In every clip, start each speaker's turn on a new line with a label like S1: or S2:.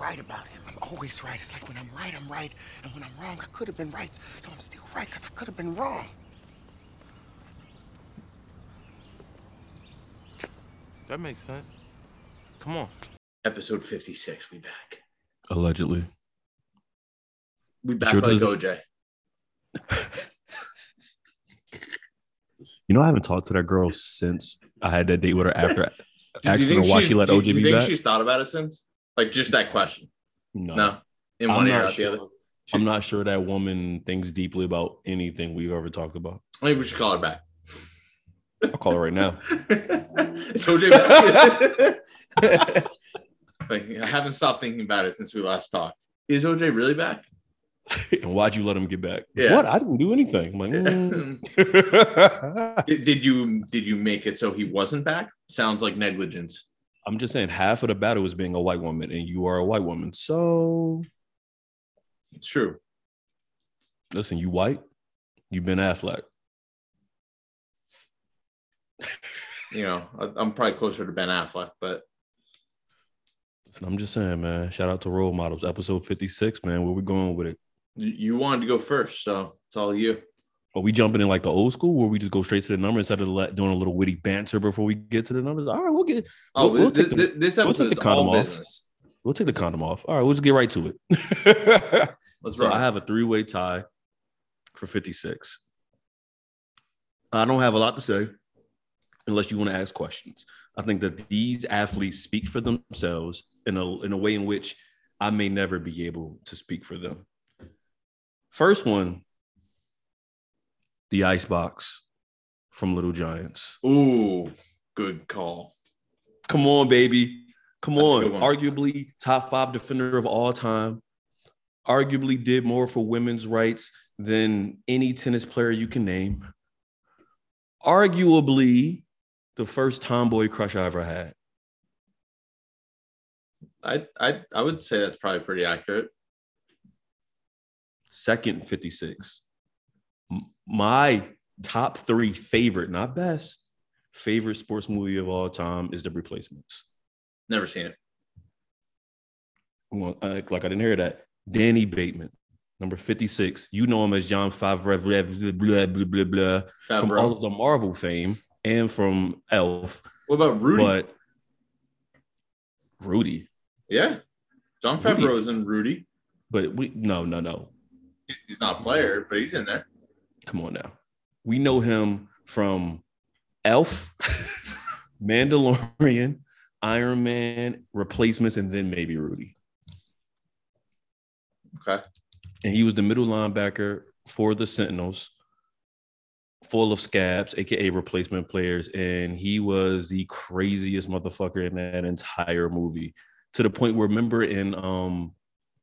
S1: right about him. I'm always right. It's like when I'm right, I'm right. And when I'm wrong, I could have been right. So I'm still right because I could have been wrong.
S2: That makes sense. Come on.
S3: Episode 56. We back.
S4: Allegedly.
S3: We back
S4: Sure
S3: like
S4: doesn't-
S3: OJ.
S4: You know, I haven't talked to that girl since I had that date with her after
S3: Do you think
S4: why
S3: she-
S4: she let
S3: do
S4: OJ
S3: Do you think
S4: back.
S3: she's thought about it since? Like just that question?
S4: No,
S3: No. In
S4: I'm
S3: one ear, out the other.
S4: sure. I'm not sure that woman thinks deeply about anything we've ever talked about.
S3: Maybe we should call her back.
S4: I'll call her right now.
S3: Is OJ like, I haven't stopped thinking about it since we last talked. Is OJ really back?
S4: and why'd you let him get back?
S3: Yeah.
S4: What? I didn't do anything. I'm like, mm.
S3: did, did you did you make it so he wasn't back? Sounds like negligence.
S4: I'm just saying half of the battle is being a white woman, and you are a white woman. So
S3: It's true.
S4: listen, you white, you Ben Affleck.
S3: You know, I, I'm probably closer to Ben Affleck, but
S4: Listen, I'm just saying, man. Shout out to role models, episode 56, man. Where we going with it?
S3: you wanted to go first, so it's all you.
S4: Are we jumping in like the old school where we just go straight to the number instead of let, doing a little witty banter before we get to the numbers? All right, we'll get
S3: Oh,
S4: We'll- we'll
S3: thi-
S4: take the-
S3: thi- this
S4: we'll
S3: episode
S4: take
S3: is all
S4: off.
S3: business.
S4: we'll take the condom off. All right, we'll just get right to it. So
S3: roll.
S4: I have a three-way tie for 56.
S5: I don't have a lot to say.
S4: Unless you want to ask questions. I think that these athletes speak for themselves in a in a way in which I may never be able to speak for them. First one, the icebox from Little Giants.
S3: Ooh, good call.
S4: Come on, baby. Come
S3: That's
S4: on. Arguably top five defender of all time. Arguably did more for women's rights than any tennis player you can name. Arguably the first tomboy crush I ever had.
S3: I I I would say that's probably pretty accurate.
S4: Second 56. My top three favorite, not best, favorite sports movie of all time is The Replacements.
S3: Never seen it.
S4: Well, uh, like I didn't hear that. Danny Bateman, number 56. You know him as Jon Favreau, blah, blah, blah, blah, blah, blah, from all of the Marvel fame and from Elf.
S3: What about Rudy?
S4: But Rudy,
S3: yeah, John
S4: Rudy.
S3: Favreau is in Rudy.
S4: but we no, no, no.
S3: He's not a player, but he's in there.
S4: Come on now. We know him from Elf, Mandalorian, Iron Man, replacements, and then maybe Rudy.
S3: Okay.
S4: and he was the middle linebacker for the Sentinels, full of scabs, aka replacement players, and he was the craziest motherfucker in that entire movie. To the point where, remember in um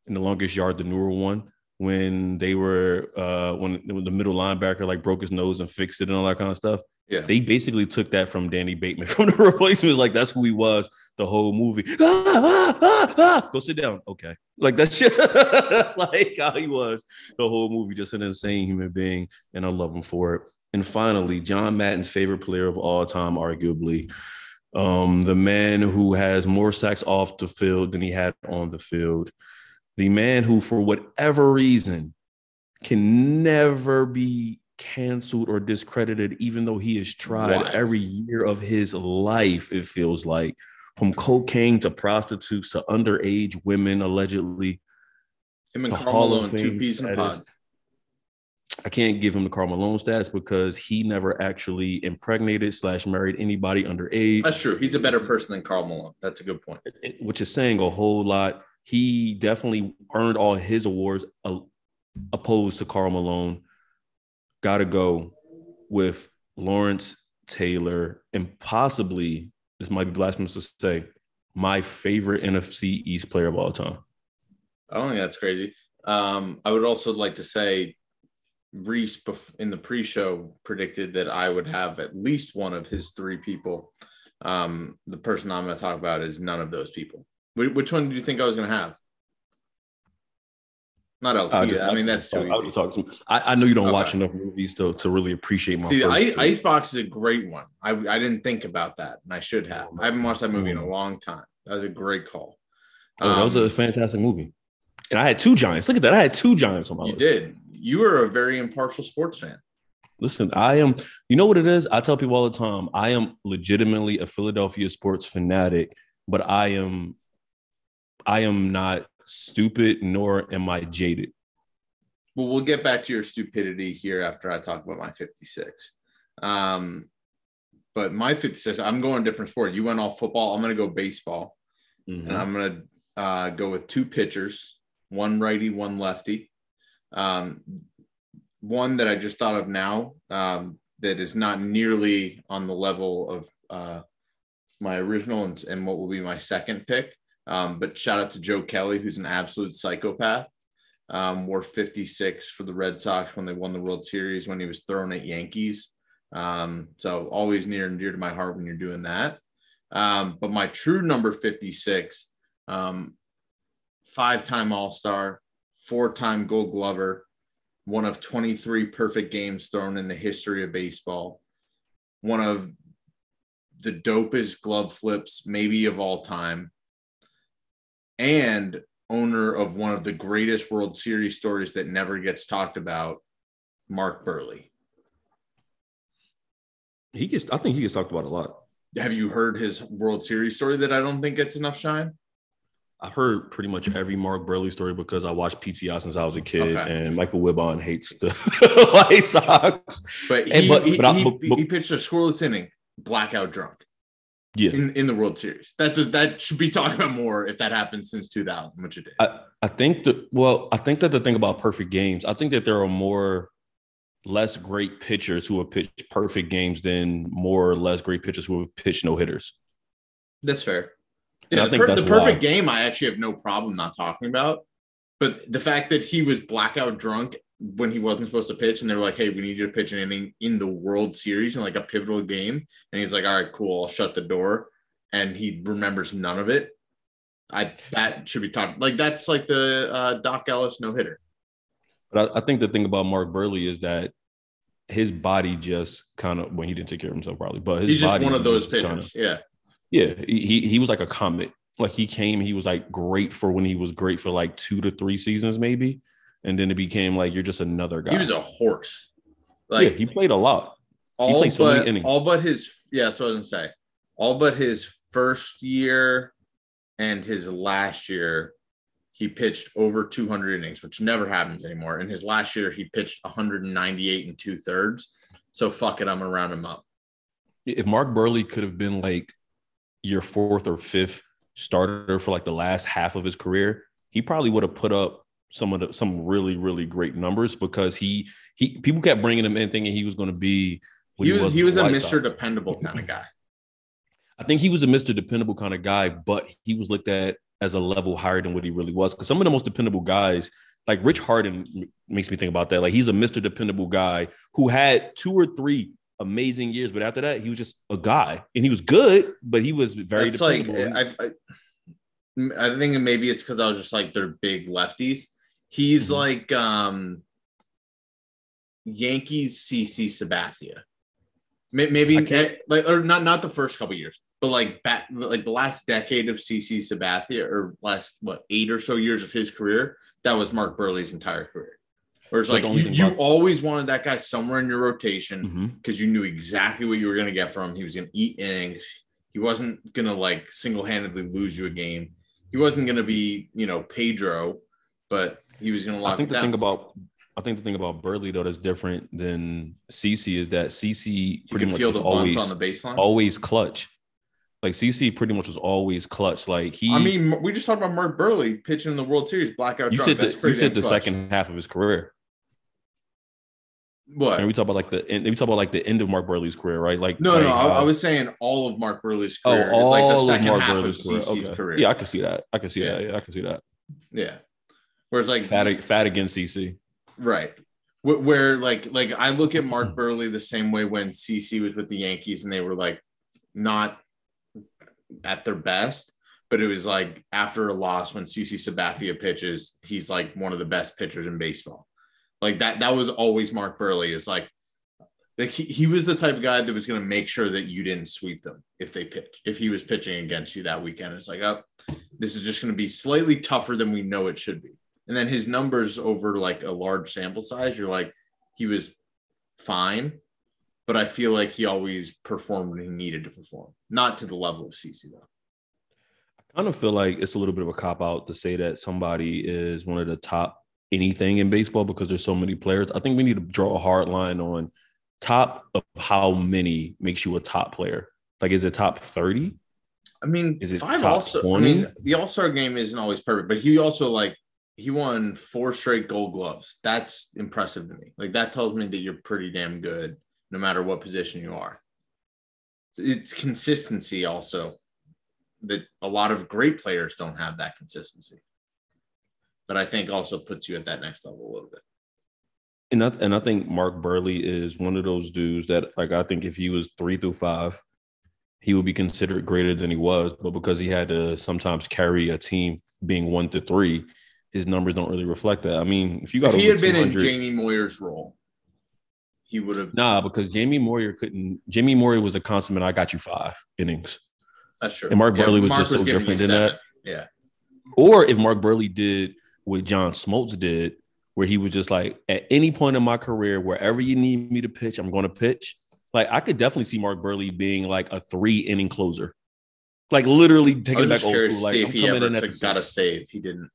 S4: in the longest yard, the newer one, when they were uh when, when the middle linebacker like broke his nose and fixed it and all that kind of stuff.
S3: Yeah.
S4: They basically took that from Danny Bateman from the replacements. Like that's who he was the whole movie. Ah, ah, ah, ah. Go sit down. Okay. Like that shit. that's like how he was the whole movie, just an insane human being. And I love him for it. And finally, John Madden's favorite player of all time, arguably. Um, the man who has more sacks off the field than he had on the field. The man who, for whatever reason, can never be canceled or discredited, even though he has tried
S3: Wild.
S4: every year of his life, it feels like. From cocaine to prostitutes to underage women, allegedly.
S3: Him and Karl
S4: Hall of
S3: Malone, two
S4: Fame
S3: peas in a pod.
S4: status. I can't give him the Karl Malone status because he never actually impregnated slash married anybody underage.
S3: That's true. He's a better person than Karl Malone. That's a good point.
S4: which is saying a whole lot. He definitely earned all his awards uh, opposed to Karl Malone. Got to go with Lawrence Taylor and possibly, this might be blasphemous to say, my favorite NFC East player of all time.
S3: I don't think that's crazy. Um, I would also like to say Reese in the pre-show predicted that I would have at least one of his three people. Um, the person I'm going to talk about is none of those people. Wh- which one do you think I was going to have? Not LT. I,
S4: just-
S3: mean, that's too
S4: I
S3: easy.
S4: talking to- I, I know you don't
S3: Okay.
S4: watch enough movies to, to really appreciate my
S3: See,
S4: first
S3: I. Icebox is a great one. I, I didn't think about that, and I should have. I haven't watched that movie in a long time. That was a great call.
S4: Oh, that was a
S3: Um,
S4: fantastic movie. And I had two giants. Look at that. I had two giants on my
S3: you
S4: list.
S3: did. You are a very impartial sports fan.
S4: Listen, I am, you know what it is? I tell people all the time, I am legitimately a Philadelphia sports fanatic, but I am I am not stupid nor am I jaded.
S3: Well, we'll get back to your stupidity here after I talk about my 56. Um, but my 56, I'm going different sport. You went all football. I'm going to go baseball.
S4: Mhm.
S3: and I'm gonna uh, go with two pitchers, one righty, one lefty. Um, one that I just thought of now um, that is not nearly on the level of uh, my original and, and what will be my second pick. Um, but shout out to Joe Kelly, who's an absolute psychopath. Um, wore 56 for the Red Sox when they won the World Series when he was thrown at Yankees. Um, so always near and dear to my heart when you're doing that. Um, but my true number 56, um, five time All Star, four time Gold Glover, one of 23 perfect games thrown in the history of baseball, one of the dopest glove flips, maybe of all time, and owner of one of the greatest World Series stories that never gets talked about, Mark Buehrle.
S4: He gets I think he gets talked about a lot.
S3: Have you heard his World Series story that I don't think gets enough shine?
S4: I've heard pretty much every Mark Buehrle story because I watched PTI since I was a kid,
S3: Okay.
S4: and Michael Wilbon hates the White Sox.
S3: But he,
S4: And but-
S3: he,
S4: but I-
S3: he,
S4: but- but-
S3: he pitched a scoreless inning, blackout drunk
S4: Yeah,
S3: in, in the World Series. That does that should be talked about more if that happened since 2000, which it did.
S4: I, I think that well, I think that the thing about perfect games, I think that there are more less great pitchers who have pitched perfect games than more or less great pitchers who have pitched no hitters.
S3: That's fair.
S4: And
S3: Yeah,
S4: I think
S3: the, per-
S4: that's
S3: the perfect
S4: why.
S3: game. I actually have no problem not talking about, but the fact that he was blackout drunk when he wasn't supposed to pitch, and they're like, "Hey, we need you to pitch an inning in the World Series in like a pivotal game," and he's like, "All right, cool, I'll shut the door," and he remembers none of it. I that should be talked like that's like the uh, Doc Ellis no hitter.
S4: But I, I think the thing about Mark Buehrle is that his body just kind of when he didn't take care of himself probably, but his
S3: He's just one of those
S4: just kinda-
S3: pitchers. yeah.
S4: yeah, he, he he was like a comet. Like he came, he was like great for when he was great for like two to three seasons maybe, and then it became like you're just another guy.
S3: He was a horse.
S4: yeah, he played a lot.
S3: all
S4: played so
S3: but all but his yeah, that's what I was gonna say. All but his first year and his last year, he pitched over 200 innings, which never happens anymore. In his last year, he pitched 198 and two thirds. So fuck it, I'm gonna round him up.
S4: if Mark Buehrle could have been like your fourth or fifth starter for like the last half of his career, he probably would have put up some of the some really really great numbers because he he people kept bringing him in thinking he was going to be
S3: He was
S4: with
S3: he was a Mr.
S4: Sox.
S3: Dependable kind of guy.
S4: I think he was a Mr. Dependable kind of guy, but he was looked at as a level higher than what he really was. Because some of the most dependable guys, like Rich Harden, makes me think about that. Like he's a Mr. Dependable guy who had two or three amazing years, but after that, he was just a guy, and he was good, but he was very
S3: That's like
S4: dependable.
S3: I, I I think maybe it's because I was just like they're big lefties. He's
S4: Mhm.
S3: like um Yankees CC Sabathia. Maybe like or not not the first couple years, but like back like the last decade of CC Sabathia or last what eight or so years of his career, that was Mark Buehrle's entire career. Where it's like you, you always wanted that guy somewhere in your rotation because you knew exactly what you were going to get from him. He was going to eat innings. He wasn't going to like single handedly lose you a game. He wasn't going to be, you know, Pedro, but he was going to lock
S4: I think the
S3: down.
S4: thing about I think the thing about Buehrle though that's different than CC is that CC pretty much
S3: feel
S4: was
S3: the
S4: always
S3: on the baseline.
S4: always clutch. Like CC pretty much was always clutch. Like he
S3: I mean, we just talked about Mark Buehrle pitching in the World Series, blackout
S4: you
S3: drunk.
S4: said the,
S3: That's
S4: you
S3: pretty
S4: said the
S3: clutch.
S4: second half of his career.
S3: What?
S4: And we talk about like the and we talk about like the end of Mark Buehrle's career, right? Like
S3: no,
S4: like
S3: no, I,
S4: how-
S3: I was saying all of Mark Buehrle's
S4: oh,
S3: career.
S4: all
S3: it's like the
S4: of Mark
S3: half
S4: Buehrle's
S3: of CC's
S4: Okay.
S3: career.
S4: Yeah, I can see that. I can see
S3: Yeah.
S4: that. Yeah, I can see that.
S3: yeah. Whereas like
S4: Fat fat against CC.
S3: Right. Where, where like like I look at. Mark mm-hmm. Buehrle the same way when CC was with the Yankees and they were like not at their best, but it was like after a loss when CC Sabathia pitches, he's like one of the best pitchers in baseball. Like that that was always Mark Buehrle is like like he, he was the type of guy that was going to make sure that you didn't sweep them if they pitch if he was pitching against you that weekend. It's like, oh, this is just going to be slightly tougher than we know it should be. And then his numbers over like a large sample size, you're like, he was fine, but I feel like he always performed when he needed to perform, not to the level of CC though.
S4: I kind of feel like it's a little bit of a cop out to say that somebody is one of the top anything in baseball because there's so many players. I think we need to draw a hard line on top of how many makes you a top player. Like, is it top 30?
S3: I mean,
S4: Is it
S3: five
S4: top
S3: also. I mean, the All Star game isn't always perfect, but he also like he won four straight Gold Gloves. That's impressive to me. Like that tells me that you're pretty damn good, no matter what position you are. It's consistency also that a lot of great players don't have that consistency. But I think also puts you at that next level a little bit.
S4: And I, and I think Mark Buehrle is one of those dudes that, like, I think if he was three through five, he would be considered greater than he was. But because he had to sometimes carry a team being one to three, his numbers don't really reflect that. I mean, if you got
S3: If he had been in Jamie Moyer's role, he would have.
S4: Nah, because Jamie Moyer couldn't. Jamie Moyer was a consummate. I got you five innings.
S3: That's true.
S4: And Mark Buehrle was just so different than that.
S3: Yeah.
S4: Or if Mark Buehrle did what John Smoltz did, where he was just like, at any point in my career, wherever you need me to pitch, I'm going to pitch. Like I could definitely see Mark Buehrle being like a three inning closer, like literally taking
S3: was
S4: it back old school. Like
S3: if
S4: I'm
S3: he
S4: coming in at the
S3: got a save. He didn't.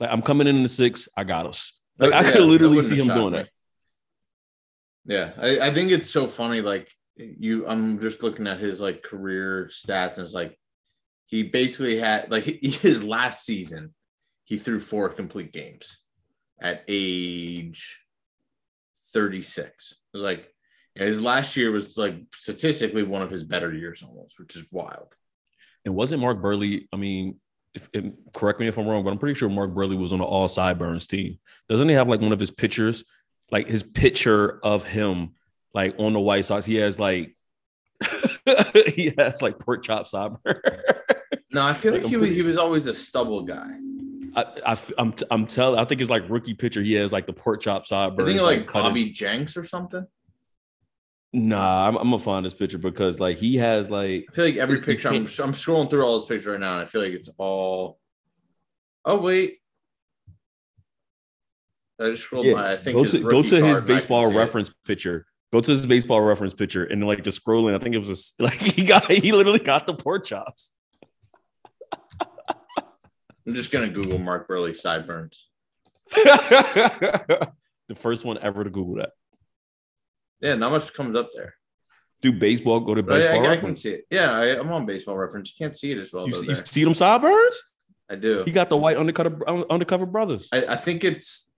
S4: Like I'm coming in the six. I got us. Like I
S3: Yeah,
S4: could literally see him doing
S3: me.
S4: that.
S3: Yeah, I, I think it's so funny. Like you, I'm just looking at his like career stats, and it's like he basically had like his last season, he threw four complete games at age 36. It was like his last year was like statistically one of his better years almost, which is wild.
S4: And wasn't Mark Buehrle? I mean, if, if- correct me if I'm wrong, but I'm pretty sure Mark Buehrle was on the All Sideburns team. Doesn't he have like one of his pictures, like his picture of him, like on the White Sox? He has like he has like pork chop sideburn.
S3: No, I feel
S4: Like,
S3: like, he was he was always a stubble guy.
S4: I, I, am I'm telling. I think it's like rookie picture. He has like the pork chop
S3: I
S4: sideburns.
S3: think like
S4: in-
S3: Bobby Jenks or something.
S4: Nah, I'm, I'm gonna find this picture because like he has like
S3: I feel like every picture I'm, I'm scrolling through all his pictures right now, and I feel like it's all. Oh wait, I just scrolled
S4: Yeah,
S3: by. I think
S4: go to go to his
S3: card, and I can
S4: baseball
S3: see it.
S4: reference picture. Go to his baseball reference picture and like just scrolling. I think it was a like he got he literally got the pork chops.
S3: I'm just gonna Google Mark Buehrle sideburns.
S4: the first one ever to Google that.
S3: Yeah, not much comes up there.
S4: Do baseball? Go to
S3: But
S4: baseball
S3: I, I can
S4: reference.
S3: see it. Yeah, I, I'm on baseball reference. You can't see it as well
S4: You,
S3: though.
S4: see- you see them sideburns?
S3: I do.
S4: He got the white undercover uh, undercover brothers.
S3: I, I think it's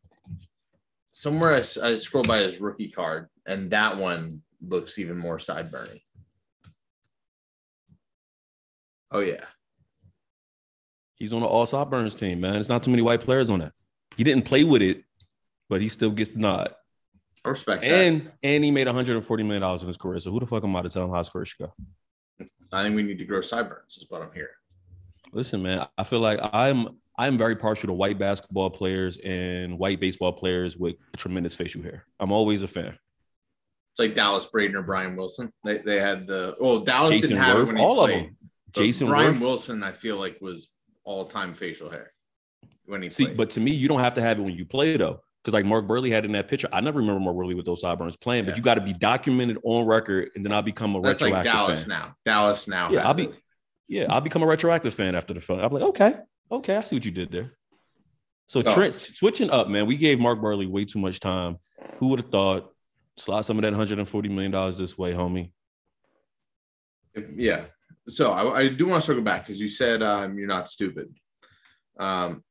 S3: somewhere. I scroll by his rookie card, and that one looks even more sideburny. Oh yeah,
S4: He's on the All Sideburns team, man. It's not too many white players on that. He didn't play with it, but he still gets the nod.
S3: I respect that.
S4: And and he made 140 million dollars in his career. So who the fuck am I to tell him how his career should go?
S3: I think we need to grow sideburns. Is what I'm hearing.
S4: Listen, man, I feel like I'm I'm very partial to white basketball players and white baseball players with tremendous facial hair. I'm always a fan.
S3: It's like Dallas Braden or Brian Wilson. They they had the well Dallas
S4: Jason
S3: didn't have it when he
S4: all of
S3: played.
S4: them.
S3: but
S4: Jason
S3: Brian. Wilson, I feel like was all time facial hair when he
S4: See,
S3: played.
S4: but to me, you don't have to have it when you play though. Because like Mark Buehrle had in that picture, I never remember Mark Buehrle with those sideburns playing,
S3: Yeah.
S4: but you got to be documented on record, and then I'll become a
S3: that's like
S4: retroactive
S3: Dallas
S4: fan.
S3: now. Dallas now.
S4: Yeah, I'll be-. Yeah, I'll become a retroactive fan after the film. I'm like, okay, okay, I see what you did there. So
S3: Oh.
S4: Trent switching up, man. We gave Mark Buehrle way too much time. Who would have thought? Slot some of that 140 million dollars this way, homie.
S3: Yeah. So I, I do want to circle back because you said um, you're not stupid. Um,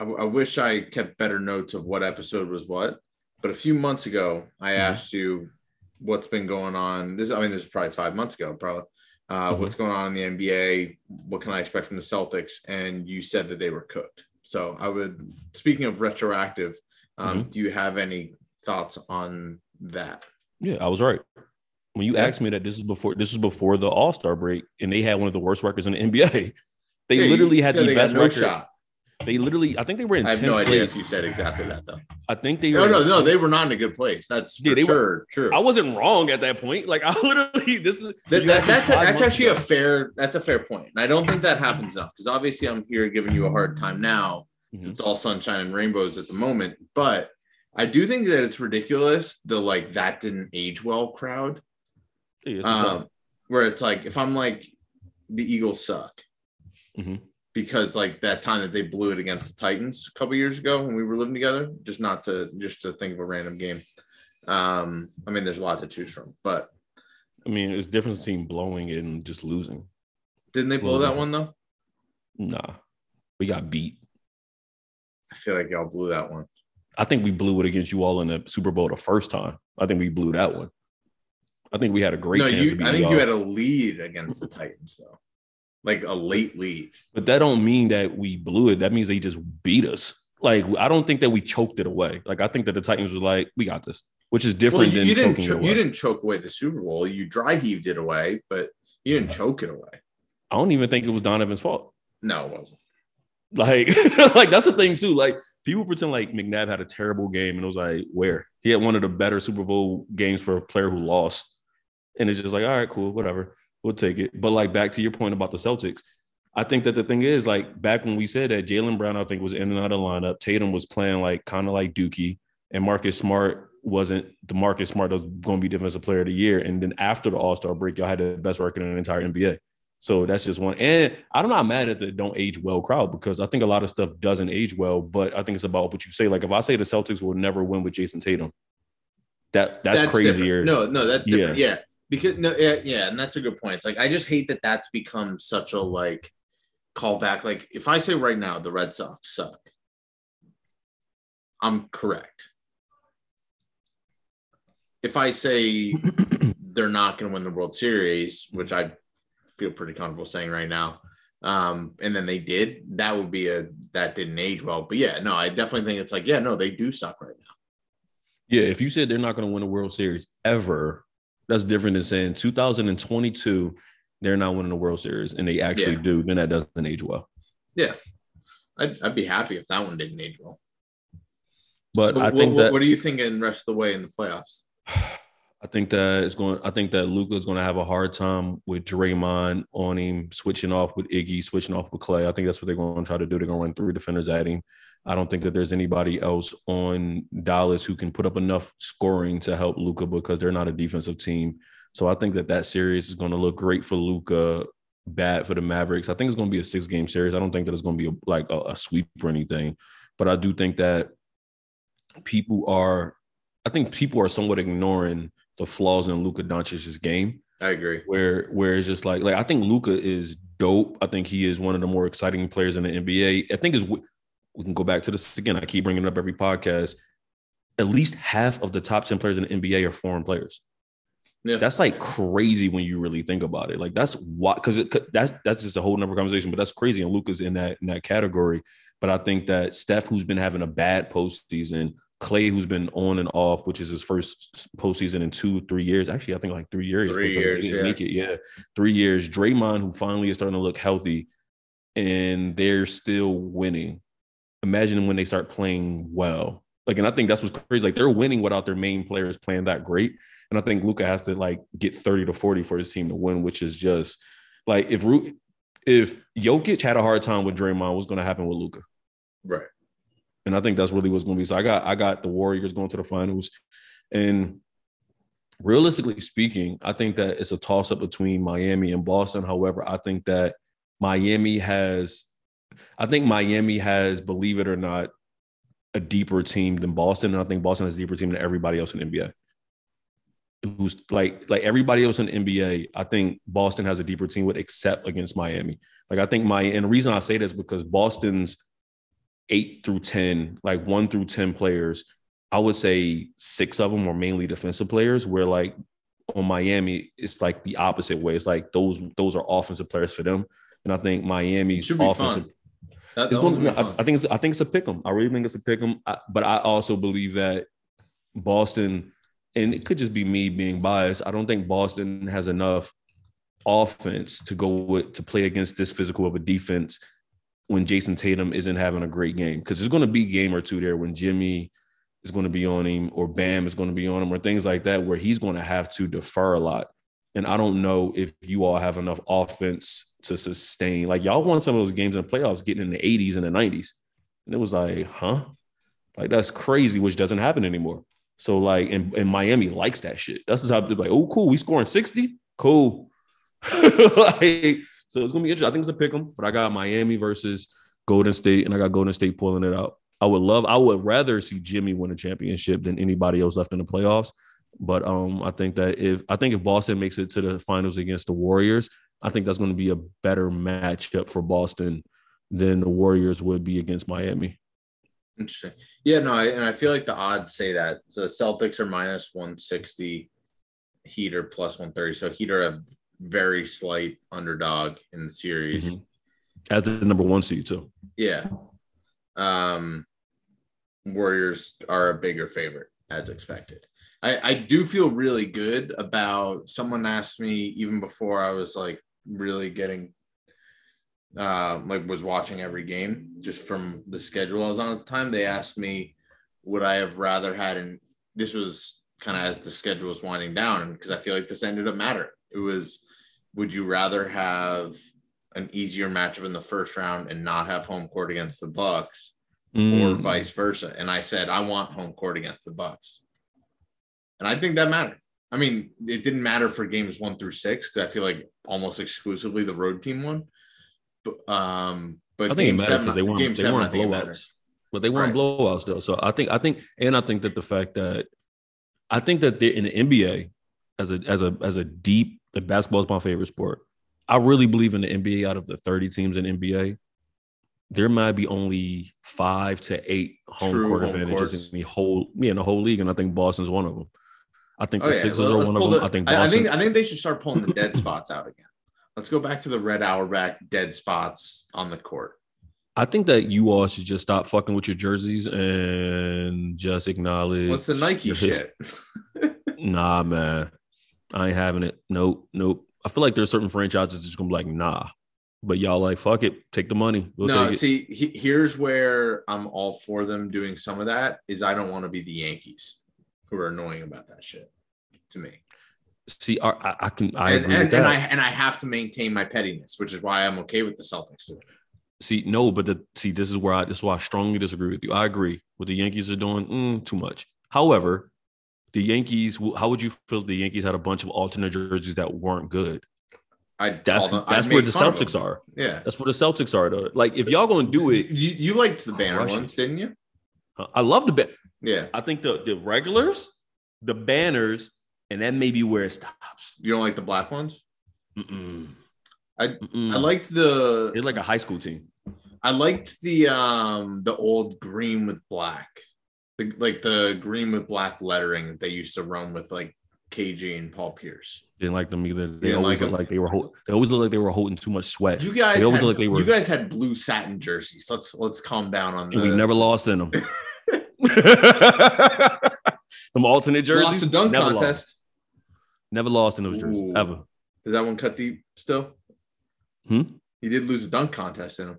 S3: I, I wish I kept better notes of what episode was what. But a few months ago, I
S4: Mhm.
S3: asked you what's been going on. This, I mean, this is probably five months ago, probably. Uh,
S4: Mhm.
S3: What's going on in the NBA? What can I expect from the Celtics? And you said that they were cooked. So I would. Speaking of retroactive, um, do you have any thoughts on that?
S4: Yeah, I was right. When you
S3: Yeah.
S4: asked me that this is before this is before the All Star break, and they had one of the worst records in the NBA. They
S3: Yeah,
S4: literally had the best
S3: no
S4: record.
S3: shot.
S4: They literally, I think they were in
S3: I have
S4: 10th
S3: no idea
S4: place.
S3: if you said exactly that though.
S4: I think they
S3: No,
S4: were.
S3: no, no. They were not in a good place. That's for
S4: Yeah, they were-
S3: True.
S4: I wasn't wrong at that point. Like I literally, this is
S3: That, that, that's,
S4: five
S3: that's actually a fair that's a fair point. and i don't think that happens enough because obviously i'm here giving you a hard time now
S4: Mhm.
S3: it's all sunshine and rainbows at the moment but i do think that it's ridiculous the like that didn't age well crowd
S4: Yeah, a
S3: um, where it's like if i'm like the eagles suck
S4: Mhm.
S3: Because like that time that they blew it against the titans a couple years ago when we were living together just not to just to think of a random game um i mean there's a lot to choose from but
S4: I mean, it's difference between blowing and just losing.
S3: didn't they blow that one though
S4: Nah, we got beat.
S3: i feel like y'all blew that one
S4: I think we blew it against you all in the Super Bowl the first time. I think we blew that one. I think we had a great
S3: no,
S4: chance
S3: you, I think
S4: y'all.
S3: you had a lead against the Titans, though, like a late lead.
S4: but that don't mean that we blew it. That means they just beat us. Like I don't think that we choked it away. Like I think that the Titans was like, we got this, which is
S3: Well,
S4: different
S3: you,
S4: than
S3: you didn't cho- you didn't choke away the Super Bowl. You dry heaved it away, but you didn't choke it away.
S4: I don't even think it was Donovan's fault.
S3: No, it wasn't.
S4: Like, like that's the thing too. Like people pretend like McNabb had a terrible game, and it was like, where he had one of the better Super Bowl games for a player who lost, and it's just like, all right, cool, whatever, we'll take it. But like back to your point about the Celtics, I think that the thing is like back when we said that Jaylen Brown, I think was in and out of lineup. Tatum was playing like kind of like Dookie, and Marcus Smart wasn't the Marcus Smart that was going to be defensive player of the year. And then after the All Star break, y'all had the best record in the entire NBA. So that's just one. And I'm not mad at the don't age well crowd because I think a lot of stuff doesn't age well, but I think it's about what you say. Like if I say the Celtics will never win with Jayson Tatum, that that's, crazier.
S3: different. No, no, that's
S4: Yeah.
S3: Yeah. Because no, yeah, yeah, and that's a good point. It's like I just hate that that's become such a like callback. Like if I say right now the Red Sox suck, I'm correct. If I say they're not going to win the World Series, which I feel pretty comfortable saying right now, um, and then they did, that would be a that didn't age well. But yeah, no, I definitely think it's like yeah, no, they do suck right now.
S4: Yeah, if you said they're not going to win a World Series ever, that's different than saying 2022 they're not winning the World Series and they actually
S3: Yeah.
S4: do. Then that doesn't age well.
S3: Yeah, I'd, I'd be happy if that one didn't age well.
S4: But
S3: So
S4: I
S3: what-
S4: think that
S3: what are you thinking rest of the way in the playoffs?
S4: I think that it's going. I think that Luka's going to have a hard time with Draymond on him, switching off with Iggy, switching off with Clay. I think that's what they're going to try to do. They're going to run three defenders at him. I don't think that there's anybody else on Dallas who can put up enough scoring to help Luka because they're not a defensive team. So I think that that series is going to look great for Luka, bad for the Mavericks. I think it's going to be a six game series. I don't think that it's going to be a, like a, a sweep or anything, but I do think that people are. I think people are somewhat ignoring the flaws in Luka Doncic's game,
S3: I agree.
S4: where where it's just like like I think Luka is dope. I think he is one of the more exciting players in the NBA. I think is we can go back to this again. I keep bringing it up every podcast. At least half of the top ten players in the NBA are foreign players.
S3: Yeah.
S4: That's like crazy when you really think about it. Like that's why because that's that's just a whole number conversation. But that's crazy, and Luka's in that in that category. But I think that Steph, who's been having a bad postseason, Clay, who's been on and off, which is his first postseason in two, three years. Actually, I think like three years.
S3: Three years, yeah.
S4: It, yeah, three years. Draymond, who finally is starting to look healthy, and they're still winning. Imagine when they start playing well. Like, and I think that's what's crazy. Like, they're winning without their main players playing that great. And I think Luka has to like get 30 to 40 for his team to win, which is just like if Ru- if Jokic had a hard time with Draymond, what's going to happen with Luka?
S3: Right.
S4: And I think that's really what's going to be. So I got I got the Warriors going to the finals, and realistically speaking, I think that it's a toss up between Miami and Boston. However, I think that Miami has, I think Miami has, believe it or not, a deeper team than Boston, and I think Boston has a deeper team than everybody else in NBA. Who's like like everybody else in NBA? I think Boston has a deeper team with, except against Miami. Like I think my and the reason I say this is because Boston's eight through 10, like one through 10 players, I would say six of them are mainly defensive players, where like on Miami, it's like the opposite way. It's like those those are offensive players for them. And I think Miami's offensive.
S3: That,
S4: It's
S3: that
S4: going, I, I think it's I think it's a pick 'em. I really think it's a pick 'em. I, but I also believe that Boston, and it could just be me being biased. I don't think Boston has enough offense to go with to play against this physical of a defense when Jayson Tatum isn't having a great game because there's going to be a game or two there when Jimmy is going to be on him or Bam is going to be on him or things like that where he's going to have to defer a lot. And I don't know if you all have enough offense to sustain. Like y'all won some of those games in the playoffs, getting in the 80s and the 90s, and it was like, huh, like that's crazy, which doesn't happen anymore. So like, and, and Miami likes that shit. That's just how they're like, oh, cool, we scoring 60, cool. like, so it's gonna be interesting. I think it's a pick 'em, but I got Miami versus Golden State, and I got Golden State pulling it out. I would love, I would rather see Jimmy win a championship than anybody else left in the playoffs. But um, I think that if I think if Boston makes it to the finals against the Warriors, I think that's going to be a better matchup for Boston than the Warriors would be against Miami.
S3: Interesting. Yeah, no, I, and I feel like the odds say that. So the Celtics are minus 160, Heat are plus 130. So Heat are a very slight underdog in the series.
S4: Mhm. As the number one seed, too.
S3: Yeah. Um Warriors are a bigger favorite as expected. I, I do feel really good about someone asked me even before I was like really getting uh like was watching every game just from the schedule I was on at the time. They asked me would I have rather had and this was kind of as the schedule was winding down because I feel like this ended up mattering. It was would you rather have an easier matchup in the first round and not have home court against the Bucks or
S4: Mm.
S3: vice versa. And I said, I want home court against the Bucks. And I think that mattered. I mean, it didn't matter for games one through six because I feel like almost exclusively the road team won. But um, but
S4: I think it mattered because they weren't,
S3: game
S4: they
S3: seven,
S4: weren't
S3: think it mattered.
S4: blowouts. But they weren't
S3: Right.
S4: blowouts though. So I think I think and I think that the fact that I think that they're in the NBA as a as a as a deep like basketball is my favorite sport. I really believe in the NBA out of the 30 teams in NBA. There might be only five to eight home
S3: True
S4: court
S3: home
S4: advantages
S3: courts.
S4: in the whole yeah, in the whole league, and I think Boston's one of them. I think
S3: Oh
S4: the
S3: yeah,
S4: Sixers
S3: well,
S4: are one of them.
S3: the-
S4: I think
S3: I, I
S4: Boston.
S3: think I think they should start pulling the dead spots out again. Let's go back to the Red Auerbach dead spots on the court.
S4: I think that you all should just stop fucking with your jerseys and just acknowledge
S3: What's the Nike shit?
S4: Nah, man. I ain't having it. Nope, nope. I feel like there's certain franchises that's just gonna be like, nah. But y'all like, fuck it, take the money. We'll
S3: no, see, he, here's where I'm all for them doing some of that. Is I don't want to be the Yankees who are annoying about that shit to me.
S4: See, I, I, can I
S3: and
S4: agree
S3: and,
S4: with
S3: and
S4: that.
S3: I and I have to maintain my pettiness, which is why I'm okay with the Celtics doing it.
S4: see, no, but the see, this is where I this is why I strongly disagree with you. I agree. What the Yankees are doing, mm, too much. However, the Yankees, how would you feel if the Yankees had a bunch of alternate jerseys that weren't good?
S3: I
S4: That's
S3: them- I'd
S4: that's where the Celtics are.
S3: Yeah,
S4: That's where the Celtics are, though. Like, if y'all gonna do it,
S3: You, you liked the banner ones, didn't you?
S4: I love the ba-
S3: Yeah,
S4: I think the the regulars, the banners, and that may be where it stops.
S3: you don't like the black ones.
S4: Mm-mm.
S3: I-
S4: Mm-mm.
S3: I liked the
S4: They're like a high school team.
S3: I liked the um the old green with black, the, like the green with black lettering that they used to run with like KG and Paul Pierce.
S4: Didn't like them either. They
S3: didn't
S4: always
S3: like
S4: looked
S3: them?
S4: like they were. Hold, they always looked like they were holding too much sweat.
S3: You guys,
S4: They always
S3: had,
S4: like they were-
S3: you guys had blue satin jerseys. Let's let's calm down on
S4: and
S3: the
S4: we never lost in them. them alternate jerseys.
S3: lost a dunk
S4: never
S3: contest.
S4: Lost. Never lost in those jerseys
S3: Ooh.
S4: ever.
S3: Is that one cut deep still?
S4: Hmm?
S3: You did lose a dunk contest in them.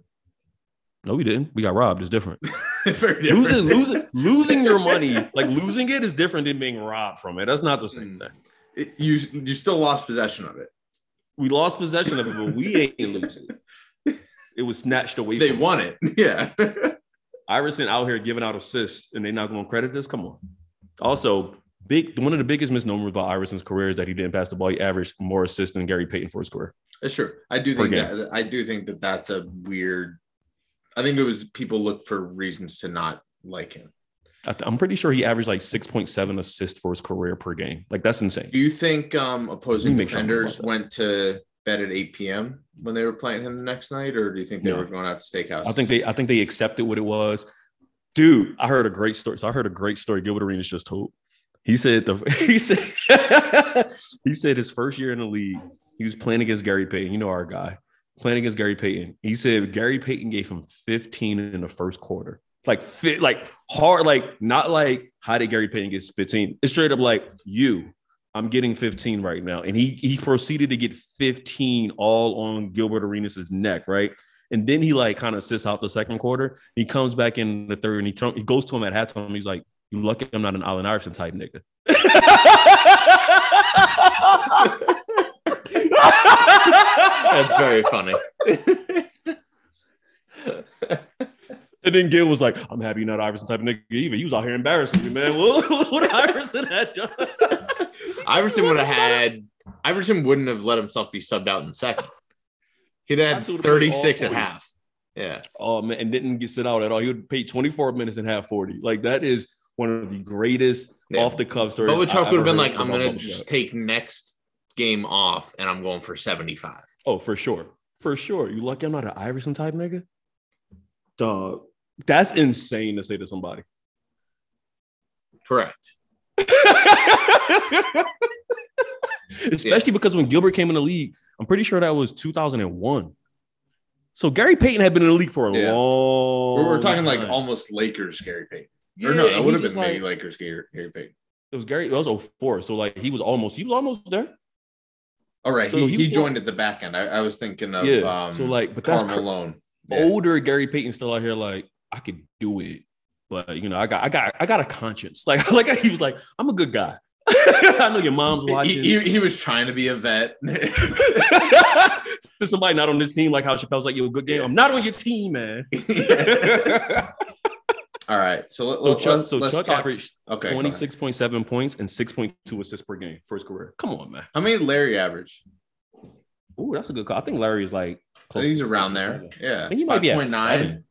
S4: No, we didn't. We got robbed. It's different.
S3: Different.
S4: losing, losing, losing your money, like losing it, is different than being robbed from it. That's not the same
S3: Mm.
S4: thing.
S3: It- you you still lost possession of it.
S4: We lost possession of it, but we ain't losing. it. It was snatched away.
S3: They won
S4: us.
S3: it. Yeah.
S4: Iverson out here giving out assists, and they're not going to credit this. Come on. Also, big one of the biggest misnomers about Iverson's career is that he didn't pass the ball. He averaged more assists than Gary Payton for his career.
S3: That's true. I do think that I do think that that's a weird. I think it was people look for reasons to not like him.
S4: I I'm pretty sure he averaged like 6.7 assists for his career per game. Like that's insane.
S3: Do you think um, opposing
S4: sure
S3: defenders went to bed at 8 p.m. when they were playing him the next night, or do you think they
S4: No.
S3: were going out to steakhouse?
S4: I think they I think they accepted what it was. Dude, I heard a great story. So I heard a great story Gilbert Arenas just told. He said the he said he said his first year in the league, he was playing against Gary Payton. You know our guy. Playing against Gary Payton. He said Gary Payton gave him 15 in the first quarter. Like fit, like hard, like not like how did Gary Payton get 15? It's straight up like you. I'm getting 15 right now. And he he proceeded to get 15 all on Gilbert Arenas' neck, right? And then he like kind of sits out the second quarter. He comes back in the third and he turn, he goes to him at halftime. He's like, "You lucky I'm not an Allen Iverson type nigga."
S3: That's very funny.
S4: And then Gil was like, I'm happy you're not Iverson type of nigga either. He was out here embarrassing me, man. What, what Iverson had done?
S3: Iverson would have had. Iverson wouldn't have let himself be subbed out in second. He'd had
S4: all
S3: 36 at
S4: 40.
S3: half. Yeah.
S4: Oh man, and didn't get sit out at all. He would pay 24 minutes and have 40. Like that is one of the greatest
S3: Yeah.
S4: off the cuff stories.
S3: Chuck would have been like, I'm to just take next game off and I'm going for 75.
S4: Oh, for sure. For sure. You lucky I'm not an Iverson type nigga? Dog. That's insane to say to somebody.
S3: Correct.
S4: Especially because when Gilbert came in the league, I'm pretty sure that was 2001. So Gary Payton had been in the league for a
S3: Yeah.
S4: long.
S3: We're, we're talking like almost Lakers Gary Payton.
S4: Yeah,
S3: or no, that would have been maybe
S4: like-
S3: Lakers Gary, Gary Payton.
S4: It was Gary. It was 04. So like he was almost. He was almost there.
S3: All right.
S4: So
S3: he,
S4: he
S3: he joined at the back end. I, I was thinking of
S4: yeah.
S3: um,
S4: so like, but that's
S3: Karl
S4: cr-.
S3: Yeah.
S4: older Gary Payton still out here like I could do it, but you know I got I got I got a conscience. Like like he was like I'm a good guy. I know your mom's
S3: He-
S4: watching.
S3: He, he was trying to be a vet.
S4: to somebody not on this team, like how Chappelle's like, "Yo, good game." I'm not on your team, man.
S3: All right. So, let,
S4: so
S3: let,
S4: Chuck, so Chuck
S3: talk.
S4: averaged
S3: Okay.
S4: 26.7 points and 6.2 assists per game for his career. Come on, man.
S3: How many Larry average?
S4: Ooh, that's a good call. I think Larry is like
S3: I
S4: close
S3: think he's around
S4: six
S3: there. Yeah.
S4: He might be at
S3: 5.9.
S4: seven.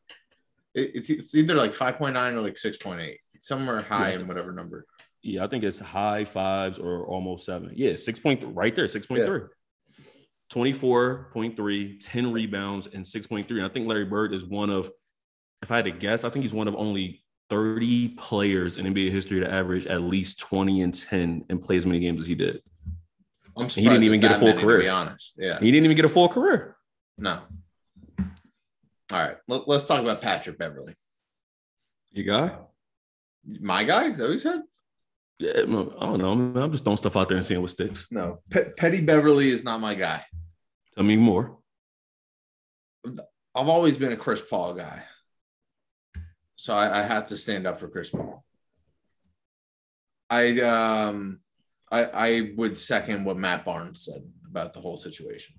S3: It- It's, it's either like 5.9 or like 6.8. It's somewhere high
S4: Yeah.
S3: in whatever number.
S4: Yeah, I think it's high fives or almost seven. Yeah, six point right there, 6.3. 24.3, 10 rebounds, and 6.3. And I think Larry Bird is one of, if I had to guess, I think he's one of only 30 players in NBA history to average at least 20 and 10 and play as many games as he did.
S3: I'm surprised
S4: He didn't even get a full
S3: many,
S4: career.
S3: To be honest. Yeah.
S4: He didn't even get a full career.
S3: No. All right. Let, us talk about Patrick Beverley.
S4: You guy?
S3: My guy? Is that what you said?
S4: Yeah, I don't know. man. I'm just throwing stuff out there and seeing what sticks.
S3: No. Pe- Petty Beverley is not my guy.
S4: Tell me more.
S3: I've always been a Chris Paul guy. So I, I have to stand up for Chris Paul. I um I I would second what Matt Barnes said about the whole situation.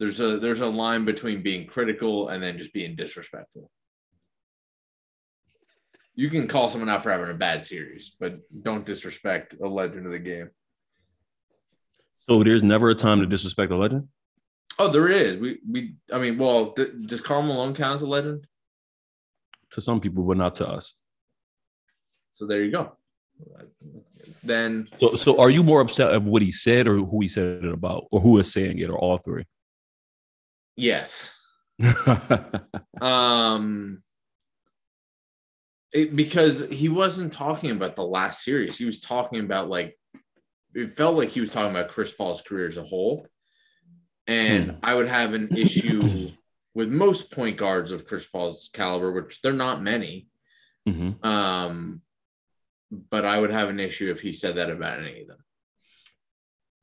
S3: There's a there's a line between being critical and then just being disrespectful. You can call someone out for having a bad series, but don't disrespect a legend of the game.
S4: So there's never a time to disrespect a legend.
S3: Oh, there is. We we I mean, well, th- does Karl Malone count as a legend?
S4: To some people, but not to us.
S3: So there you go. Then
S4: So, so are you more upset of what he said or who he said it about, or who is saying it, or all three?
S3: Yes. Um it, because he wasn't talking about the last series. He was talking about like it felt like he was talking about Chris Paul's career as a whole. And
S4: Hmm.
S3: I would have an issue with most point guards of Chris Paul's caliber, which they're not many.
S4: Mhm.
S3: Um but I would have an issue if he said that about any of them.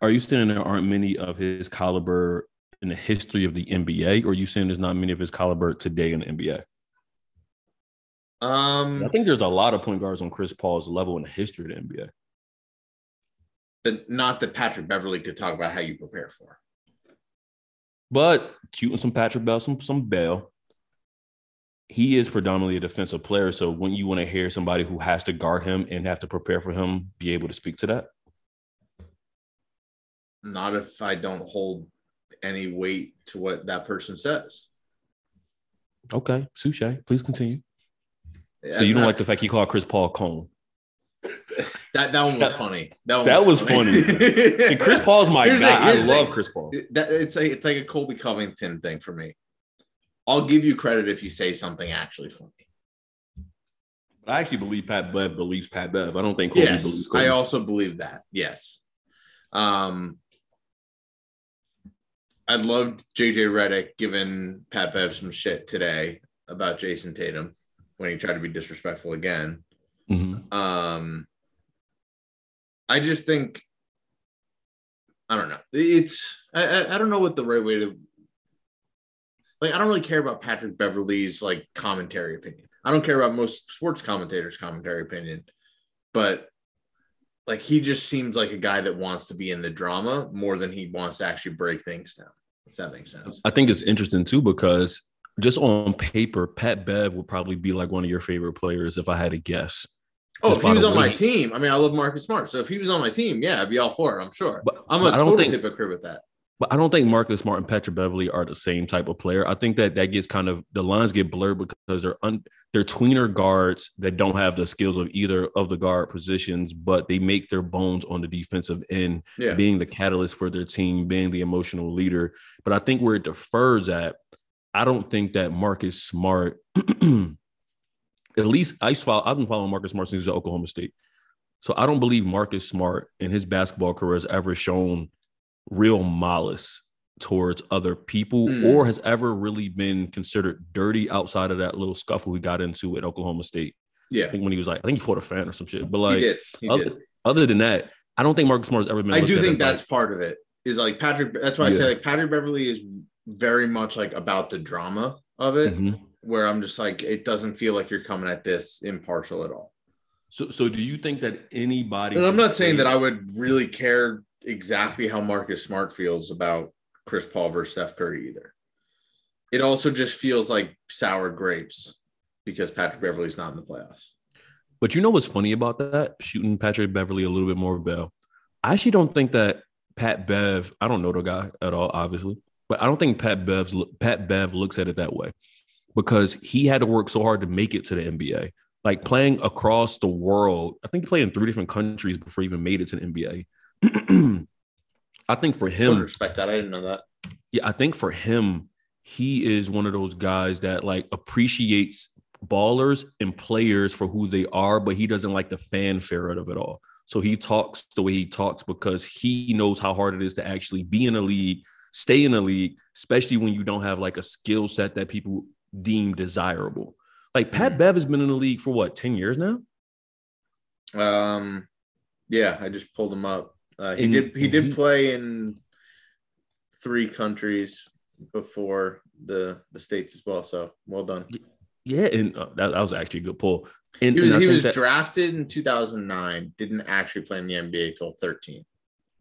S4: Are you saying there aren't many of his caliber in the history of the NBA, or are you saying there's not many of his caliber today in the NBA?
S3: Um
S4: I think there's a lot of point guards on Chris Paul's level in the history of the NBA.
S3: but not that Patrick Beverley could talk about how you prepare for.
S4: But shooting some Patrick Bell, some some Bell. He is predominantly a defensive player. So when you want to hear somebody who has to guard him and have to prepare for him, be able to speak to that.
S3: Not if I don't hold any weight to what that person says.
S4: Okay, Suche, please continue. So you don't
S3: not-
S4: like the fact you called Chris Paul cone.
S3: that? That one was funny. That, one
S4: That was funny. And Chris Paul's my
S3: Here's the-
S4: guy. I
S3: the
S4: love
S3: thing.
S4: Chris Paul.
S3: That, it's like it's like a Colby Covington thing for me. I'll give you credit if you say something actually funny.
S4: But I actually believe Pat Bev believes Pat Bev. I don't think Kobe
S3: yes,
S4: believes Kobe.
S3: I also believe that. Yes. Um, I loved JJ Redick giving Pat Bev some shit today about Jayson Tatum when he tried to be disrespectful again.
S4: Mhm.
S3: Um, I just think I don't know. It's I, I I don't know what the right way to. like I don't really care about Patrick Beverley's like commentary opinion. I don't care about most sports commentators' commentary opinion, but like he just seems like a guy that wants to be in the drama more than he wants to actually break things down. If that makes sense.
S4: I think it's interesting too because just on paper, Pat Bev would probably be like one of your favorite players if I had to guess.
S3: Oh,
S4: Just
S3: if he was on my team, I mean, I love Marcus Smart. So if he was on my team, yeah, I'd be all for it. I'm sure.
S4: But
S3: I'm a total
S4: think
S3: hypocrite with that.
S4: But I don't think Marcus Smart and Patrick Beverley are the same type of player. I think that that gets kind of the lines get blurred because they're un, they're tweener guards that don't have the skills of either of the guard positions, but they make their bones on the defensive end,
S3: Yeah.
S4: being the catalyst for their team, being the emotional leader. But I think where it defers at, I don't think that Marcus Smart, at least I used to follow, I've been following Marcus Smart since he was at Oklahoma State. So I don't believe Marcus Smart in his basketball career has ever shown real malice towards other people
S3: Mm.
S4: or has ever really been considered dirty outside of that little scuffle he got into at Oklahoma State.
S3: Yeah.
S4: I think when he was like, I think he fought a fan or some shit. But
S3: he
S4: like
S3: did. He
S4: other,
S3: did.
S4: other than that, I don't think Marcus Smart has ever been.
S3: I do think that's
S4: like-
S3: part of it. Is like Patrick. That's why I
S4: Yeah.
S3: say like Patrick Beverley is very much like about the drama of it,
S4: Mhm.
S3: where I'm just like, it doesn't feel like you're coming at this impartial at all.
S4: So, so do you think that anybody?
S3: And I'm not saying that I would really care exactly how Marcus Smart feels about Chris Paul versus Steph Curry either. It also just feels like sour grapes because Patrick Beverley's not in the playoffs.
S4: But you know what's funny about that? Shooting Patrick Beverley a little bit more bail. I actually don't think that Pat Bev. I don't know the guy at all, obviously, but I don't think Pat Bev's Pat Bev looks at it that way because he had to work so hard to make it to the NBA. Like playing across the world, I think he played in three different countries before he even made it to the NBA. I think for
S3: I
S4: him,
S3: respect that. I didn't know that.
S4: yeah, I think for him, he is one of those guys that like appreciates ballers and players for who they are, but he doesn't like the fanfare out of it all. So he talks the way he talks because he knows how hard it is to actually be in a league, stay in a league, especially when you don't have like a skill set that people deem desirable. Like Pat Bev has been in the league for what, 10 years now?
S3: Um, yeah, I just pulled him up. Uh, he
S4: And
S3: did. He did
S4: he-
S3: play in three countries before the the states as well. So well done.
S4: Yeah, and uh, that, that was actually a good pull. And,
S3: He was he was
S4: that-
S3: drafted in 2009. Didn't actually play in the NBA till 13.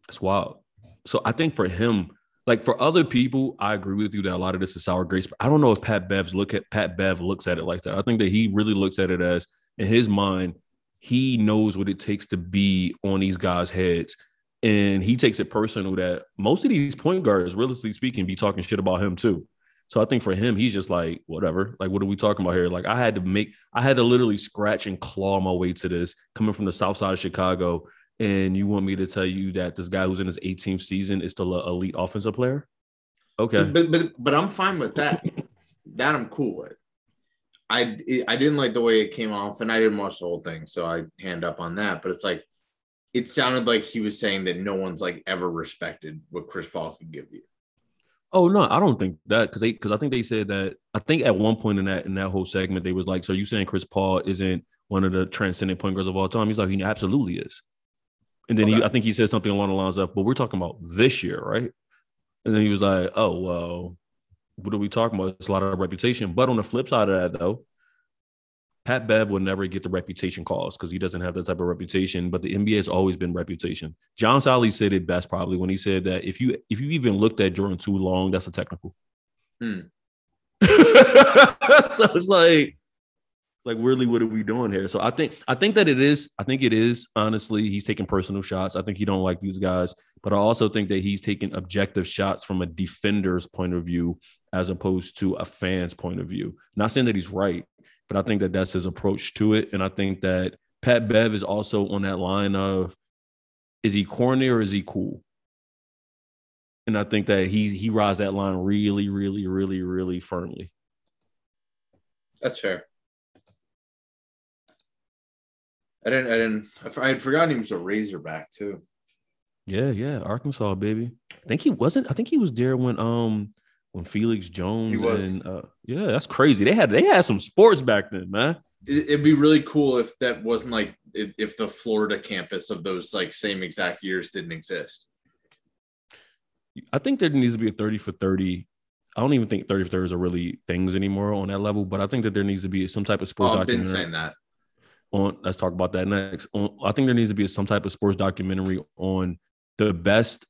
S4: That's wild. So I think for him, like for other people, I agree with you that a lot of this is sour grapes. But I don't know if Pat Bev's look at Pat Bev looks at it like that. I think that he really looks at it as in his mind, he knows what it takes to be on these guys' heads. And he takes it personal that most of these point guards, realistically speaking, be talking shit about him too. So I think for him, he's just like, whatever. Like, what are we talking about here? Like, I had to make, I had to literally scratch and claw my way to this coming from the south side of Chicago and you want me to tell you that this guy who's in his 18th season is still an elite offensive player? Okay.
S3: But but but I'm fine with that. that I'm cool with. I I didn't like the way it came off, and I didn't watch the whole thing, so I hand up on that. But it's like it sounded like he was saying that no one's like ever respected what Chris Paul could give you.
S4: Oh no, I don't think that because they because I think they said that I think at one point in that in that whole segment they was like, so you saying Chris Paul isn't one of the transcendent point guards of all time? He's like, he absolutely is. And then he, I think he said something along the lines of, but we're talking about this year, right? And then he was like, oh well, what are we talking about? It's a lot of reputation. But on the flip side of that, though, Pat Bev will never get the reputation calls because he doesn't have that type of reputation. But the NBA has always been reputation. John Salley said it best probably when he said that if you if you even looked at Jordan too long, that's a technical.
S3: Hmm.
S4: so it's like, like really, what are we doing here? So I think I think that it is. I think it is honestly. He's taking personal shots. I think he don't like these guys, but I also think that he's taking objective shots from a defender's point of view as opposed to a fan's point of view. Not saying that he's right, but I think that that's his approach to it. And I think that Pat Bev is also on that line of is he corny or is he cool? And I think that he he rides that line really, really, really, really firmly.
S3: That's fair. I didn't. I didn't. I I had forgotten he was a Razorback too.
S4: Yeah, yeah, Arkansas, baby. I think he wasn't. I think he was there when um when Felix Jones and uh yeah, that's crazy. They had they had some sports back then, man.
S3: It, it'd be really cool if that wasn't like if, the Florida campus of those like same exact years didn't exist.
S4: I think there needs to be a 30 for 30 I don't even think 30 for 30s are really things anymore on that level, but I think that there needs to be some type of
S3: Oh,
S4: sports
S3: I've been saying that.
S4: on let's talk about that next. On, I think there needs to be some type of sports documentary on the best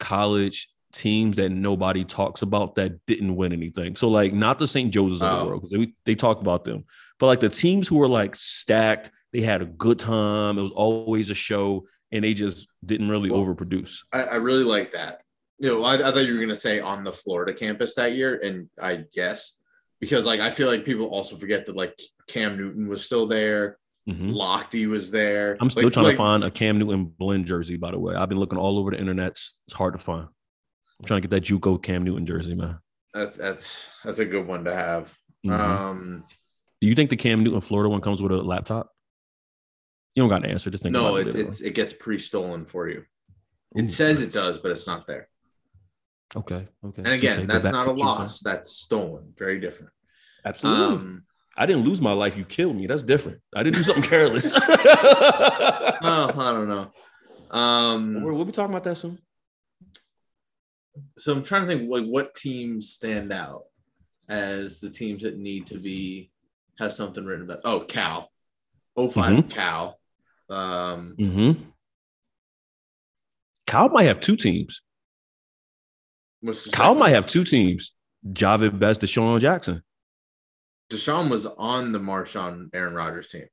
S4: college teams that nobody talks about that didn't win anything. So like not the St. Joseph's of
S3: Oh.
S4: the world because they, they talk about them, but like the teams who were like stacked, they had a good time. It was always a show, and they just didn't really
S3: Well,
S4: overproduce.
S3: I, I really like that. You know, I, I thought you were gonna say on the Florida campus that year, and I guess because like I feel like people also forget that like Cam Newton was still there,
S4: Mhm.
S3: Lochte was there.
S4: I'm still
S3: Like-
S4: trying
S3: like,
S4: to find a Cam Newton blend jersey. By the way, I've been looking all over the internet. It's hard to find. I'm trying to get that JUCO Cam Newton jersey, man.
S3: That's that's that's a good one to have.
S4: Mhm.
S3: Um,
S4: Do you think the Cam Newton Florida one comes with a laptop? You don't got an answer. Just think
S3: no,
S4: about
S3: it,
S4: it.
S3: it's it gets pre-stolen for you.
S4: Ooh.
S3: It says it does, but it's not there.
S4: okay. Okay.
S3: And again. That's not a loss. That's stolen. Very different.
S4: Absolutely.
S3: Um,
S4: I didn't lose my life. You killed me. That's different. I didn't do something careless.
S3: oh, I don't know. Um,
S4: we'll, we'll be talking about that soon.
S3: So I'm trying to think like what teams stand out as the teams that need to be have something written about. Oh, Cal, 5
S4: Mhm.
S3: Cal. Um,
S4: Mm-hmm. Cal might have two teams.
S3: what's the
S4: Cal
S3: second?
S4: might have two teams. Jahvid Best, DeSean Jackson.
S3: DeSean was on the Marshawn Aaron Rodgers team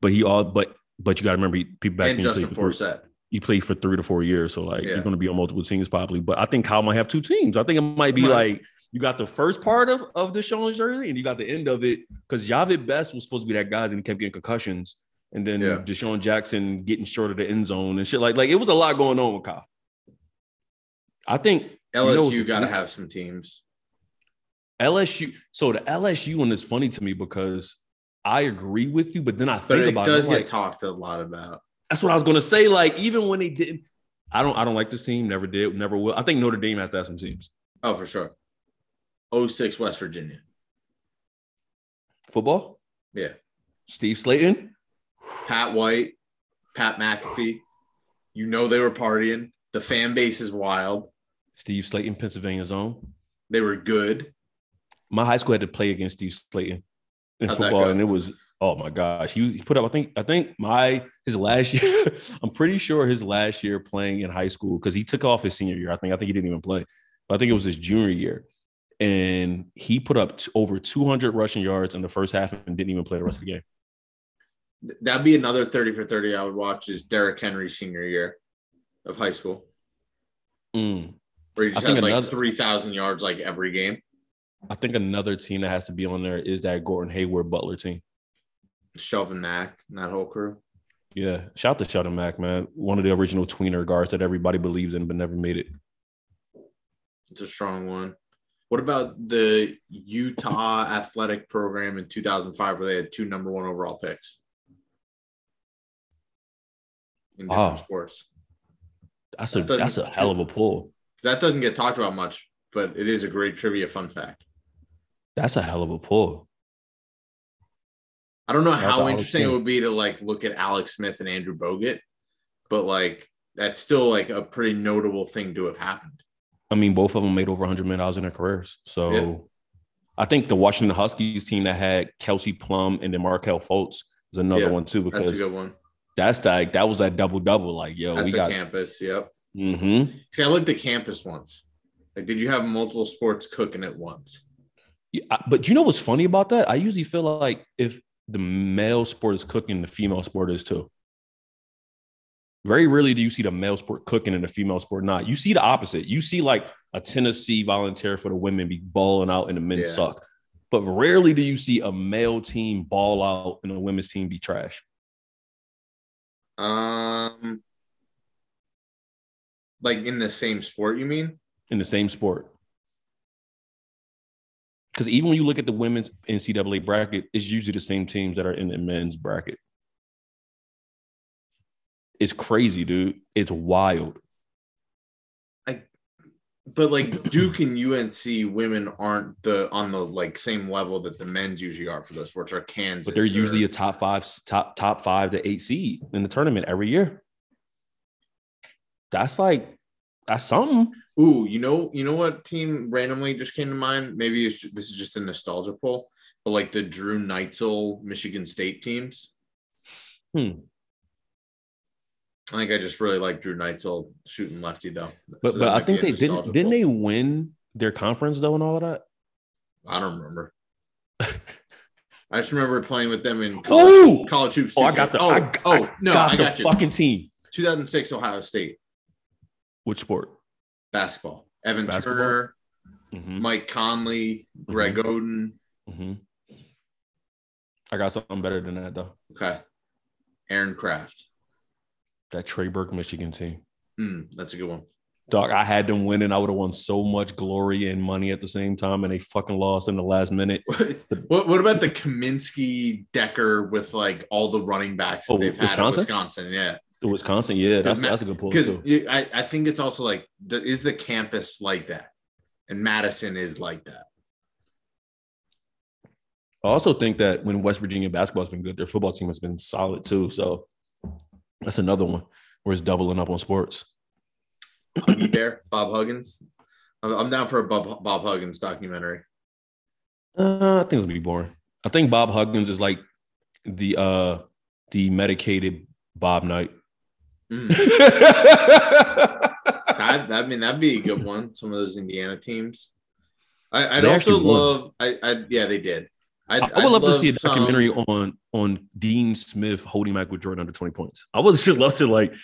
S4: But he all but but you got to remember he, people back
S3: and Justin Forsett.
S4: He played for three to four years. So like
S3: Yeah.
S4: you're going to be on multiple teams probably. But I think Cal might have two teams. I think it might be
S3: Right.
S4: like you got the first part of of DeSean's jersey and you got the end of it because Jahvid Best was supposed to be that guy that kept getting concussions. And then
S3: Yeah.
S4: DeSean Jackson getting short of the end zone and shit like like it was a lot going on with Cal. I think you know
S3: LSU got to have some teams.
S4: LSU. So the LSU one is funny to me because I agree with you, but then I
S3: But
S4: think
S3: it
S4: about
S3: does
S4: it. I'm
S3: get
S4: like,
S3: talked a lot about.
S4: That's what I was gonna say. Like even when they didn't, I don't. I don't like this team. Never did. Never will. I think Notre Dame has to have some teams.
S3: Oh, for sure. 06 West Virginia.
S4: Football.
S3: Yeah.
S4: Steve Slaton.
S3: Pat White, Pat McAfee. You know they were partying. The fan base is wild.
S4: Steve Slaton, Pennsylvania zone.
S3: They were good.
S4: My high school had to play against Steve Slaton in
S3: How'd
S4: football, and it was oh my gosh. He, put up. I think. I think my his last year. I'm pretty sure his last year playing in high school because he took off his senior year. I think. I think he didn't even play. But I think it was his junior year, and he put up t- over 200 rushing yards in the first half and didn't even play the rest of the game.
S3: That'd be another 30 for 30 I would watch is Derrick Henry's senior year of high school,
S4: Mm.
S3: where he just
S4: I
S3: had like
S4: another-
S3: 3,000 yards like every game.
S4: I think another team that has to be on there is that Gordon Hayward Butler team.
S3: Shelvin Mack and that whole crew.
S4: Yeah, shout out to Sheldon Mack, man. One of the original tweener guards that everybody believes in but never made it.
S3: It's a strong one. What about the Utah athletic program in 2005 where they had two number one overall picks in different
S4: Wow.
S3: sports?
S4: That's a
S3: That
S4: that's a hell of a pull.
S3: That doesn't get talked about much, but it is a great trivia fun fact.
S4: That's a hell of a pull.
S3: I don't know how interesting it would be to like look at Alex Smith and Andrew Bogut, but like that's still like a pretty notable thing to have happened.
S4: I mean, both of them made over 100 million dollars in their careers. So
S3: Yeah.
S4: I think the Washington Huskies team that had Kelsey Plum and then Markelle Fultz is another
S3: Yeah,
S4: one too Because
S3: That's a good one.
S4: that's like that was that double double. Like, yo,
S3: That's
S4: we got.
S3: campus. Yep.
S4: Mm-hmm.
S3: See, I looked at campus once. Like, did you have multiple sports cooking at once?
S4: Yeah, but you know what's funny about that? I usually feel like if the male sport is cooking, the female sport is too. Very rarely do you see the male sport cooking and the female sport not. You see the opposite. You see like a Tennessee volunteer for the women be balling out and the men
S3: Yeah.
S4: suck. But rarely do you see a male team ball out and a women's team be trash.
S3: Um, like in the same sport, you mean?
S4: in the same sport. Because even when you look at the women's NCAA bracket, it's usually the same teams that are in the men's bracket. It's crazy, dude. It's wild.
S3: I, But like Duke and UNC women aren't the on the like same level that the men's usually are for those sports or Kansas.
S4: But they're
S3: or-
S4: usually a top five, top top five to eight seed in the tournament every year. That's like That's something.
S3: Ooh, you know, you know what team randomly just came to mind? Maybe it's, this is just a nostalgia pull, but like the Drew Neitzel Michigan State teams.
S4: Hmm.
S3: I think I just really like Drew Neitzel shooting lefty though.
S4: But
S3: So
S4: but I think they didn't didn't they win their conference though and all of that?
S3: I don't remember. I just remember playing with them in college,
S4: Oh!
S3: college hoops.
S4: Oh, I got the
S3: Oh,
S4: I,
S3: oh
S4: I
S3: no,
S4: got
S3: I
S4: the
S3: got you.
S4: fucking team.
S3: 2006 Ohio State
S4: Which sport?
S3: basketball. Evan
S4: Basketball?
S3: Turner,
S4: hmm
S3: Mike Conley, Greg Oden.
S4: hmm I got something better than that though.
S3: Okay, Aaron Craft.
S4: That Trey Burke Michigan team.
S3: Hmm, that's a good one.
S4: Dog, I had them winning. I would have won so much glory and money at the same time, and they fucking lost in the last minute.
S3: what what about the Kaminsky Dekker with like all the running backs that
S4: Oh,
S3: they've had
S4: Wisconsin?
S3: Wisconsin? Yeah,
S4: Wisconsin, yeah, that's
S3: Ma-
S4: that's a good point.
S3: because. I, I think it's also like the, is the campus like that, and Madison is like that.
S4: I also think that when West Virginia basketball's been good, their football team has been solid too. So that's another one where it's doubling up on sports.
S3: Huggy Bear, Bob Huggins. I'm, down for a Bob, Bob Huggins documentary.
S4: Uh, I think it's gonna be boring. I think Bob Huggins is like the uh the medicated Bob Knight.
S3: Mm. That, that- I mean, that'd be a good one. Some of those Indiana teams. I, I'd
S4: They
S3: also love. I, I, yeah, they did. I'd,
S4: I would
S3: I'd
S4: love to see a
S3: some-
S4: documentary on on Dean Smith holding Michael Jordan under 20 points. I would just love to like,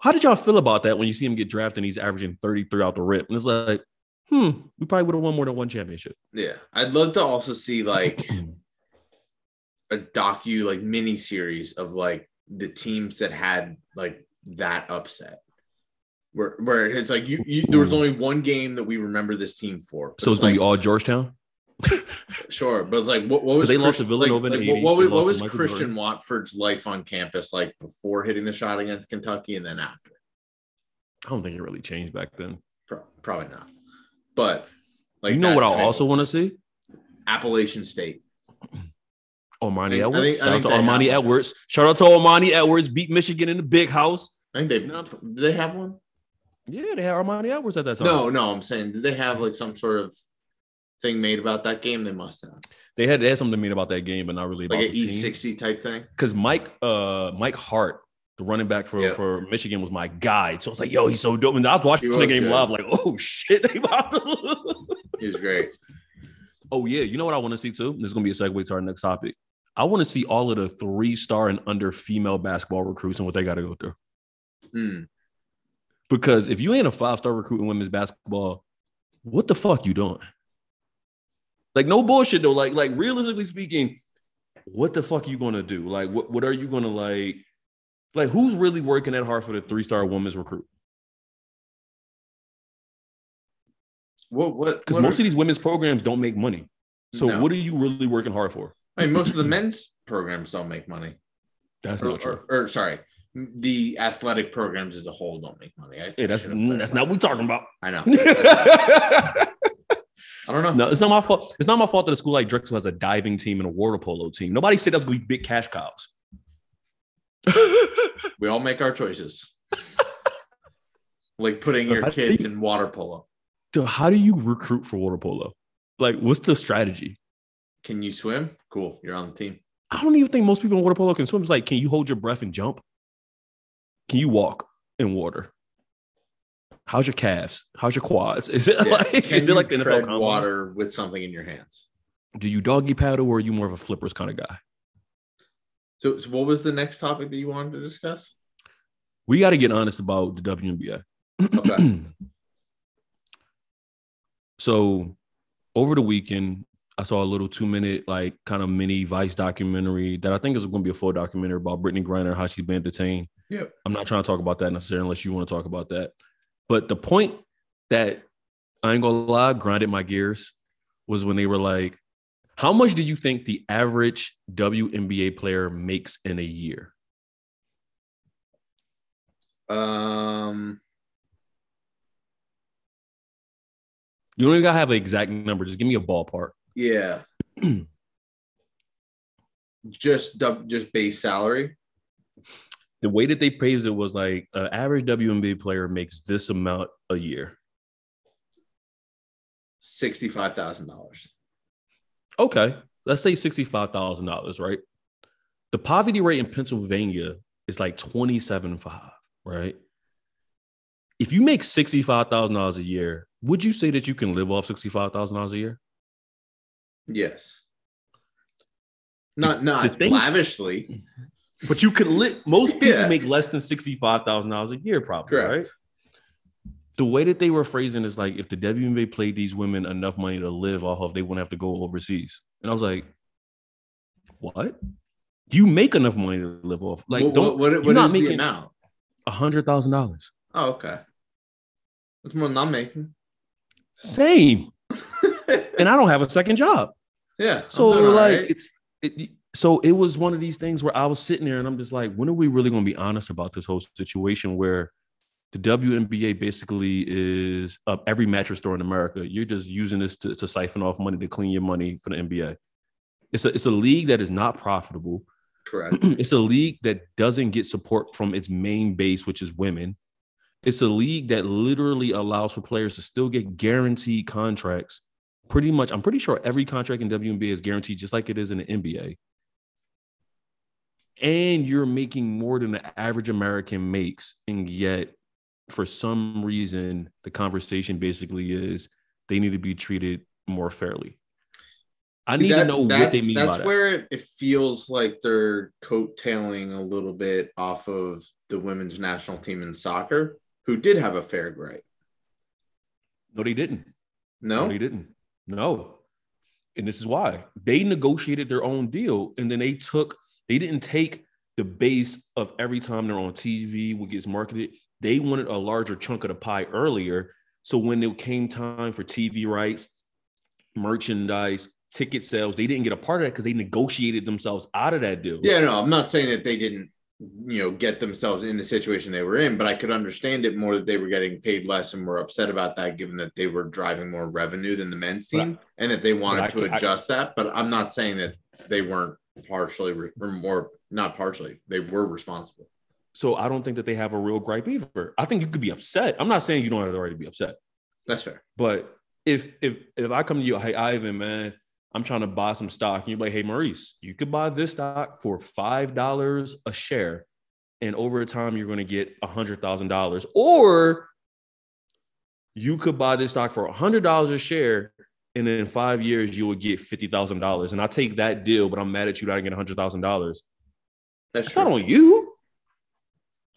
S4: how did y'all feel about that when you see him get drafted and he's averaging thirty throughout the rip? And it's like, hmm, we probably would have won more than one championship.
S3: Yeah, I'd love to also see like a docu, like mini series of like the teams that had like that upset. Where, where it's like you, you there was hmm. only one game that we remember this team for.
S4: So it's gonna
S3: like,
S4: be all Georgetown.
S3: Sure, but it's like what, what was
S4: they lost to Villanova
S3: Like, like, what, what was, what was Christian
S4: Jordan.
S3: Watford's life on campus like before hitting the shot against Kentucky and then after?
S4: I don't think it really changed back then.
S3: Pro- probably not. But like
S4: you know what I also want to see?
S3: Appalachian State.
S4: Armani
S3: I- I
S4: Edwards.
S3: think- I
S4: Shout out to Armani
S3: have-
S4: Edwards. Shout out to Armani Edwards. Beat Michigan in the big house.
S3: I think they
S4: No.
S3: do they have one?
S4: Yeah, they had Armani Edwards at that time.
S3: No, no, I'm saying did they have like some sort of thing made about that game? They must have.
S4: They had, they had something made about that game, but not really about
S3: Like an
S4: the.
S3: E60 type thing.
S4: because Mike uh Mike Hart, the running back for,
S3: Yeah.
S4: for Michigan, was my guy. So I was like, yo, he's so dope. And I was watching the game
S3: good.
S4: live, like, oh shit, they about to.
S3: He was great.
S4: oh yeah, you know what I want to see too? This is gonna be a segue to our next topic. I want to see all of the three star and under female basketball recruits and what they got to go through.
S3: Mm.
S4: Because if you ain't a five star recruit in women's basketball, what the fuck you doing? Like no bullshit though. Like like realistically speaking, what the fuck are you gonna do? Like what what are you gonna like? Like who's really working that hard for the three star women's recruit?
S3: What what
S4: Because most
S3: are-
S4: of these women's programs don't make money. So
S3: No.
S4: what are you really working hard for?
S3: I mean, most of the men's programs don't make money.
S4: That's
S3: Or,
S4: not true.
S3: or, or, sorry, the athletic programs as a whole don't make money. I,
S4: Hey, that's
S3: I should have
S4: that's not what we're talking about.
S3: I know. I don't know.
S4: No, it's not my fault. It's not my fault that a school like Drexel has a diving team and a water polo team. Nobody said that's gonna be big cash cows.
S3: We all make our choices. like putting your kids in water polo.
S4: Dude, how do you recruit for water polo? Like, what's the strategy?
S3: Can you swim? Cool. You're on the team.
S4: I don't even think most people in water polo can swim. It's like, can you hold your breath and jump? Can you walk in water? How's your calves? How's your quads? Is it
S3: Yeah.
S4: like,
S3: Can
S4: is
S3: you
S4: it like the NFL
S3: tread
S4: combine?
S3: water with something in your hands?
S4: Do you doggy paddle or are you more of a flippers kind of guy?
S3: So, so what was the next topic that you wanted to discuss?
S4: We got to get honest about the WNBA.
S3: Okay.
S4: so over the weekend, I saw a little two minute, like kind of mini Vice documentary that I think is going to be a full documentary about Brittney Griner, how she's been detained.
S3: Yep.
S4: I'm not trying to talk about that necessarily unless you want to talk about that. But the point that I ain't gonna lie, grinded my gears was when they were like, how much do you think the average WNBA player makes in a year?
S3: Um,
S4: You don't even gotta have an exact number, just give me a ballpark.
S3: Yeah. just just base salary.
S4: The way that they praised it was like an average WNBA player makes this amount a year.
S3: Sixty-five thousand dollars.
S4: Okay, let's say sixty-five thousand dollars, right? The poverty rate in Pennsylvania is like twenty-seven five, right? If you make sixty-five thousand dollars a year, would you say that you can live off sixty-five thousand dollars a year?
S3: Yes. Not not
S4: thing-
S3: lavishly.
S4: But you could live. Most people
S3: Yeah.
S4: make less than sixty-five thousand dollars a year, probably,
S3: Correct.
S4: right? The way that they were phrasing is like if the WNBA played these women enough money to live off of, they wouldn't have to go overseas. And I was like, "What? You make enough money to live off? Like,
S3: what,
S4: don't
S3: what,
S4: you're
S3: what
S4: not
S3: is
S4: making
S3: amount?
S4: a hundred thousand dollars?
S3: Oh, okay. That's more than I'm making.
S4: Same. And I don't have a second job.
S3: Yeah.
S4: So like
S3: right.
S4: it's it, so it was one of these things where I was sitting there and I'm just like, when are we really going to be honest about this whole situation where the WNBA basically is uh, every mattress store in America. You're just using this to, to siphon off money to clean your money for the NBA. It's a it's a league that is not profitable.
S3: correct.
S4: it's a league that doesn't get support from its main base, which is women. It's a league that literally allows for players to still get guaranteed contracts. Pretty much, I'm pretty sure every contract in WNBA is guaranteed, just like it is in the NBA. And you're making more than the average American makes, and yet, for some reason, the conversation basically is they need to be treated more fairly. I
S3: See,
S4: need to know
S3: that-
S4: what they mean
S3: That's
S4: that.
S3: where it, it feels like they're coattailing a little bit off of the women's national team in soccer, who did have a fair grade.
S4: No, they didn't.
S3: No,
S4: No, they didn't. No. And this is why they negotiated their own deal. And then they took, they didn't take the base of every time they're on TV, what gets marketed. They wanted a larger chunk of the pie earlier. So when it came time for TV rights, merchandise, ticket sales, they didn't get a part of that because they negotiated themselves out of that deal.
S3: Yeah, no, I'm not saying that they didn't, you know, get themselves in the situation they were in, but I could understand it more that they were getting paid less and were upset about that, given that they were driving more revenue than the men's
S4: But
S3: team, and that they wanted to
S4: can't- I-
S3: adjust that. But I'm not saying that they weren't partially re- or more, not partially, they were responsible.
S4: So I don't think that they have a real gripe either. I think you could be upset. I'm not saying you don't have the right to be upset.
S3: That's fair.
S4: But if if if I come to you, hey Ivan, man, I'm trying to buy some stock, and you're like, hey Maurice, you could buy this stock for five dollars a share, and over time you're going to get a hundred thousand dollars, or you could buy this stock for a hundred dollars a share, and then in five years you would get fifty thousand dollars, and I take that deal, but I'm mad at you that I get a hundred thousand dollars.
S3: That's
S4: It's not on you.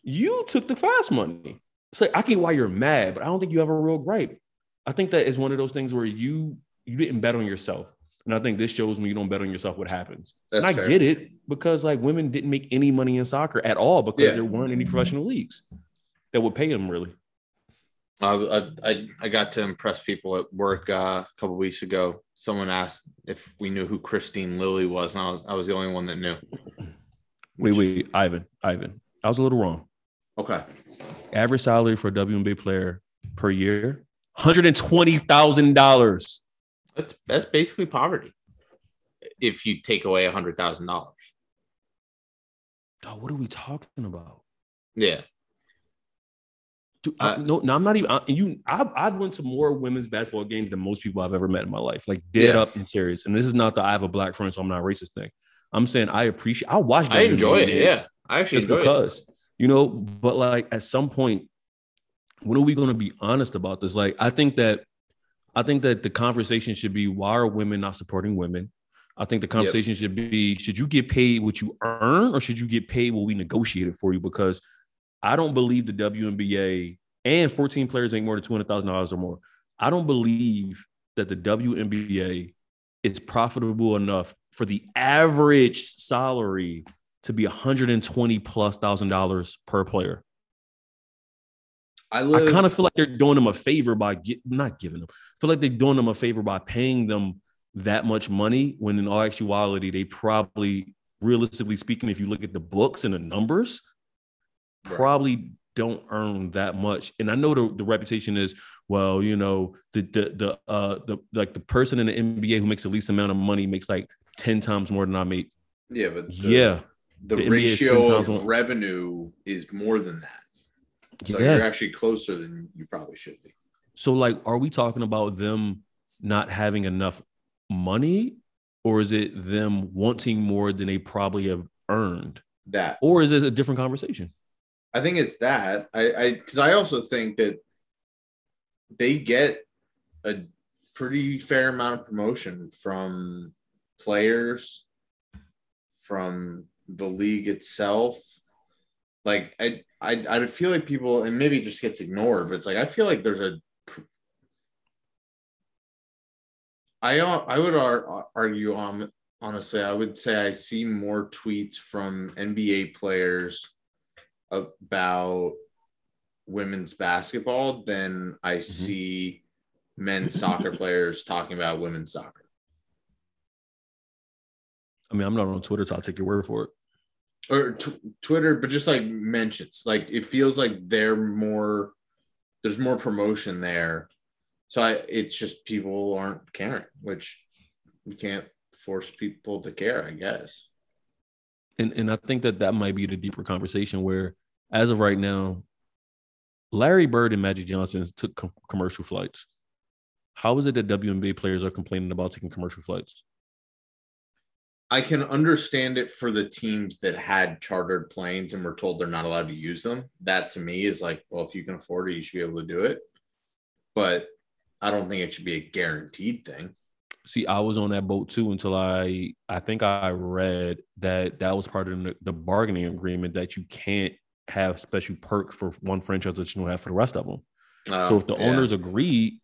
S4: You took the fast money. It's like I get why you're mad, but I don't think you have a real gripe. I think that is one of those things where you you didn't bet on yourself. And I think this shows when you don't bet on yourself what happens.
S3: That's
S4: and I
S3: fair.
S4: get it because like women didn't make any money in soccer at all because
S3: Yeah.
S4: there weren't any professional leagues that would pay them really.
S3: I, I I got to impress people at work uh, a couple weeks ago. Someone asked if we knew who Kristine Lilly was, and I was I was the only one that knew.
S4: Wait, wait, Ivan, Ivan. I was a little wrong.
S3: Okay,
S4: Average salary for a WNBA player per year, $120,000.
S3: That's that's basically poverty. If you take away a hundred thousand dollars,
S4: Dog, what are we talking about?
S3: yeah,
S4: Dude, I,
S3: Uh,
S4: no, no, I'm not even. I, you, I've, I've went to more women's basketball games than most people I've ever met in my life. Like dead
S3: Yeah.
S4: up and serious. And this is not the I have a black friend, so I'm not racist thing. I'm saying I appreciate. I watch.
S3: I enjoy it.
S4: games
S3: Yeah, I actually
S4: just
S3: enjoy it.
S4: because you know. But like at some point, when are we going to be honest about this? Like I think that, I think that the conversation should be why are women not supporting women? I think the conversation should be should you get paid what you earn or should you get paid what we negotiated for you? Because I don't believe the WNBA and 14 players make more than $200,000 or more. I don't believe that the WNBA is profitable enough for the average salary to be 120 plus thousand dollars per player.
S3: I
S4: I kind of feel like they're doing them a favor by get, not giving them. I feel like they're doing them a favor by paying them that much money when in all actuality they probably realistically speaking if you look at the books and the numbers
S3: Right.
S4: probably don't earn that much and i know the, the reputation is well you know the the the uh the like the person in the nba who makes the least amount of money makes like 10 times more than i make
S3: yeah, but the,
S4: yeah
S3: the,
S4: The NBA is 10
S3: ratio of revenue is more than that. So
S4: Yeah.
S3: you're actually closer than you probably should be.
S4: So, like, are we talking about them not having enough money, or is it them wanting more than they probably have earned,
S3: That
S4: or is it a different conversation?
S3: I think it's that. I I because I also think that they get a pretty fair amount of promotion from players, from the league itself. Like I I I feel like people and maybe it just gets ignored, but it's like I feel like there's a I uh, I would argue on honestly I would say I see more tweets from NBA players about women's basketball than I see men's soccer players talking about women's soccer.
S4: I mean, I'm not on Twitter, so I'll take your word for it.
S3: Or t- Twitter, but just like mentions, like it feels like they're more. There's more promotion there, so I. It's just people aren't caring, which you can't force people to care, I guess.
S4: And and I think that that might be the deeper conversation where, as of right now, Larry Bird and Magic Johnson took com- commercial flights. How is it that WNBA players are complaining about taking commercial flights?
S3: I can understand it for the teams that had chartered planes and were told they're not allowed to use them. That to me is like, well, if you can afford it, you should be able to do it. But I don't think it should be a guaranteed thing.
S4: See, I was on that boat too until I I think I read that that was part of the, bargaining agreement that you can't have special perks for one franchise that you don't have for the rest of them. so
S3: Um,
S4: if the
S3: yeah.
S4: owners agreed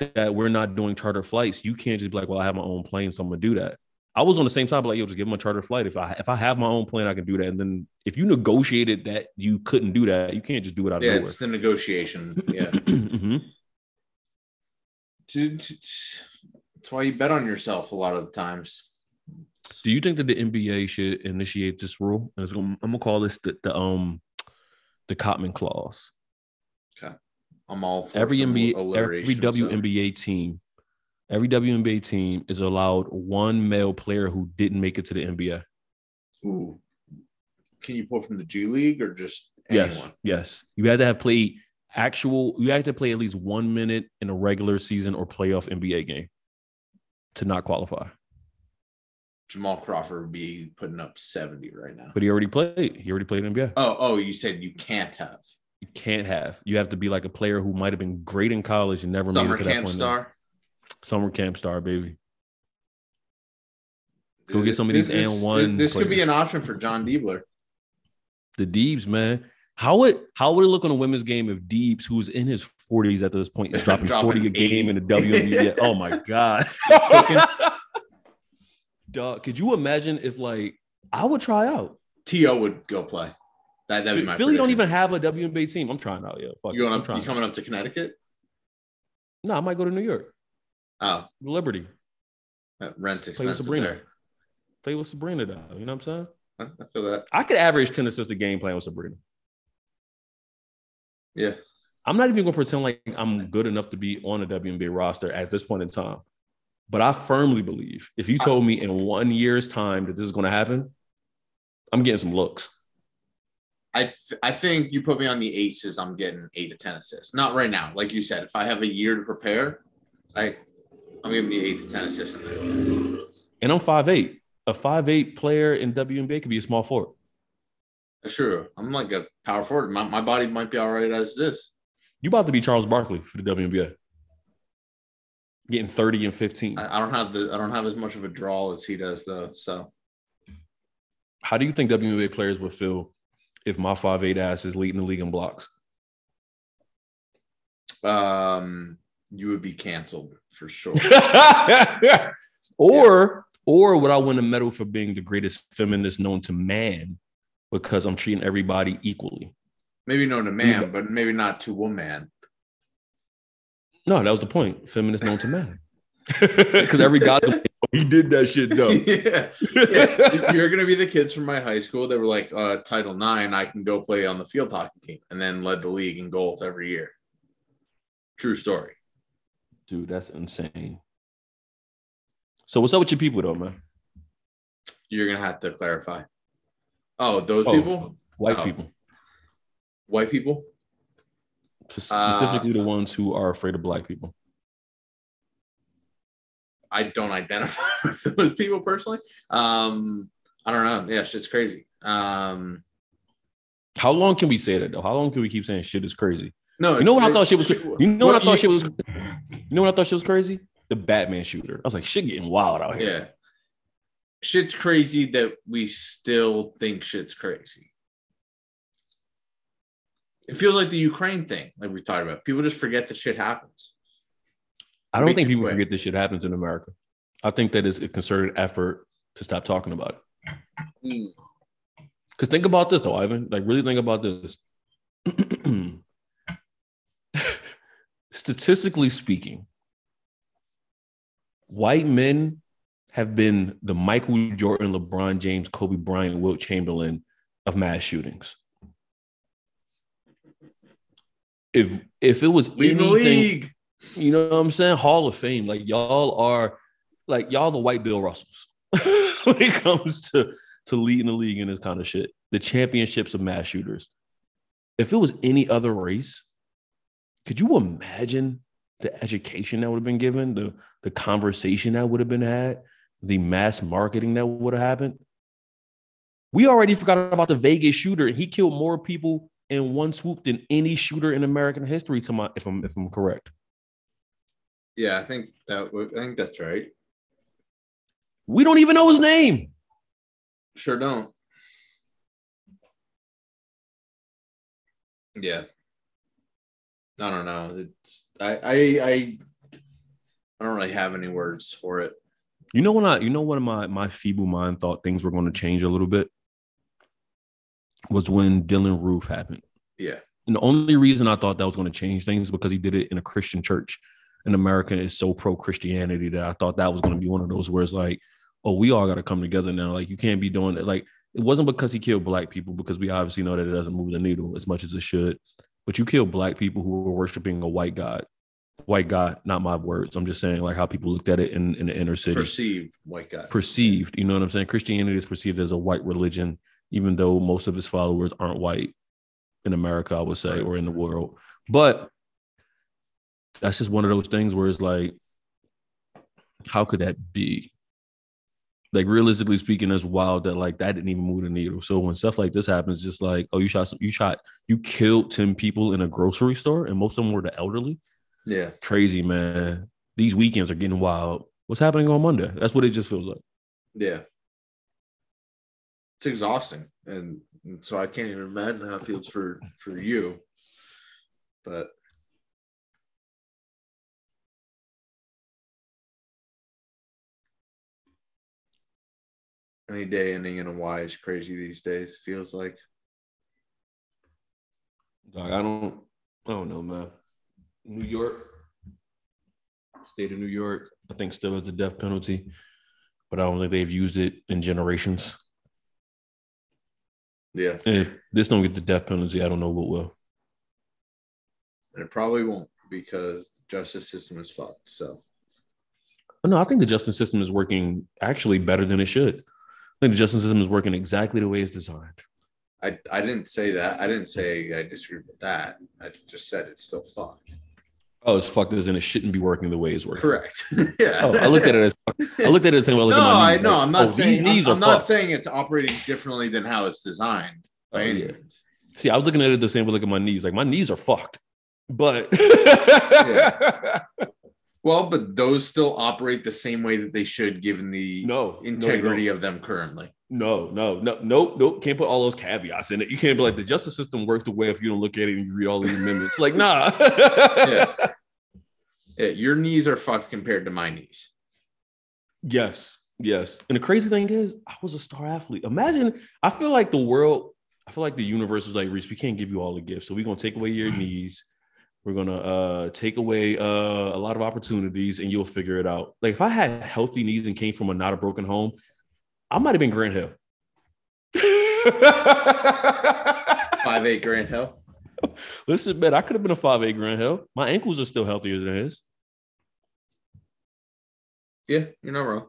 S4: that we're not doing charter flights, you can't just be like, "Well, I have my own plane, so I'm gonna do that." I was on the same side, but like, "Yo, just give them a charter flight." If I if I have my own plane, I can do that. And then if you negotiated that you couldn't do that, you can't just do it out of
S3: yeah,
S4: nowhere.
S3: it's the negotiation. Yeah.
S4: Mhm.
S3: To- That's why you bet on yourself a lot of the times.
S4: Do you think that the NBA should initiate this rule? And gonna, I'm gonna call this the, the um the Cotman clause. Okay.
S3: I'm all for
S4: every NBA, every WNBA team, every WNBA team is allowed one male player who didn't make it to the NBA.
S3: Ooh. Can you pull from the G League or just anyone?
S4: Yes, yes. You had to have played actual. You had to play at least one minute in a regular season or playoff NBA game to not qualify.
S3: Jamal Crawford would be putting up 70 right now.
S4: But he already played. He already played NBA.
S3: Oh, oh, you said you can't have
S4: You can't have. You have to be like a player who might have been great in college and never made it to that
S3: camp
S4: point.
S3: star.
S4: Summer camp star, baby. Go get
S3: This-
S4: some of these
S3: this-
S4: and one
S3: This could be an option for Jon Diebler.
S4: The Deebs, man. How would how would it look on a women's game if Deebs, who's in his 40s at this point, is dropping,
S3: Dropping
S4: 40 a game in the WNBA? oh my god. Dog, could you imagine if like I would try out?
S3: T.O. would go play. That, that'd be my
S4: Philly don't even have a WNBA team. I'm trying out, yeah. Fuck
S3: You going
S4: I'm
S3: up?
S4: trying
S3: You coming up to Connecticut?
S4: No, I might go to New York.
S3: Oh,
S4: Liberty.
S3: rent's
S4: Play with Sabrina.
S3: there.
S4: Play with Sabrina, though. You know what I'm saying?
S3: I feel that.
S4: I could average 10 assists a game playing with Sabrina.
S3: Yeah.
S4: I'm not even gonna pretend like I'm good enough to be on a WNBA roster at this point in time. But I firmly believe if you told me in one year's time that this is gonna happen, I'm getting some looks.
S3: I th- I think you put me on the aces. I'm getting eight to ten assists. Not right now, like you said. If I have a year to prepare, I I'm giving you eight to ten assists. In there.
S4: And I'm five eight. A five eight player in WNBA could be a small forward.
S3: That's true. I'm like a power forward. My, my body might be all right as it is.
S4: You about to be Charles Barkley for the WNBA. Getting 30 and 15.
S3: I, I don't have the I don't have as much of a draw as he does though. So
S4: How do you think WNBA players would feel if my five eight ass is leading the league in blocks?
S3: um you would be canceled for sure.
S4: or or would I win a medal for being the greatest feminist known to man because I'm treating everybody equally?
S3: maybe known to man, but maybe not to woman.
S4: No, that was the point. Feminist known to man. Because every guy he did that shit though.
S3: yeah. Yeah. You're gonna be the kids from my high school that were like uh Title Nine, I can go play on the field hockey team, and then led the league in goals every year. True story.
S4: Dude, that's insane. So what's up with your people though, man?
S3: You're gonna have to clarify. Oh, those
S4: Oh,
S3: people,
S4: White
S3: Oh.
S4: people,
S3: white people.
S4: Spe-
S3: Uh,
S4: specifically the ones who are afraid of black people.
S3: I don't identify with those people personally. Um, I don't know. Yeah, shit's crazy. Um,
S4: How long can we say that though? How long can we keep saying shit is crazy?
S3: no,
S4: You know what I thought shit was?
S3: shit-
S4: You know what I thought
S3: you-
S4: shit was? You know what I thought she was crazy? The Batman shooter. I was like, shit getting wild out here.
S3: Yeah. Shit's crazy that we still think shit's crazy. It feels like the Ukraine thing, like we talked about. People just forget that shit happens.
S4: I don't
S3: Make
S4: think people forget this shit happens in America. I think that is a concerted effort to stop talking about it.
S3: Hmm.
S4: Because think about this though, Ivan. Like, really think about this. Statistically speaking, white men have been the Michael Jordan, LeBron James, Kobe Bryant, Wilt Chamberlain of mass shootings. If if it was
S3: Lead the
S4: anything,
S3: league.
S4: you know what I'm saying? Hall of Fame. Like y'all are like y'all the white Bill Russells when it comes to to leading the league in this kind of shit. The championships of mass shooters. If it was any other race, could you imagine the education that would have been given, the the conversation that would have been had, the mass marketing that would have happened? We already forgot about the Vegas shooter. And he killed more people in one swoop than any shooter in American history. To my, if I'm if I'm correct.
S3: Yeah, I think that I think that's right.
S4: We don't even know his name.
S3: Sure don't. Yeah. I don't know. It's I I I I don't really have any words for it.
S4: You know when I, you know, of my my feeble mind thought things were going to change a little bit was when Dylann Roof happened.
S3: Yeah.
S4: And the only reason I thought that was going to change things because he did it in a Christian church. And America is so pro Christianity that I thought that was going to be one of those where it's like, oh, we all got to come together now. Like you can't be doing it. Like it wasn't because he killed black people because we obviously know that it doesn't move the needle as much as it should. But you killed black people who were worshiping a white god. White god, not my words. I'm just saying like how people looked at it in, in the inner city
S3: Perceived white god.
S4: perceived. You know what I'm saying? Christianity is perceived as a white religion, even though most of its followers aren't white in America, I would say, or in the world. But that's just one of those things where it's like, how could that be? Like realistically speaking, it's wild that like that didn't even move the needle. So when stuff like this happens, just like, oh, you shot some, you shot, you killed 10 people in a grocery store, and most of them were the elderly.
S3: yeah.
S4: Crazy, man. These weekends are getting wild. What's happening on Monday? That's what it just feels like.
S3: Yeah. It's exhausting. And, and so I can't even imagine how it feels for for you. But any day ending in a Y is crazy these days, feels like.
S4: Dog, I don't, I don't know, man. New York, state of New York, I think still has the death penalty, but I don't think they've used it in generations.
S3: Yeah.
S4: And if this don't get the death penalty, I don't know what will.
S3: And it probably won't because the justice system is fucked. So
S4: no, I think the justice system is working actually better than it should. Think the justice system is working exactly the way it's designed.
S3: I, I didn't say that. I didn't say I disagree with that. I just said it's still fucked.
S4: Oh, it's fucked as in it shouldn't be working the way it's working.
S3: Correct. yeah.
S4: Oh, I looked at it as I looked at it the same way I look
S3: no,
S4: at my
S3: I
S4: knees.
S3: no,
S4: like,
S3: I'm not
S4: oh,
S3: saying
S4: these
S3: I'm,
S4: are
S3: I'm not saying it's operating differently than how it's designed by
S4: Oh, yeah. See, I was looking at it the same way. Look at my knees. Like my knees are fucked, but
S3: Well, but those still operate the same way that they should, given the
S4: no
S3: integrity
S4: No,
S3: of them currently.
S4: no, no, no, no, no. Can't put all those caveats in it. You can't be like the justice system works the way if you don't look at it and you read all the amendments. Like, nah.
S3: Yeah. Yeah, your knees are fucked compared to my knees.
S4: Yes, yes. And the crazy thing is, I was a star athlete. Imagine, I feel like the world, I feel like the universe was like, Reese, we can't give you all the gifts. So we're gonna take away your mm. knees. We're gonna uh take away uh a lot of opportunities and you'll figure it out. Like if I had healthy knees and came from a not a broken home, I might have been Grant Hill.
S3: Five eight Grant Hill.
S4: Listen, man, I could have been a five eight Grant Hill. My ankles are still healthier than his.
S3: Yeah, you're not wrong.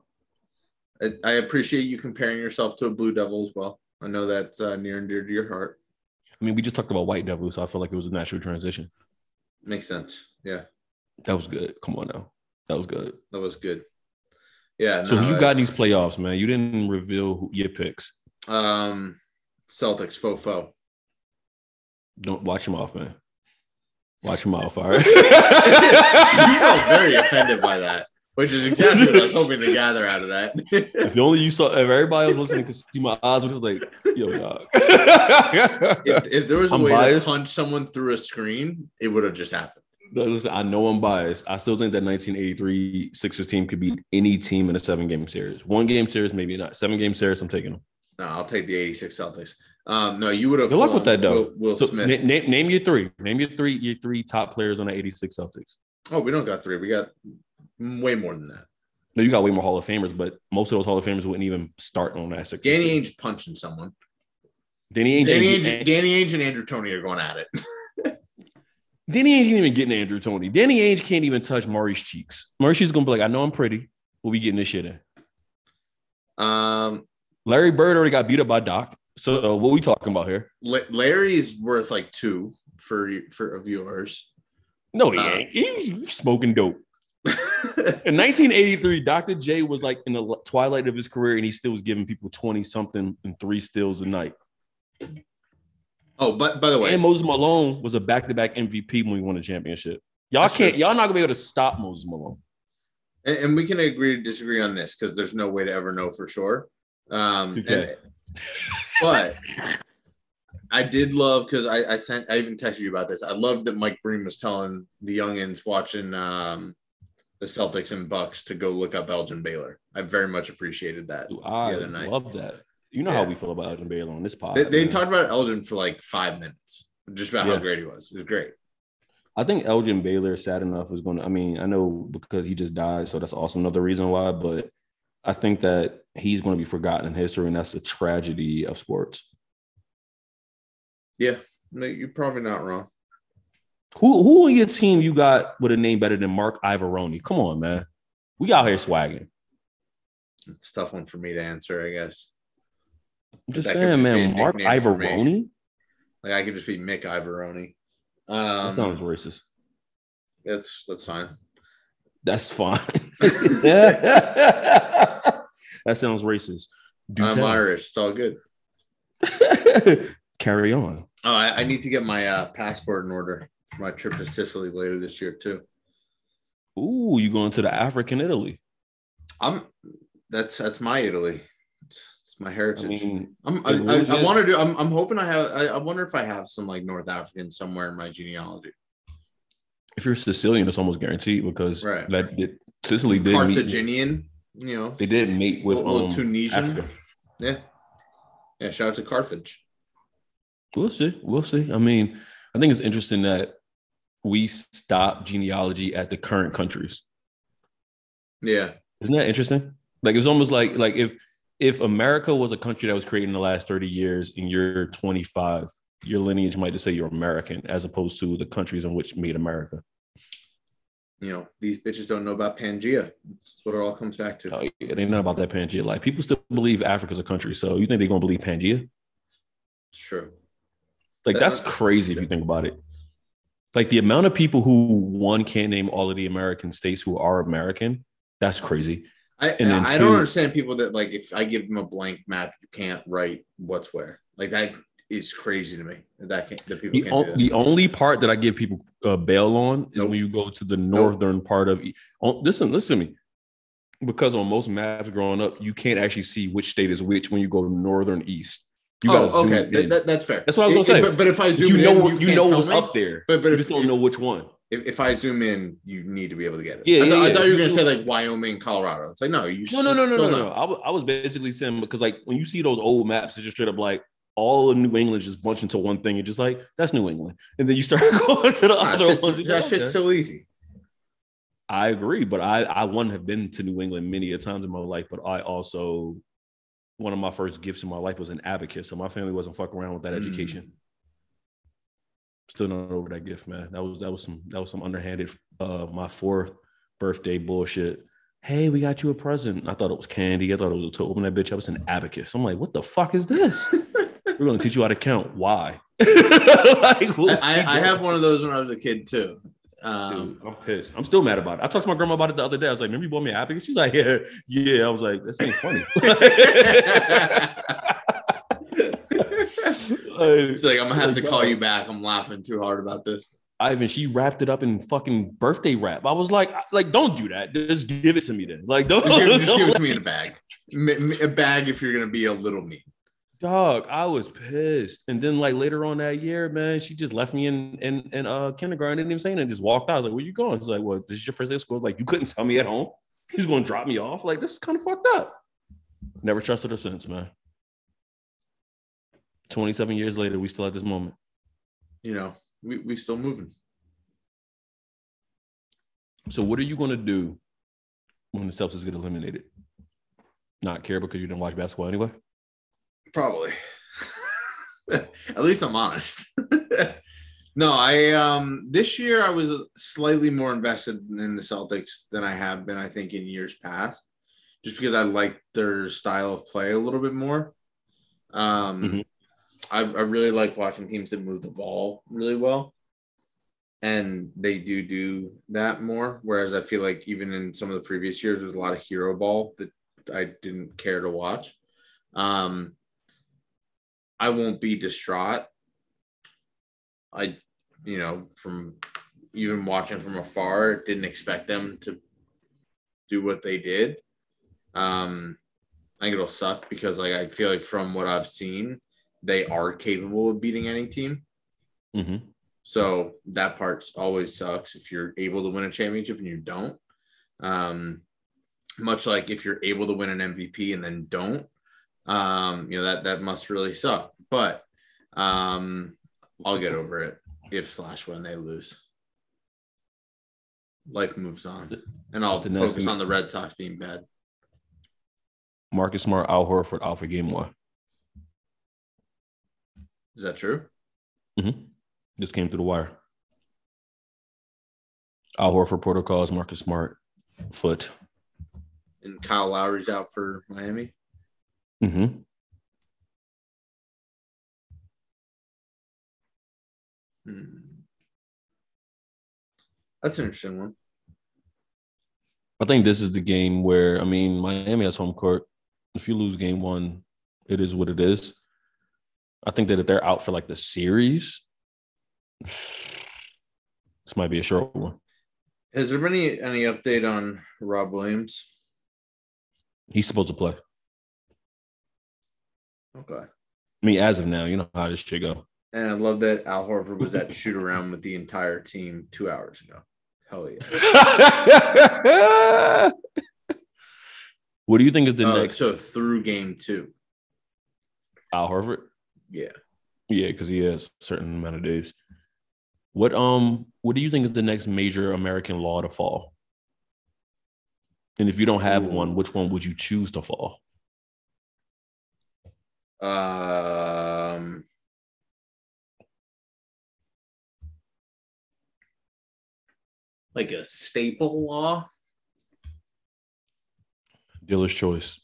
S3: I, I appreciate you comparing yourself to a Blue Devil as well. I know that's uh, near and dear to your heart.
S4: I mean, we just talked about White Devil, so I feel like it was a natural transition.
S3: Makes sense. Yeah,
S4: That was good. Come on now. That was good.
S3: that was good. Yeah.
S4: So
S3: no,
S4: who you
S3: I-
S4: got in these playoffs, man? You didn't reveal who, your picks.
S3: Um, Celtics faux faux.
S4: Don't watch them off, man. Watch them off. All right.
S3: you felt very offended by that, which is exactly what I was hoping to gather out of that.
S4: If only you saw, if everybody was listening could see my eyes, was just like, yo, dog.
S3: if, if there was a
S4: I'm
S3: way
S4: biased.
S3: to punch someone through a screen, it would have just happened.
S4: Listen, I know I'm biased. I still think that 1983 Sixers team could beat any team in a seven game series. One game series, maybe not. Seven game series, I'm taking them.
S3: No, I'll take the 86 Celtics. Um, no, you would have
S4: Good luck with that, though.
S3: Will, Will
S4: So,
S3: Smith.
S4: na- na- name your three. Name your three. Your three top players on the 86 Celtics.
S3: oh, we don't got three. We got way more than that.
S4: No, you got way more Hall of Famers, but most of those Hall of Famers wouldn't even start on that Sixers.
S3: Danny
S4: team.
S3: Ainge punching someone.
S4: Danny Ainge,
S3: Danny Ainge, Danny Ainge and Andrew Toney are going at it.
S4: Danny Ainge ain't even getting Andrew Toney. Danny Ainge can't even touch Maurice Cheeks. Maurice is gonna be like, I know I'm pretty. We'll be getting this shit in.
S3: Um,
S4: Larry Bird already got beat up by Doc. So uh, what we talking about here?
S3: La- Larry is worth like two for for of yours.
S4: No, he
S3: Uh,
S4: ain't. He's smoking dope. In 1983, Dr. J was like in the twilight of his career, and he still was giving people 20 something and three steals a night.
S3: oh, but by the way,
S4: And Moses Malone was a back-to-back MVP when we won a championship. Y'all
S3: That's
S4: can't,
S3: true.
S4: y'all not gonna be able to stop Moses Malone.
S3: and, and we can agree to disagree on this because there's no way to ever know for sure. Um, and- but I did love because I, I sent I even texted you about this. I love that Mike Breen was telling the youngins watching um, the Celtics and Bucks to go look up Elgin Baylor. I very much appreciated that.
S4: I
S3: the other night.
S4: love that. You know how we feel about Elgin Baylor on this pod.
S3: They, they talked about Elgin for like five minutes, just about
S4: Yeah.
S3: how great he was. It was great.
S4: I think Elgin Baylor, sad enough, is going to. I mean, I know because he just died, so that's also another reason why. But I think that he's going to be forgotten in history, and that's a tragedy of sports.
S3: Yeah, no, you're probably not wrong.
S4: Who who on your team you got with a name better than Mark Ivoroni? Come on, man. We out here swagging.
S3: It's a tough one for me to answer, I guess.
S4: I'm just saying,
S3: just be a
S4: man. Mark. Ivoroni.
S3: Like I could just be Mick Ivoroni. Um,
S4: That sounds racist.
S3: that's that's fine.
S4: That's fine. that sounds racist. Do
S3: I'm
S4: tell.
S3: Irish. It's all good.
S4: Carry on.
S3: Oh, I, I need to get my uh, passport in order for my trip to Sicily later this year too.
S4: Ooh, you going to the African Italy?
S3: I'm that's that's my Italy. It's, it's my
S4: I
S3: heritage.
S4: mean,
S3: I'm, I,
S4: really
S3: I, I want to do. I'm, I'm hoping I have. I, I wonder if I have some like North African somewhere in my genealogy.
S4: if you're Sicilian, it's almost guaranteed because
S3: Right.
S4: that did, Sicily did meet,
S3: Carthaginian, you know,
S4: they did meet with
S3: little
S4: um,
S3: Tunisian.
S4: Africa.
S3: Yeah, yeah. Shout out to Carthage.
S4: We'll see. We'll see. I mean, I think it's interesting that we stop genealogy at the current countries.
S3: Yeah,
S4: Isn't that interesting? Like it's almost like like if if America was a country that was created in the last 30 years and you're 25, your lineage might just say you're American as opposed to the countries in which made America.
S3: you know, these bitches don't know about Pangea. That's what it all comes back to.
S4: Oh, yeah, they know about that Pangea. Like people still believe Africa's a country. So you think they're gonna believe Pangea?
S3: It's true.
S4: Like
S3: Uh,
S4: that's crazy if you think about it. Like the amount of people who one can't name all of the American states who are American, that's crazy.
S3: I I don't understand people that like if I give them a blank map, you can't write what's where. Like that is crazy to me. That that can that people
S4: The,
S3: can't do
S4: the only part that I give people uh, bail on is
S3: Nope.
S4: when you go to the northern part of. Oh, listen, listen to me. Because on most maps growing up, you can't actually see which state is which when you go northern east. You gotta
S3: oh, okay, Th-
S4: in.
S3: that- that's fair.
S4: That's what I was gonna
S3: it-
S4: say.
S3: But, but if I
S4: But
S3: zoom
S4: you
S3: in,
S4: know,
S3: you,
S4: you, know
S3: tell
S4: what's
S3: me.
S4: up there,
S3: But but
S4: you
S3: if,
S4: just don't
S3: if,
S4: know which one.
S3: if, if I zoom in, you need to be able to get it.
S4: Yeah,
S3: I, thought-
S4: yeah,
S3: I
S4: yeah.
S3: thought you were gonna say like Wyoming, Colorado. It's like no, you
S4: No, no, no, no, no, no. I was, basically saying because like when you see those old maps, it's just straight up like all of New England just bunched into one thing. You're just like, that's New England. And then you start going to the
S3: Nah,
S4: other
S3: shit's-
S4: ones.
S3: that shit's so easy.
S4: I agree, but I I one have been to New England many a times in my life, but I also one of my first gifts in my life was an abacus, so my family wasn't fucking around with that
S3: Mm.
S4: education. Still not over that gift, man. That was that was some that was some underhanded uh my fourth birthday bullshit. Hey, we got you a present. I thought it was candy. I thought it was a to open that bitch up. It's an abacus. I'm like, what the fuck is this? We're gonna teach you how to count. Why? like, what-
S3: I, I have one of those when I was a kid too. Um,
S4: Dude, I'm pissed. I'm still mad about it. I talked to my grandma about it the other day. I was like, "Remember you bought me an abacus?" She's like, "Yeah, yeah." I was like, "This ain't funny."
S3: It's like I'm gonna have to call you back. I'm laughing too hard about this.
S4: Ivan, she wrapped it up in fucking birthday wrap. I was like, like, don't do that. Just give it to me then. Like, don't,
S3: Just give, just give it to me in a bag. A bag if you're gonna be a little mean.
S4: Dog. I was pissed. And then like later on that year, man, she just left me in in, in uh kindergarten. Didn't even say anything. Just walked out. I was like, where you going? She's like, well, this is your first day of school. Like, you couldn't tell me at home. He's gonna drop me off. Like, this is kind of fucked up. Never trusted her since, man. 27 years later, we still at this moment.
S3: You know, we we still moving.
S4: So what are you gonna do when the Celtics get eliminated? Not care because you didn't watch basketball anyway?
S3: Probably. At least I'm honest. no, I um this year I was slightly more invested in the Celtics than I have been, I think, in years past, just because I like their style of play a little bit more. Um
S4: Mhm.
S3: I, I really like watching teams that move the ball really well. And they do do that more. Whereas I feel like even in some of the previous years, there's a lot of hero ball that I didn't care to watch. Um, I won't be distraught. I, you know, from even watching from afar, didn't expect them to do what they did. Um, I think it'll suck because, like, I feel like from what I've seen, they are capable of beating any team.
S4: Mm-hmm.
S3: So that part always sucks if you're able to win a championship and you don't. Um, much like if you're able to win an MVP and then don't, um, you know that that must really suck. But um, I'll get over it if slash when they lose. Life moves on, and I'll focus on the Red Sox being bad.
S4: Marcus Smart, Al Horford, for game one.
S3: Is that true?
S4: Mm-hmm. Just came through the wire. Al Horford protocols, Marcus Smart, foot.
S3: And Kyle Lowry's out for Miami.
S4: Mm-hmm.
S3: Hmm. That's an interesting one.
S4: I think this is the game where I mean Miami has home court. If you lose game one, it is what it is. I think that if they're out for like the series, this might be a short one.
S3: Has there been any, any update on Rob Williams?
S4: He's supposed to play.
S3: Okay.
S4: I mean, as of now, you know how this shit go.
S3: And I love that Al Horford was at shoot around with the entire team two hours ago. Hell yeah.
S4: what do you think is the
S3: Oh,
S4: next
S3: so through game two.
S4: Al Horford?
S3: Yeah.
S4: Yeah, because he has a certain amount of days. What um what do you think is the next major American law to fall? And if you don't have
S3: Ooh.
S4: one, which one would you choose to fall?
S3: Um like a staple law.
S4: Dealer's choice.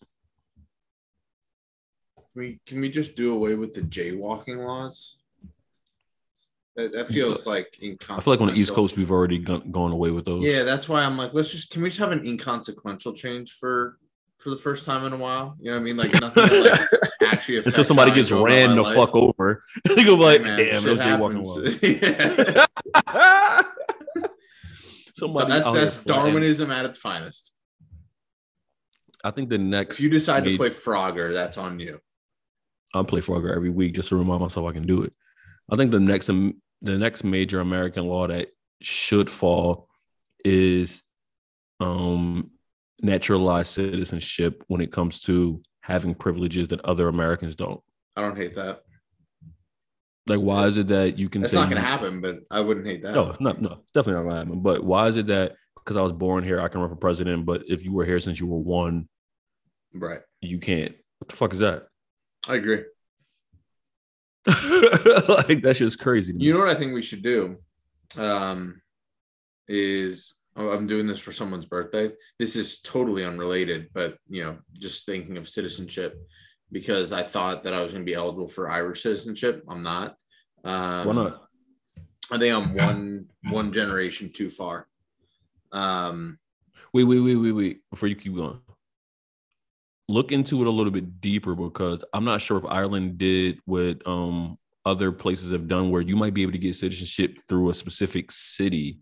S3: Can we can we just do away with the jaywalking laws? That, that feels like
S4: I feel like on the East. Coast we've already gone, gone away with those.
S3: Yeah, that's why I'm like, let's just can we just have an inconsequential change for for the first time in a while? You know what I mean? Like nothing that, like, actually affects
S4: Until somebody gets ran the
S3: life.
S4: fuck over. they go like,
S3: Hey,
S4: damn, those jaywalking
S3: happens. Yeah.
S4: Somebody
S3: that's that's
S4: flying.
S3: Darwinism at its finest.
S4: I think the next
S3: If you decide to play Frogger, that's on you.
S4: I'll play Frogger every week just to remind myself I can do it. I think the next um, the next major American law that should fall is um naturalized citizenship when it comes to having privileges that other Americans don't.
S3: I don't hate that.
S4: Like, why is it that you can
S3: That's
S4: say
S3: not going to happen, but I wouldn't hate that.
S4: No, it's not no, definitely not gonna happen. But why is it that because I was born here, I can run for president, but if you were here since you were one,
S3: Right.
S4: you can't? What the fuck is that?
S3: I agree.
S4: like that's just crazy.
S3: You know what I think we should do? Um, is I'm doing this for someone's birthday. This is totally unrelated, but you know, just thinking of citizenship because I thought that I was going to be eligible for Irish citizenship. I'm not. Um,
S4: Why not?
S3: I think I'm one one generation too far. Um,
S4: Wait, wait, wait, wait, wait. Before you keep going, look into it a little bit deeper because I'm not sure if Ireland did what um other places have done, where you might be able to get citizenship through a specific city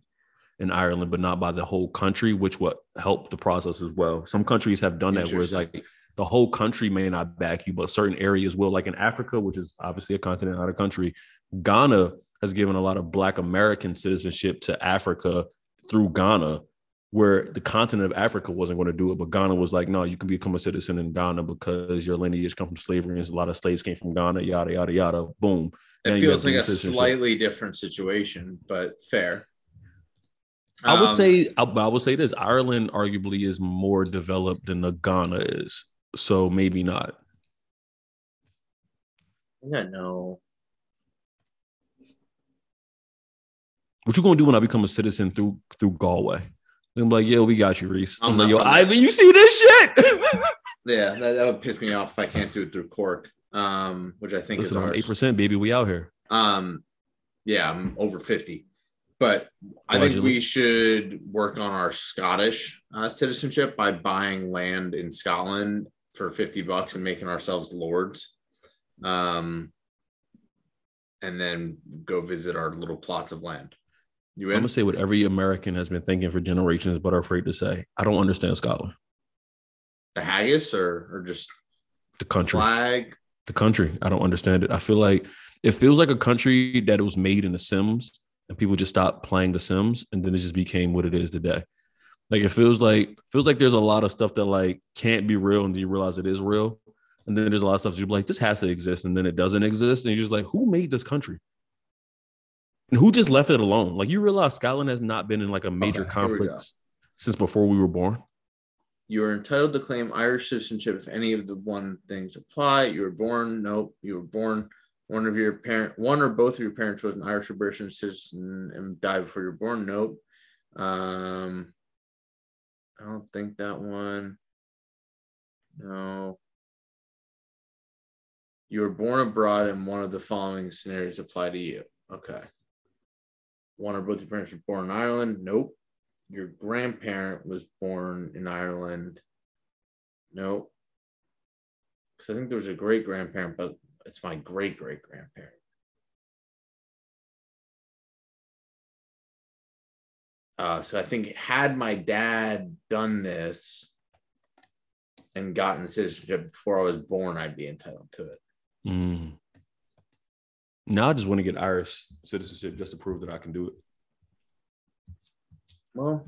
S4: in Ireland, but not by the whole country, which would help the process as well. Some countries have done that, where it's like the whole country may not back you, but certain areas will. Like in Africa, which is obviously a continent, not a country, Ghana has given a lot of Black American citizenship to Africa through Ghana, where the continent of Africa wasn't going to do it, but Ghana was like, no, you can become a citizen in Ghana because your lineage comes from slavery, and a lot of slaves came from Ghana, yada yada yada. Boom.
S3: It feels like a slightly different situation, but fair.
S4: I would
S3: Um,
S4: say, I, I would say this: Ireland arguably is more developed than the Ghana is, so maybe not.
S3: Yeah, no.
S4: What you gonna do when I become a citizen through through Galway? I'm like, yo, we got you, Reese. I'm,
S3: I'm
S4: like, yo. Ivan, you see this shit?
S3: Yeah, that, that would piss me off if I can't do it through Cork, um, which I think
S4: Listen,
S3: is
S4: eight percent, baby. We out here.
S3: Um, yeah, I'm over 50. But I think we should work on our Scottish uh, citizenship by buying land in Scotland for 50 bucks and making ourselves lords. Um, and then go visit our little plots of land. You
S4: I'm gonna say what every American has been thinking for generations, but are afraid to say. I don't understand Scotland,
S3: the haggis or, or just
S4: the country.
S3: flag?
S4: the country. I don't understand it. I feel like it feels like a country that was made in The Sims and people just stopped playing The Sims and then it just became what it is today. Like it feels like feels like there's a lot of stuff that like can't be real and you realize it is real. And then there's a lot of stuff you're like, this has to exist, and then it doesn't exist. And you're just like, who made this country? And who just left it alone? Like you realize Scotland has not been in like a major
S3: Okay, here we go.
S4: conflict since before we were born.
S3: You are entitled to claim Irish citizenship if any of the one things apply. You were born, nope. You were born. One of your parent, one or both of your parents was an Irish or British citizen and died before you were born. Nope. Um, I don't think that one. No. You were born abroad, and one of the following scenarios apply to you. Okay. One or both your parents were born in Ireland. Nope your grandparent was born in Ireland. Nope. Because I think there was a great grandparent, but it's my great great grandparent. Uh, so I think had my dad done this and gotten citizenship before I was born, I'd be entitled to it.
S4: Mm. Now I just want to get Irish citizenship just to prove that I can do it.
S3: Well,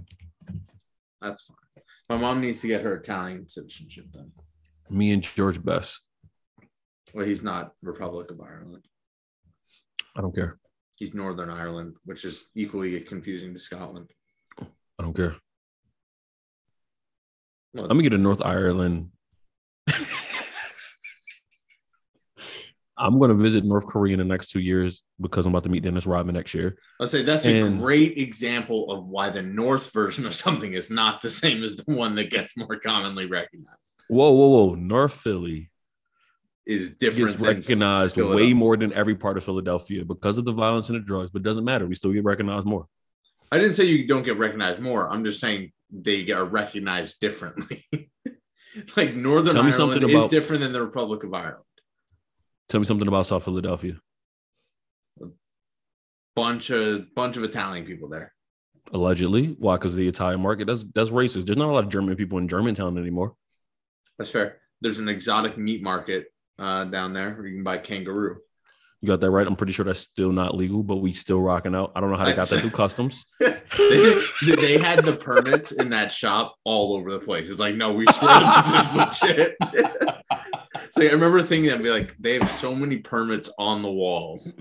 S3: that's fine. My mom needs to get her Italian citizenship done.
S4: Me and George Best.
S3: Well, he's not Republic of Ireland.
S4: I don't care.
S3: He's Northern Ireland, which is equally confusing to Scotland.
S4: I don't care.
S3: Well,
S4: I'm gonna get a North Ireland. I'm gonna visit North Korea in the next two years because I'm about to meet Dennis Rodman next year.
S3: I'll say that's
S4: and-
S3: a great example of why the North version of something is not the same as the one that gets more commonly recognized.
S4: Whoa, whoa, whoa! North Philly
S3: Is different
S4: gets recognized way more than every part of Philadelphia because of the violence and the drugs, but it doesn't matter. We still get recognized more.
S3: I didn't say you don't get recognized more. I'm just saying they are recognized differently. like Northern
S4: Tell
S3: Ireland is
S4: about-
S3: different than the Republic of Ireland.
S4: Tell me something about South Philadelphia.
S3: A Bunch of bunch of Italian people there.
S4: Allegedly, why? Because the Italian market. That's that's racist. There's not a lot of German people in Germantown anymore.
S3: That's fair. There's an exotic meat market uh, down there where you can buy kangaroo.
S4: You got that right. I'm pretty sure that's still not legal, but we still rocking out. I don't know how they got that through customs.
S3: they, they had the permits in that shop all over the place. It's like, no, we swear this is legit. so like I remember thinking that, be like, they have so many permits on the walls.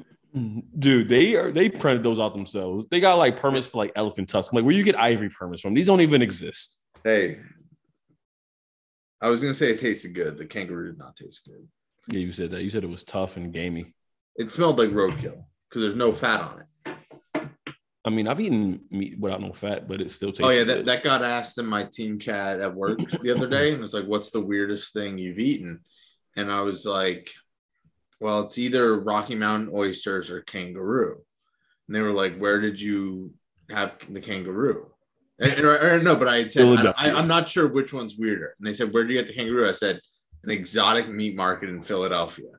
S4: Dude, they are they printed those out themselves. They got like permits for like elephant tusks. I'm like, where you get ivory permits from? These don't even exist.
S3: Hey, I was gonna say it tasted good. The kangaroo did not taste good.
S4: Yeah, you said that. You said it was tough and gamey.
S3: It smelled like roadkill because there's no fat on it.
S4: I mean, I've eaten meat without no fat, but it still tastes.
S3: Oh yeah,
S4: good.
S3: that, that got asked in my team chat at work the other day, and it's like, "What's the weirdest thing you've eaten?" And I was like, "Well, it's either Rocky Mountain oysters or kangaroo." And they were like, "Where did you have the kangaroo?" And, and- or, or no, but I said, I, I, "I'm not sure which one's weirder." And they said, "Where did you get the kangaroo?" I said, "An exotic meat market in Philadelphia."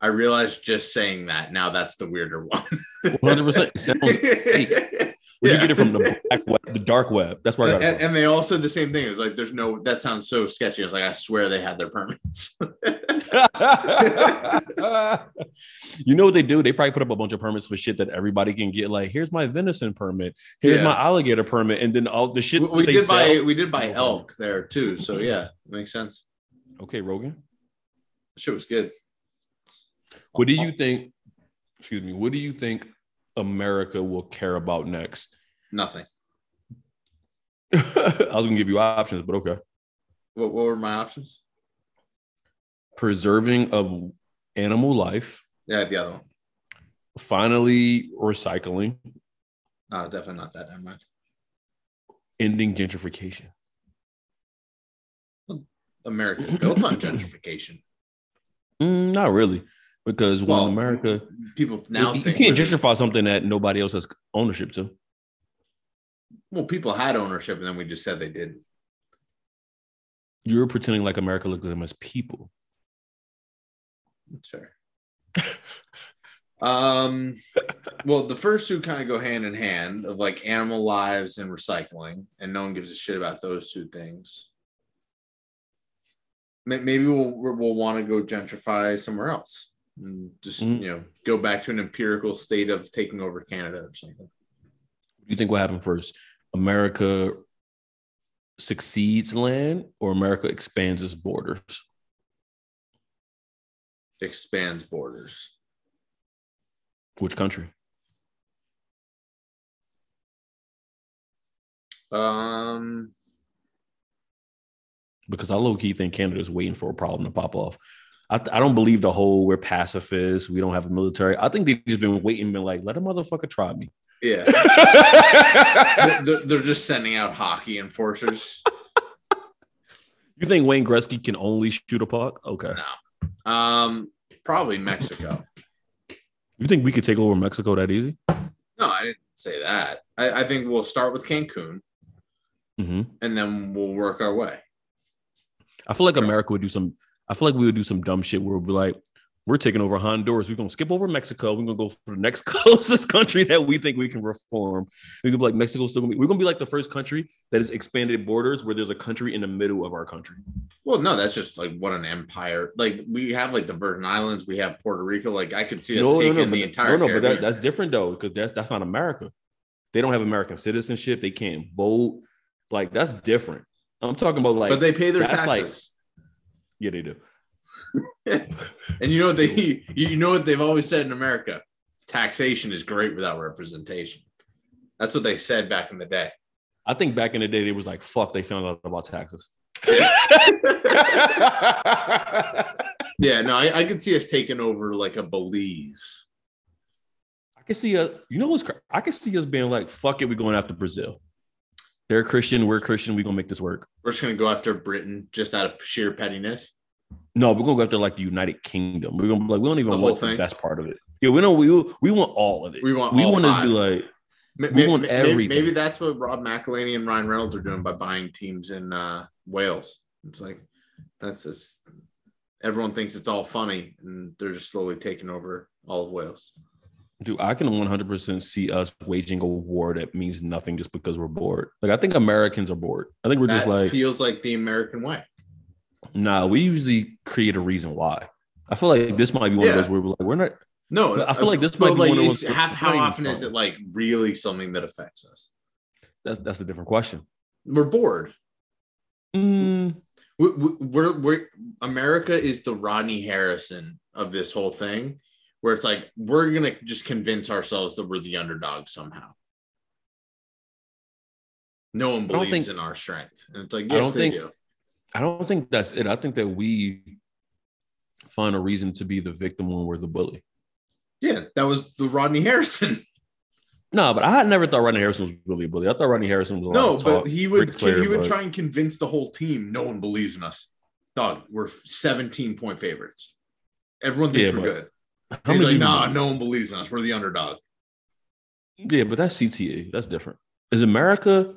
S3: I realized just saying that now that's the weirder one.
S4: 100%. It sounds fake. Where'd you get it from? The black web, the dark web. That's where I got
S3: and,
S4: it
S3: and they all said the same thing. It was like, there's no, that sounds so sketchy. I was like, I swear they had their permits.
S4: you know what they do? They probably put up a bunch of permits for shit that everybody can get. Like, here's my venison permit. Here's
S3: Yeah.
S4: my alligator permit, and then all the shit
S3: we, we did
S4: sell.
S3: buy, we did buy
S4: oh,
S3: elk there too. So yeah, makes sense.
S4: Okay, Rogan.
S3: Shit was good.
S4: What do you think? Excuse me. What do you think America will care about next?
S3: Nothing.
S4: I was gonna give you options, but okay.
S3: What, what were my options?
S4: Preserving of animal life,
S3: Yeah, the other one.
S4: finally recycling,
S3: No, definitely not that. Never mind.
S4: ending gentrification.
S3: America's built on gentrification.
S4: Mm, not really, because when
S3: Well,
S4: America,
S3: People now
S4: you, you can't gentrify something that nobody else has ownership to.
S3: Well, people had ownership, and then we just said they didn't.
S4: You're pretending like America looks at them as people.
S3: That's fair. um, well, the first two kind of go hand in hand of like animal lives and recycling, and no one gives a shit about those two things. May- Maybe we'll we'll want to go gentrify somewhere else, and just
S4: Mm.
S3: you know go back to an empirical state of taking over Canada or something.
S4: What do you think will happen first? America succeeds land or America expands its borders?
S3: Expands borders.
S4: Which country?
S3: Um,
S4: Because I low key think Canada's waiting for a problem to pop off. I, I don't believe the whole we're pacifists, we don't have a military. I think they've just been waiting, been like, let a motherfucker try me.
S3: yeah, they're, they're just sending out hockey enforcers.
S4: You think Wayne Gretzky can only shoot a puck? Okay.
S3: No. Um, probably Mexico.
S4: You think we could take over Mexico that easy?
S3: No, I didn't say that. I, I think we'll start with Cancun
S4: hmm
S3: and then we'll work our way.
S4: I feel like America would do some. I feel like we would do some dumb shit where we'd be like, we're taking over Honduras. We're gonna skip over Mexico. We're gonna go for the next closest country that we think we can reform. We could be like Mexico's still gonna be. We're gonna be like the first country that has expanded borders where there's a country in the middle of our country.
S3: Well, no, that's just like what an empire. Like we have like the Virgin Islands, we have Puerto Rico. Like I could see us
S4: No, no,
S3: taking
S4: no,
S3: the
S4: but,
S3: entire.
S4: no, no, but that, that's different though because that's that's not America. They don't have American citizenship. They can't vote. Like that's different. I'm talking about like,
S3: but they pay their
S4: that's like-
S3: taxes.
S4: yeah, they do.
S3: and you know what they you know what they've always said in America? Taxation is great without representation. That's what they said back in the day.
S4: I think back in the day, they was like, fuck, they found out about taxes.
S3: Yeah, no, I, I could see us taking over like a Belize.
S4: I can see us, you know what's I can see us being like, fuck it, we're going after Brazil. They're Christian, we're Christian, we're gonna make this work.
S3: We're just gonna go after Britain just out of sheer pettiness.
S4: No, we're gonna go after like the United Kingdom. We're gonna be like, we don't even
S3: The
S4: want the best part of it. Yeah, we don't we we want all of it.
S3: We want
S4: we want to be like,
S3: Ma-
S4: We want
S3: ma-
S4: everything.
S3: Maybe that's what Rob McElhenney and Ryan Reynolds are doing by buying teams in uh, Wales. It's like that's just everyone thinks it's all funny, and they're just slowly taking over all of Wales.
S4: Dude, I can 100% see us waging a war that means nothing just because we're bored. Like, I think Americans are bored. I think we're
S3: that
S4: just like,
S3: feels like the American way.
S4: nah, we usually create a reason why. I feel like this might be one
S3: Yeah.
S4: of those where we're like, we're not,
S3: No,
S4: I feel like this might be one of those-
S3: How, how often is it like really something that affects us?
S4: that's, that's a different question.
S3: We're bored.
S4: Mm,
S3: we, we, we're, we're America is the Rodney Harrison of this whole thing, where it's like we're gonna just convince ourselves that we're the underdog somehow. No one believes
S4: think-
S3: in our strength, and it's like
S4: I don't
S3: they
S4: think-
S3: do.
S4: I don't think that's it. I think that we find a reason to be the victim when we're the bully.
S3: Yeah, that was the Rodney Harrison.
S4: No, but I had never thought Rodney Harrison was really a bully. I thought Rodney Harrison was a lot
S3: No,
S4: of
S3: but he would
S4: player,
S3: he would
S4: but-
S3: try and convince the whole team no one believes in us. Dog, we're 17 point favorites. Everyone thinks
S4: Yeah,
S3: we're
S4: but
S3: good.
S4: How
S3: He's
S4: many
S3: like, nah, no one believes in us. We're the underdog.
S4: Yeah, but that's CTA. That's different. Is America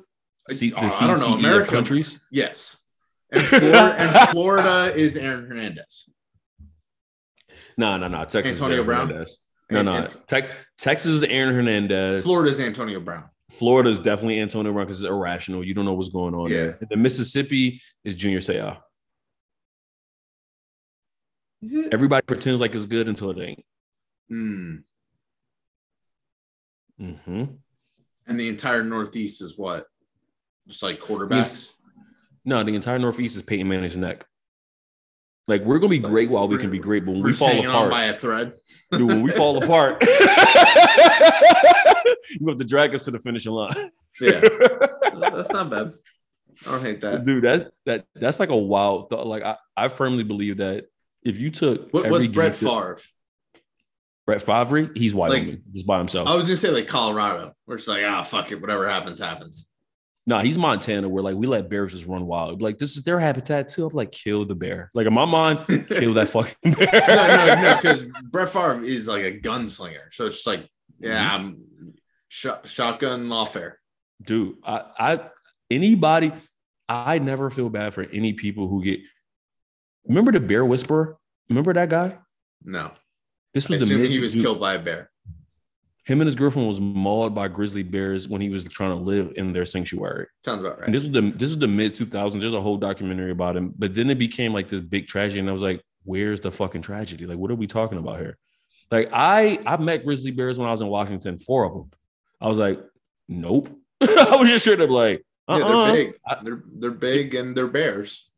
S4: C-
S3: I-
S4: the
S3: I don't know. America-
S4: countries?
S3: Yes. And Florida, and Florida is Aaron Hernandez.
S4: No, no, no. Texas. is
S3: Antonio
S4: Aaron
S3: Brown?
S4: Hernandez. No, no. Tex- Texas is Aaron Hernandez.
S3: Florida's Antonio Brown.
S4: Florida is definitely Antonio Brown because it's irrational. You don't know what's going on
S3: Yeah.
S4: there. And the Mississippi is Junior Seau.
S3: Is it?
S4: Everybody pretends like it's good until it ain't.
S3: Hmm.
S4: hmm
S3: And the entire Northeast is what? Just like quarterbacks.
S4: No, the entire Northeast is Peyton Manning's neck. Like we're gonna be great while we can be great, but when
S3: We're
S4: we fall
S3: hanging on
S4: apart,
S3: by a thread.
S4: dude, when we fall apart, you have to drag us to the finishing line.
S3: Yeah, that's not bad. I don't hate that.
S4: dude that's that that's like a wild thought like i, I firmly believe that if you took
S3: What, what's Brett Favre?
S4: brett favre he's wyoming
S3: Like-
S4: just by himself
S3: I was gonna say like Colorado. We're just like, ah, fuck it, whatever happens, happens.
S4: no he's montana where like we let bears just run wild like this is their habitat too i'm like kill the bear like in my mind kill that fucking bear
S3: no, no, no, because Brett Favre is like a gunslinger. So it's just like, yeah, I'm shot, shotgun lawfare.
S4: dude i i anybody i never feel bad for any people who get remember the bear whisperer remember that guy
S3: No,
S4: this
S3: I
S4: was the
S3: assume
S4: mid-
S3: he was killed by a bear.
S4: him and his girlfriend was mauled by grizzly bears when he was trying to live in their sanctuary
S3: Sounds about right.
S4: And this was the this is the mid 2000s. There's a whole documentary about him, but then it became like this big tragedy, and I was like, "Where's the fucking tragedy? Like, what are we talking about here?" Like, I I met grizzly bears when I was in Washington, four of them. I was like, "Nope." I was just straight up like,
S3: yeah,
S4: uh-uh.
S3: they're big.
S4: I-
S3: they're they're big and they're bears.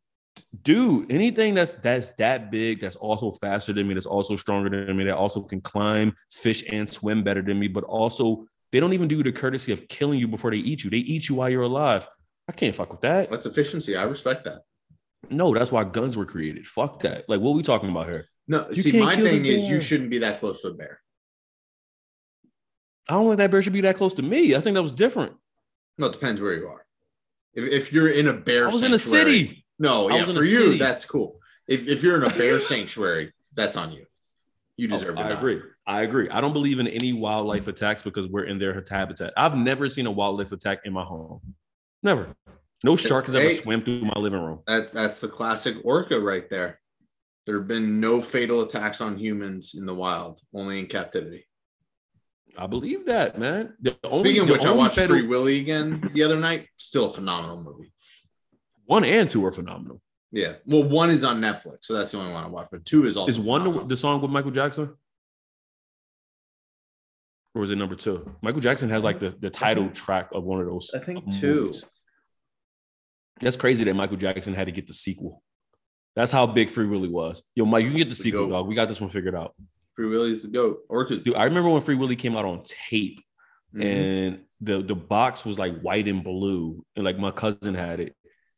S4: Dude, anything that's that's that big, that's also faster than me, that's also stronger than me, that also can climb, fish, and swim better than me, but also they don't even do the courtesy of killing you before they eat you. They eat you while you're alive. I can't fuck with that.
S3: That's efficiency. I respect that.
S4: No, that's why guns were created. Fuck that. Like, what are we talking about here?
S3: No,
S4: You
S3: see, my thing is you shouldn't be that close to a bear.
S4: I don't think that bear should be that close to me. I think that was different.
S3: No, it depends where you are. If, if you're in a bear,
S4: I was in a city.
S3: No,
S4: I
S3: yeah, for you
S4: city.
S3: that's cool. If if you're in a bear sanctuary, that's on you. You oh, deserve
S4: Oh, I
S3: die.
S4: agree. I agree. I don't believe in any wildlife attacks because we're in their habitat. I've never seen a wildlife attack in my home. Never. No shark has ever
S3: Hey.
S4: swam through my living room.
S3: That's that's the classic orca right there. There have been no fatal attacks on humans in the wild, only in captivity.
S4: I believe that, man. The only,
S3: Speaking of which, I watched
S4: fatal-
S3: Free Willy again the other night. Still a phenomenal movie.
S4: One and two are phenomenal.
S3: Yeah. Well, one is on Netflix, so that's the only one I watched. But two is also
S4: Is one the,
S3: phenomenal.
S4: the song with Michael Jackson? Or is it number two? Michael Jackson has like the, the title track of one of those.
S3: I think
S4: movies.
S3: two.
S4: That's crazy that Michael Jackson had to get the sequel. That's how big Free Willy was. Yo, Mike, you can get the
S3: The
S4: sequel,
S3: goat.
S4: dog. We got this one figured out.
S3: Free Willy is the goat. Orca's
S4: Dude, I remember when Free Willy came out on tape
S3: Mhm.
S4: and the, the box was like white and blue. And like my cousin had it.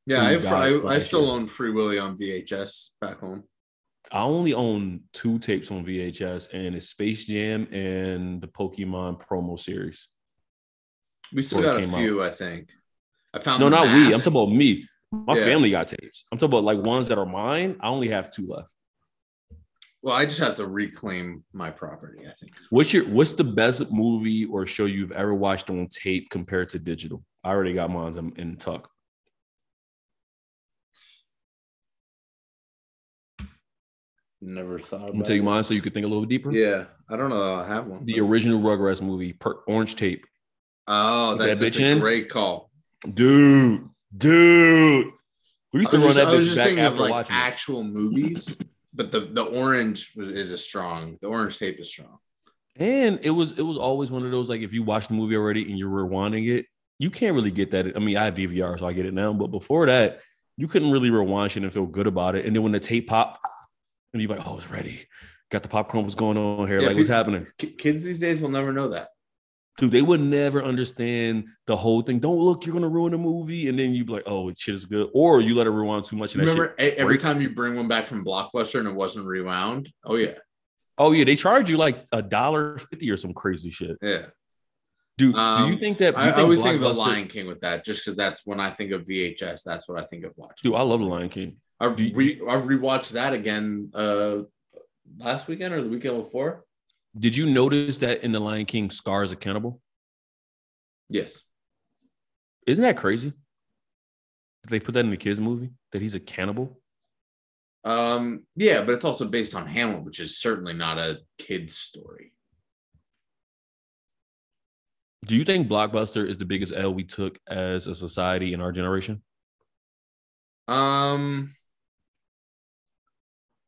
S3: Yeah, I, I, I still own Free Willy on VHS back home.
S4: I only own two tapes on VHS, and it's Space Jam and the Pokemon promo series.
S3: We still got a
S4: came out.
S3: few, I think. I found
S4: No, not we. I'm talking about me. My
S3: Yeah.
S4: family got tapes. I'm talking about like ones that are mine. I only have two left.
S3: Well, I just have to reclaim my property. I think.
S4: What's your what's the best movie or show you've ever watched on tape compared to digital? I already got mine in, in tuck.
S3: Never thought.
S4: I'm gonna tell you mine so you could think a little bit deeper.
S3: Yeah, I don't know. that I have one.
S4: The original Rugrats movie, per, Orange Tape.
S3: oh, that,
S4: that
S3: that's
S4: bitch
S3: a
S4: in?
S3: great call.
S4: Dude, dude. We used to run
S3: just,
S4: that bitch back after
S3: like
S4: watching it.
S3: actual movies, but the the orange was, is a strong. The orange tape is strong.
S4: And it was it was always one of those like if you watch the movie already and you're rewinding it, you can't really get that. I mean, I have DVR, so I get it now. But before that, you couldn't really rewind shit and feel good about it. And then when the tape popped, and you're like, oh, it's ready. Got the popcorn. What's going on here?
S3: Yeah,
S4: like, what's happening?
S3: Kids these days will never know that.
S4: Dude, they would never understand the whole thing. Don't look, you're gonna ruin the movie, and then you be like, oh, shit is good, or you let it rewind too much. And that
S3: Remember,
S4: shit
S3: every time you bring one back from Blockbuster and it wasn't rewound. Oh yeah,
S4: Oh yeah, they charge you like a dollar fifty or some crazy shit.
S3: yeah.
S4: Do, do
S3: Um,
S4: you think that? do
S3: I,
S4: you
S3: I
S4: think
S3: always think of the Lion King with that, just because that's when I think of VHS. That's what I think of watching.
S4: Dude, I love the Lion King.
S3: I re I rewatched that again uh last weekend or the weekend before.
S4: Did you notice that in the Lion King, Scar is a cannibal?
S3: Yes.
S4: Isn't that crazy? Did they put that in the kids movie that he's a cannibal?
S3: Um, yeah, but it's also based on Hamlet, which is certainly not a kid's story.
S4: Do you think Blockbuster is the biggest L we took as a society in our generation?
S3: Um,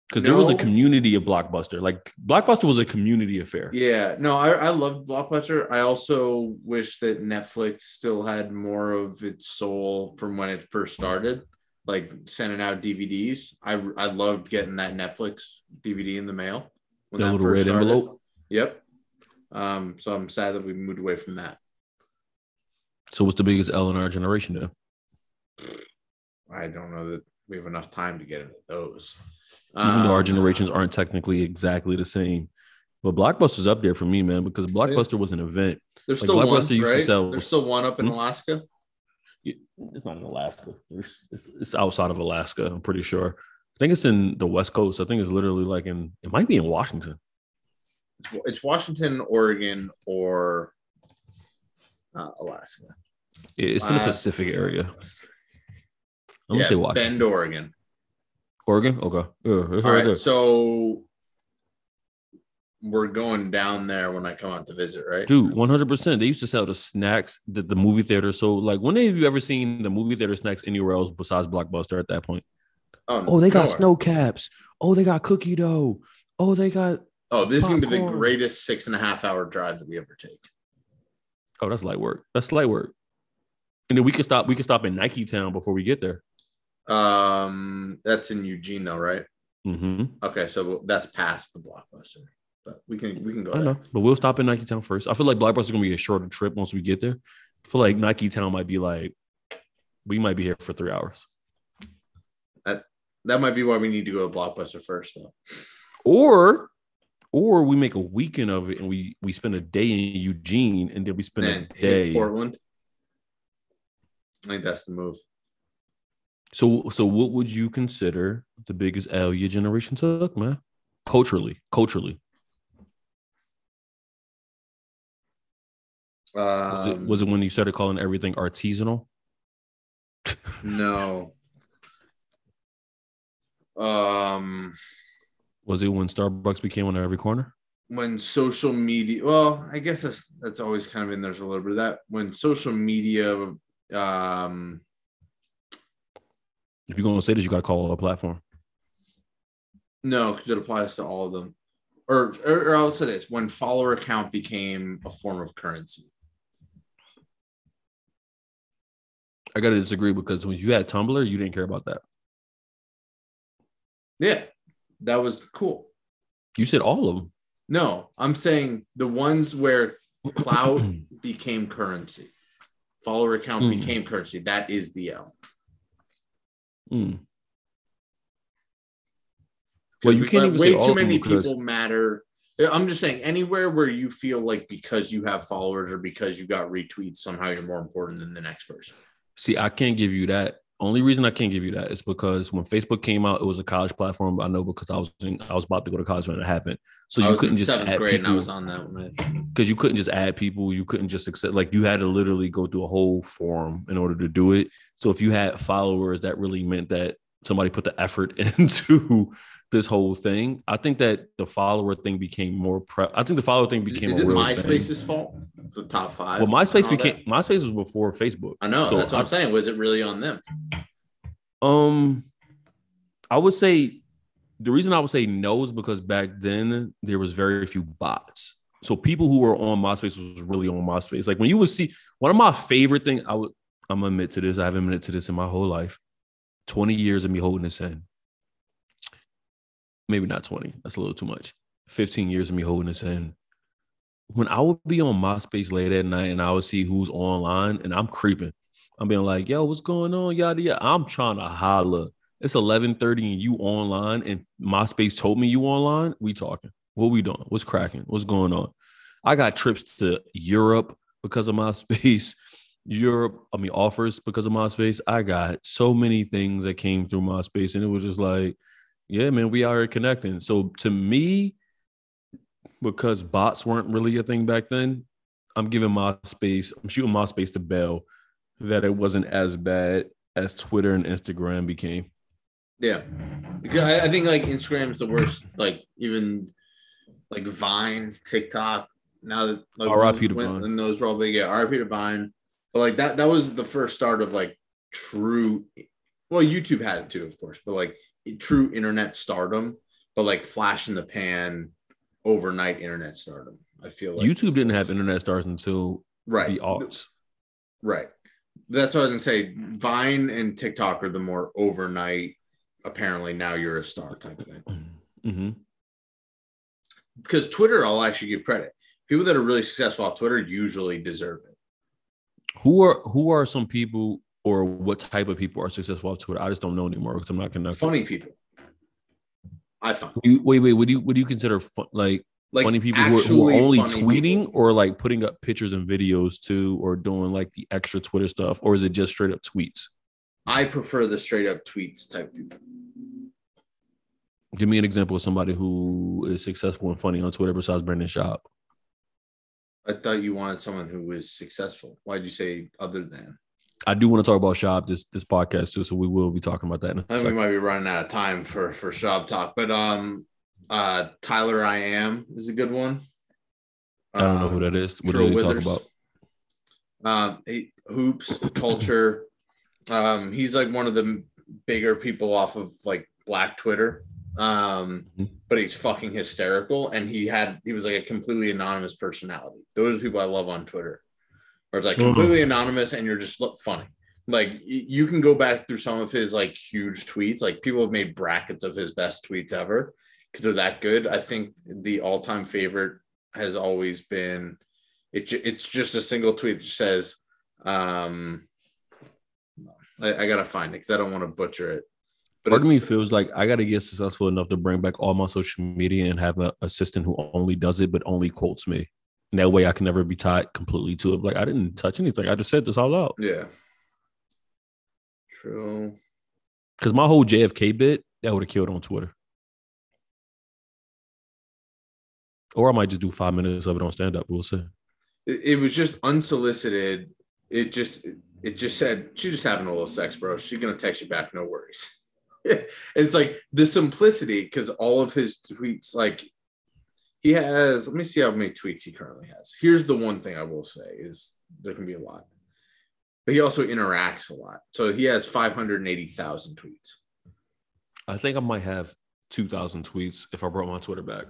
S4: Because there was a community of Blockbuster. Like Blockbuster was a community affair.
S3: yeah, no, I, I love Blockbuster. I also wish that Netflix still had more of its soul from when it first started, like sending out DVDs. I I loved getting that Netflix DVD in the mail. when
S4: That
S3: that
S4: little
S3: first
S4: red
S3: started.
S4: envelope.
S3: Yep. Um, so I'm sad that we moved away from that.
S4: So what's the biggest L in our generation then?
S3: I don't know that we have enough time to get into those.
S4: Even though our
S3: Um,
S4: generations aren't technically exactly the same. But Blockbuster's up there for me, man, because Blockbuster was an event.
S3: there's
S4: like
S3: still one,
S4: Blockbuster used to
S3: right?
S4: sell-
S3: There's still one up in
S4: Hmm?
S3: Alaska.
S4: It's not in Alaska. It's, it's, outside of Alaska, I'm pretty sure. I think it's in the West Coast. I think it's literally like in, it might be in Washington.
S3: It's, Washington, Oregon, or uh, Alaska.
S4: It's in the Pacific area. I'm gonna say Washington.
S3: Bend, Oregon.
S4: Oregon? Okay. Yeah,
S3: All
S4: right
S3: right, so we're going down there when I come out to visit, right?
S4: Dude, 100%. They used to sell the snacks that the movie theater. So, like, when have you ever seen the movie theater snacks anywhere else besides Blockbuster at that point?
S3: Oh, oh
S4: they got
S3: nowhere.
S4: snow caps. Oh, they got cookie dough. Oh, they got.
S3: Oh, this is gonna be the greatest six and a half hour drive that we ever take.
S4: Oh, that's light work. That's light work. And then we can stop. We can stop in Nike Town before we get there.
S3: Um, that's in Eugene, though, right?
S4: hmm
S3: Okay, so that's past the blockbuster, but we can we can go.
S4: I
S3: there.
S4: know, but we'll stop in Nike Town first. I feel like Blockbuster's gonna be a shorter trip once we get there. I feel like Nike Town might be like, we might be here for three hours,
S3: That that might be why we need to go to blockbuster first, though.
S4: or, or we make a weekend of it and we we spend a day in Eugene and then we spend
S3: And
S4: a day.
S3: Portland. I think that's the move.
S4: So, so what would you consider the biggest L your generation took, man? Culturally, culturally, was it
S3: Um,
S4: was it when you started calling everything artisanal?
S3: no. Um,
S4: Was it when Starbucks became on every corner?
S3: when social media, well, I guess that's that's always kind of in there's a little bit of that. When social media, um,
S4: If you're gonna say this, you got to call it a platform.
S3: no, because it applies to all of them. Or, or, or I'll say this: when follower count became a form of currency.
S4: I got to disagree because when you had Tumblr, you didn't care about that.
S3: Yeah, that was cool.
S4: You said all of them.
S3: No, I'm saying the ones where cloud became currency, follower count
S4: Mm.
S3: became currency. That is the L.
S4: Mm. Well, you can't even
S3: way
S4: say all
S3: too many
S4: because-
S3: people matter. I'm just saying anywhere where you feel like because you have followers or because you got retweets, somehow you're more important than the next person.
S4: See, I can't give you that. Only reason I can't give you that is because when Facebook came out, it was a college platform. I know because I was in, I was about to go to college when it happened. So you couldn't just
S3: seventh
S4: add
S3: grade and I was on that one.
S4: because you couldn't just add people. You couldn't just accept like you had to literally go through a whole forum in order to do it. So if you had followers, that really meant that somebody put the effort into this whole thing. I think that the follower thing became more. Pre- I think the follower thing became
S3: is
S4: a
S3: it MySpace's
S4: thing.
S3: fault? It's the top five.
S4: Well, MySpace
S3: all that?
S4: became MySpace was before Facebook.
S3: I know.
S4: So
S3: that's what
S4: I-
S3: I'm saying. Was it really on them?
S4: Um, I would say the reason I would say no is because back then there was very few bots. So people who were on MySpace was really on MySpace. Like when you would see one of my favorite things, I would I'm gonna admit to this. I haven't admitted to this in my whole life. 20 years of me holding this in. Maybe not 20. That's a little too much. 15 years of me holding this in. When I would be on MySpace late at night and I would see who's online and I'm creeping. I'm being like, yo, what's going on? Yada yada. I'm trying to holler. It's 11:30 and you online, and MySpace told me you online. We talking. What we doing? What's cracking? What's going on? I got trips to Europe, because of MySpace, Europe, I mean, offers because of MySpace. I got so many things that came through MySpace, and it was just like, yeah, man, we are connecting. So to me, because bots weren't really a thing back then, I'm giving MySpace, I'm shooting MySpace to Bell that it wasn't as bad as Twitter and Instagram became.
S3: Yeah, because I, I think like Instagram's the worst. Like even like Vine, TikTok. Now that like
S4: RIP to
S3: when,
S4: Vine.
S3: when those were all big, yeah, RIP to Vine. But like that, that was the first start of like true. Well, YouTube had it too, of course, but like true internet stardom. But like flash in the pan, overnight internet stardom. I feel like
S4: YouTube didn't have internet stars until
S3: right
S4: the aughts.
S3: Right. That's what I was gonna say. Vine and TikTok are the more overnight. Apparently now you're a star type thing.
S4: Mm-hmm.
S3: Because Twitter, I'll actually give credit. People that are really successful off Twitter usually deserve it.
S4: Who are who are some people or what type of people are successful on Twitter? I just don't know anymore because I'm not connected.
S3: Funny people. I find
S4: You, wait, wait. What do you what do you consider fun, like,
S3: like
S4: funny people who are, who are only tweeting
S3: people.
S4: or like putting up pictures and videos too, or doing like the extra Twitter stuff, or is it just straight up tweets?
S3: I prefer the straight up tweets type people.
S4: Give me an example of somebody who is successful and funny on Twitter besides Brendan Schaub.
S3: I thought you wanted someone who was successful. Why'd you say other than?
S4: I do want to talk about Schaub this this podcast too, so we will be talking about that in
S3: I think we might be running out of time for for shop talk, but um, uh, Tyler I am is a good one.
S4: I don't know
S3: Um,
S4: who that is. What
S3: Trill
S4: do they talk about?
S3: Um, he- hoops culture. Um, he's like one of the bigger people off of like Black Twitter. Um,
S4: Mhm.
S3: but he's fucking hysterical, and he had he was like a completely anonymous personality. Those are people I love on Twitter, where it's like
S4: Mhm.
S3: completely anonymous, and you're just look funny. Like you can go back through some of his like huge tweets. Like people have made brackets of his best tweets ever because they're that good. I think the all time favorite has always been it, it's just a single tweet that says um I, I gotta find it because I don't want to butcher it. But
S4: Part of me feels like I got to get successful enough to bring back all my social media and have an assistant who only does it but only quotes me. And that way I can never be tied completely to it. Like I didn't touch anything. I just said this all out.
S3: yeah. True.
S4: Because my whole JFK bit, that would have killed on Twitter. Or I might just do five minutes of it on stand up. We'll see.
S3: It, it was just unsolicited. It just it just said she's just having a little sex, bro. She's gonna text you back, no worries. it's like the simplicity because all of his tweets, like he has. Let me see how many tweets he currently has. Here's the one thing I will say is there can be a lot, but he also interacts a lot. So he has five hundred eighty thousand tweets.
S4: I think I might have 2,000 tweets if I brought my Twitter back.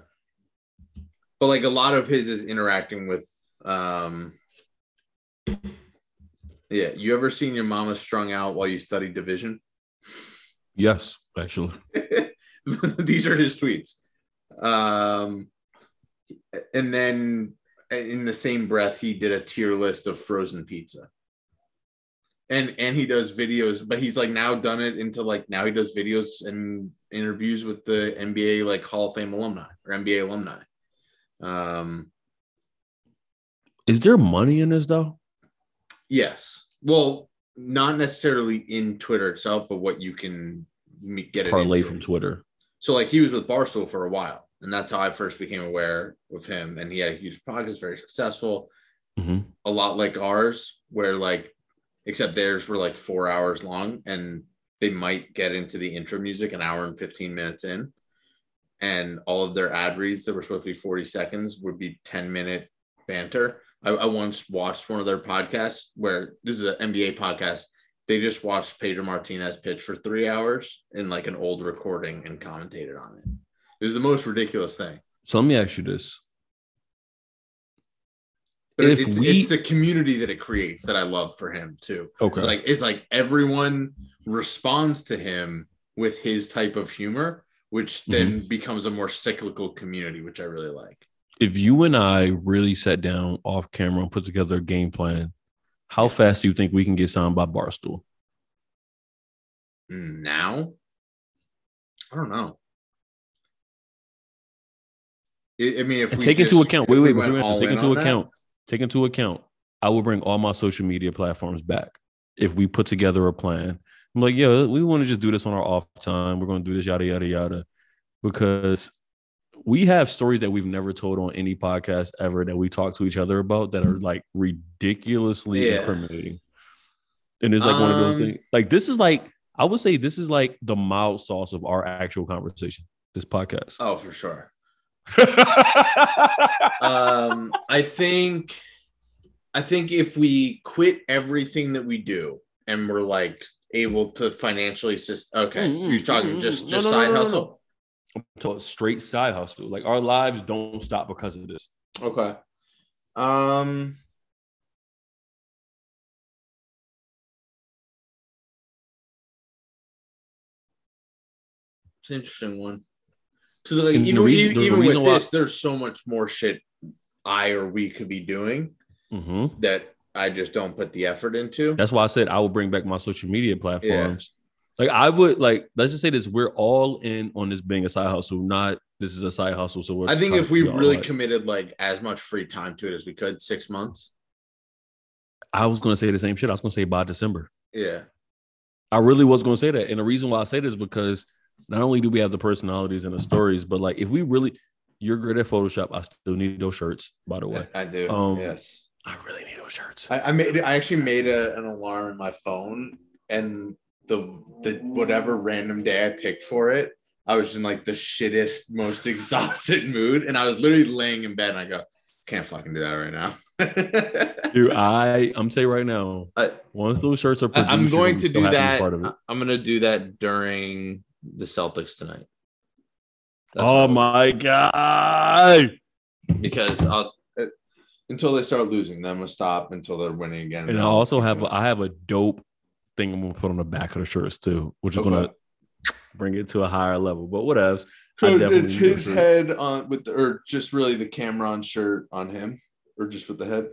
S3: but like a lot of his is interacting with um yeah you ever seen your mama strung out while you study division
S4: Yes, actually.
S3: these are his tweets um and then in the same breath he did a tier list of frozen pizza and and he does videos but he's like now done it into like now he does videos and interviews with the nba like hall of fame alumni or nba alumni um
S4: Is there money in this though?
S3: Yes. Well, not necessarily in Twitter itself, but what you can get it
S4: Parlay
S3: into.
S4: from Twitter.
S3: So, like, he was with Barstool for a while, and that's how I first became aware of him. And he had a huge podcast, very successful,
S4: hmm
S3: a lot like ours, where like, except theirs were like four hours long, and they might get into the intro music an hour and fifteen minutes in, and all of their ad reads that were supposed to be forty seconds would be ten minute banter. I, I once watched one of their podcasts where this is an NBA podcast. They just watched Pedro Martinez pitch for three hours in like an old recording and commentated on it. It was the most ridiculous thing.
S4: So let me ask you this.
S3: But
S4: If
S3: it's,
S4: we-
S3: it's the community that it creates that I love for him too.
S4: Okay.
S3: It's like it's like everyone responds to him with his type of humor, which mm-hmm. then becomes a more cyclical community, which I really like.
S4: if you and I really sat down off camera and put together a game plan, how fast do you think we can get signed by Barstool?
S3: Now, I don't know. I mean, if
S4: take into account, wait,
S3: we
S4: wait, we take
S3: in
S4: into
S3: on that-
S4: account, take into account I will bring all my social media platforms back if we put together a plan. I'm like, yeah, we want to just do this on our off time. We're going to do this, yada, yada, yada. Because we have stories that we've never told on any podcast ever that we talk to each other about that are like ridiculously
S3: Yeah.
S4: incriminating. And it's like one of those
S3: Um,
S4: things. Like, this is like, I would say this is like the mild sauce of our actual conversation, this podcast.
S3: Oh, for sure. um, I think, I think if we quit everything that we do and we're like able to financially assist, okay, so you're talking just
S4: Mm, mm,
S3: just
S4: no, no,
S3: side
S4: no,
S3: hustle.
S4: I'm talking straight side hustle. Like our lives don't stop because of this.
S3: Okay. Um. It's an interesting one. Because like you know,
S4: reason-
S3: e-
S4: the
S3: even with
S4: why-
S3: this, there's so much more shit I or we could be doing
S4: Mm-hmm.
S3: that I just don't put the effort into.
S4: That's why I said I will bring back my social media platforms. Like I would like let's just say this: we're all in on this being a side hustle, not this is a side hustle. So
S3: I think if we really
S4: like-
S3: committed like as much free time to it as we could, six months.
S4: I was going to say the same shit. I was going to say by December.
S3: Yeah.
S4: I really was going to say that, and the reason why I say this is because not only do we have the personalities and the stories, but like if we really, you're great at Photoshop. I still need those shirts, by the way.
S3: I do.
S4: Um,
S3: yes.
S4: I really need those shirts.
S3: I, I made I actually made a, an alarm in my phone and the the whatever random day I picked for it, I was in like the shittest, most exhausted mood. And I was literally laying in bed and I go, can't fucking do that right now.
S4: Dude, I I'm telling you right now,
S3: I-
S4: once those shirts are
S3: I-
S4: produced,
S3: I'm going
S4: gonna
S3: to
S4: be so
S3: do
S4: happy to be
S3: that.
S4: Part of it.
S3: I'm gonna do that during the Celtics tonight. That's
S4: Oh my god!
S3: because I'll uh, until they start losing, then I'm gonna stop until they're winning again.
S4: And I also have I have a dope thing I'm gonna put on the back of the shirts too, which is
S3: Okay.
S4: gonna bring it to a higher level. But whatevs. I
S3: So it's his head on with the, or just really the Cameron shirt on him, or just with the head,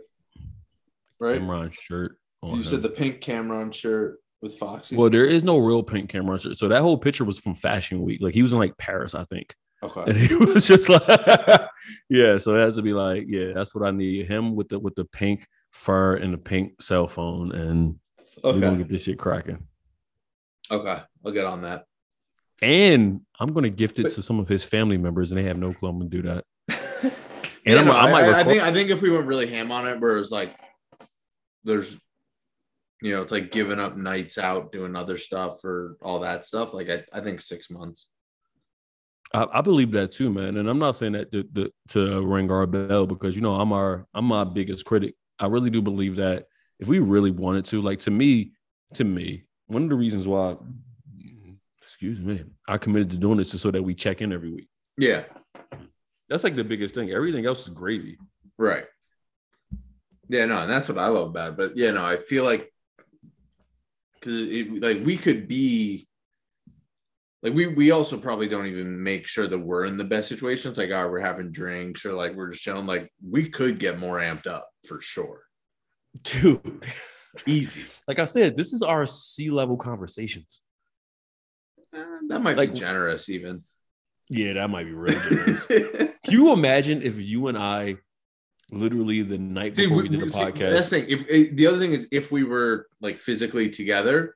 S3: right?
S4: Cameron shirt. on
S3: You
S4: him.
S3: said the pink Cameron shirt with Foxy.
S4: well, there is no real pink Cameron shirt. So that whole picture was from Fashion Week. Like he was in like Paris, I think.
S3: Okay.
S4: And he was just like, yeah. So it has to be like, yeah, that's what I need. Him with the with the pink fur and the pink cell phone, and we're gonna get this shit cracking.
S3: Okay. I'll get on that.
S4: And I'm gonna gift it
S3: But-
S4: to some of his family members, and they have no clue I'm gonna do that.
S3: and
S4: And I'm- I might
S3: I, I think I think if we went really ham on it, where it was like, there's, you know, it's like giving up nights out, doing other stuff, or all that stuff. Like I, I think six months.
S4: I, I believe that too, man. And I'm not saying that to, to, to ring our bell because you know I'm our I'm my biggest critic. I really do believe that if we really wanted to, like to me, to me, one of the reasons why, excuse me, I committed to doing this is so that we check in every week.
S3: Yeah.
S4: That's like the biggest thing. Everything else is gravy.
S3: Right. Yeah, no, and that's what I love about it. But yeah, no, I feel like because like we could be like we we also probably don't even make sure that we're in the best situations. Like, oh, we're having drinks or like we're just chilling. Like, we could get more amped up for sure.
S4: Dude,
S3: Easy.
S4: like I said, this is our sea level conversations.
S3: Eh, that might
S4: Like-
S3: be generous, even.
S4: Yeah, that might be really generous. Can you imagine if you and I literally the night
S3: See,
S4: before
S3: we,
S4: we, did the podcast?
S3: that's the thing. If eh, the other thing is, if we were like physically together,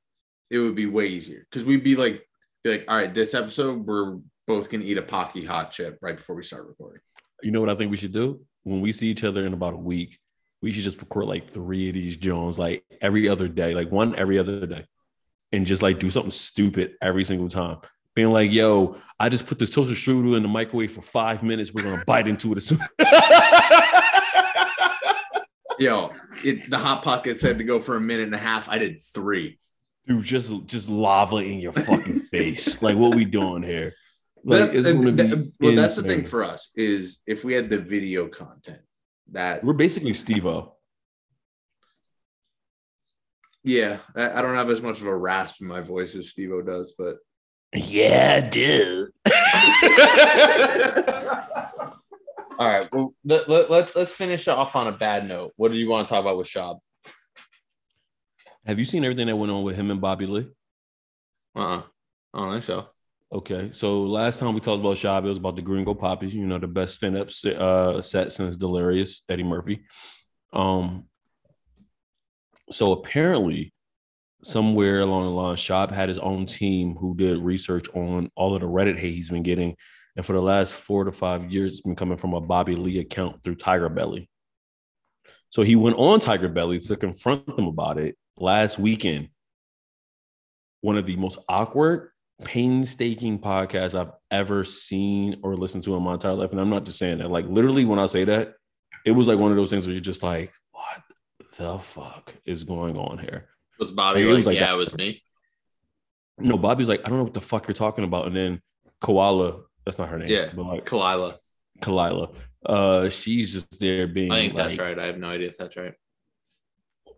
S3: it would be way easier because we'd be like, be like, all right, this episode we're both gonna eat a Paqui hot chip right before we start recording.
S4: You know what I think we should do? When we see each other in about a week, we should just record like three of these Jones, like every other day, like one every other day, and just like do something stupid every single time. Being like, yo, I just put this toaster strudel in the microwave for five minutes. We're gonna bite into it as soon.
S3: Yo, it, the hot pockets had to go for a minute and a half. I did three.
S4: Dude, just just lava in your fucking face. Like, what we doing here? Like,
S3: That's,
S4: it's
S3: and
S4: gonna be
S3: that- well, that's the thing for us is if we had the video content that
S4: We're basically Steve-O.
S3: yeah, I, I don't have as much of a rasp in my voice as Steve-O does, but
S4: Yeah, dude.
S3: All right. Well, let, let, let's let's finish off on a bad note. What do you want to talk about with Schaub?
S4: Have you seen everything that went on with him and Bobby Lee?
S3: Uh, uh I don't think so.
S4: Okay, so last time we talked about Schaub, it was about the Gringo Papis, you know, the best stand-up uh, set since Delirious, Eddie Murphy. Um, So apparently, somewhere along the line, Schaub had his own team who did research on all of the Reddit hate he's been getting. And for the last four to five years, it's been coming from a Bobby Lee account through Tiger Belly. So he went on Tiger Belly to confront them about it last weekend. One of the most awkward, painstaking podcasts I've ever seen or listened to in my entire life. And I'm not just saying that. Like literally, when I say that, it was like one of those things where you're just like, what the fuck is going on here?
S3: Was Bobby
S4: Like, was like
S3: yeah,
S4: that.
S3: it was me?
S4: No, Bobby's like, I don't know what the fuck you're talking about. And then Koala, that's not her name.
S3: Yeah.
S4: But like
S3: Khalyla.
S4: Khalyla, uh, she's just there being
S3: I think
S4: like,
S3: that's right. I have no idea if that's right.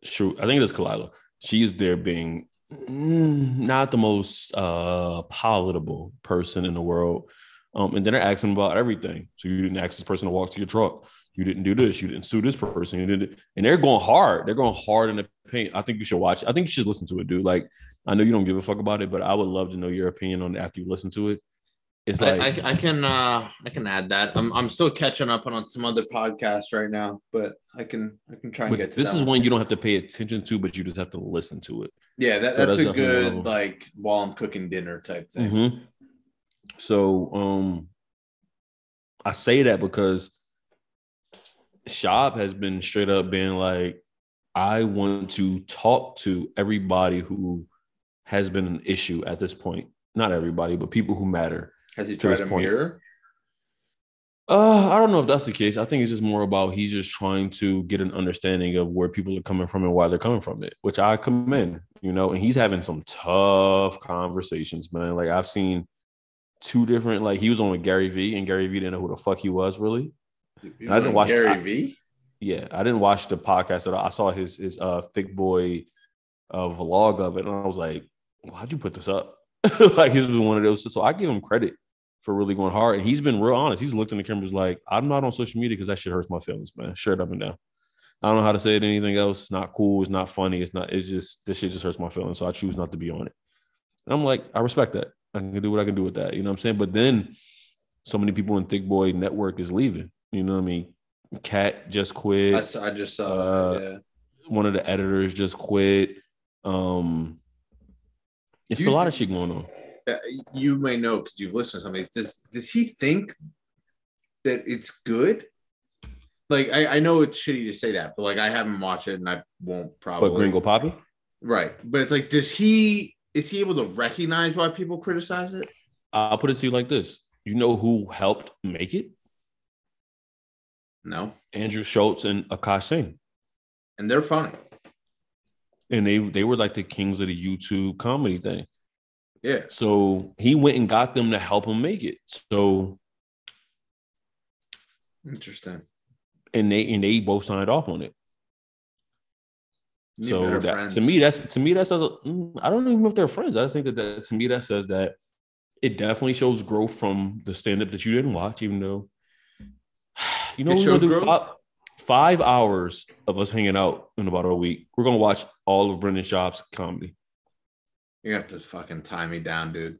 S4: Shoot, I think it is Khalyla. She's there being mm, not the most uh palatable person in the world. Um, and then they're asking about everything. So you didn't ask this person to walk to your truck. You didn't do this. You didn't sue this person. You didn't, and they're going hard. They're going hard in the paint. I think you should watch. it. I think you should listen to it, dude. Like, I know you don't give a fuck about it, but I would love to know your opinion on it after you listen to it. It's like
S3: I, I, I can uh I can add that. I'm I'm still catching up on, some other podcasts right now, but I can I can try and get to
S4: this is one you don't have to pay attention to, but you just have to listen to it.
S3: Yeah, that,
S4: So
S3: that's,
S4: that's
S3: a good
S4: one.
S3: like while I'm cooking dinner type thing.
S4: Mhm. So um I say that because Schaub has been straight up being like, I want to talk to everybody who has been an issue at this point. Not everybody, but people who matter.
S3: Has he tried a
S4: point.
S3: mirror?
S4: Uh, I don't know if that's the case. I think it's just more about he's just trying to get an understanding of where people are coming from and why they're coming from it, which I commend, you know, and he's having some tough conversations, man. Like I've seen two different, like he was on with Gary Vee, and Gary Vee didn't know who the fuck he was really. I didn't watch
S3: Gary
S4: I-
S3: V.
S4: Yeah, I didn't watch the podcast at all. I saw his his uh thick boy uh vlog of it, and I was like, why'd you put this up? like he's been one of those. So I give him credit for really going hard. And he's been real honest. He's looked in the cameras like, I'm not on social media because that shit hurts my feelings, man. Straight up and down. I don't know how to say it anything else. It's not cool. It's not funny. It's not, it's just this shit just hurts my feelings. So I choose not to be on it. And I'm like, I respect that. I can do what I can do with that. You know what I'm saying? But then so many people in Thick Boy Network is leaving. You know what I mean? Cat just quit.
S3: I just saw
S4: Uh,
S3: yeah.
S4: One of the editors just quit. Um it's
S3: Do
S4: a lot of shit going on.
S3: You may know because you've listened to some of these. Does does he think that it's good? Like I, I know it's shitty to say that, but like I haven't watched it and I won't probably.
S4: But Gringo Papi?
S3: Right, but it's like, does he is he able to recognize why people criticize it?
S4: I'll put it to you like this. You know who helped make it?
S3: No,
S4: Andrew Schulz and Akash Singh.
S3: and they're funny.
S4: And they they were like the kings of the YouTube comedy thing.
S3: Yeah,
S4: So he went and got them to help him make it. So
S3: interesting.
S4: and they and they both signed off on it. So that, to me, that's to me that says mm, I don't even know if they're friends. I think that, that to me that says that it definitely shows growth from the stand up that you didn't watch, even though you know
S3: It
S4: we're gonna do five, five hours of us hanging out in about a week. We're gonna watch all of Brendan Schaub's comedy.
S3: you have to fucking tie me down, dude.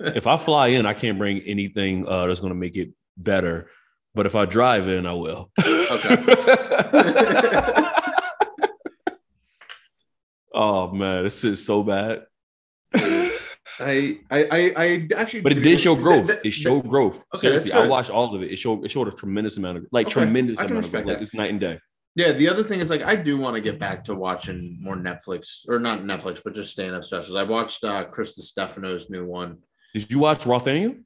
S4: if I fly in, I can't bring anything uh, that's gonna make it better. But if I drive in, I will. okay. oh man, this is so bad.
S3: I, I, I, I actually.
S4: But it did show growth.
S3: That- that-
S4: It showed growth.
S3: Okay,
S4: Seriously, I watched all of it. It showed it showed a tremendous amount of like
S3: Okay,
S4: tremendous amount of growth. Like it's night and day.
S3: Yeah, the other thing is like I do want to get back to watching more Netflix or not Netflix, but just stand up specials. I watched uh Chris Distefano's new one.
S4: Did you watch Rothaniel?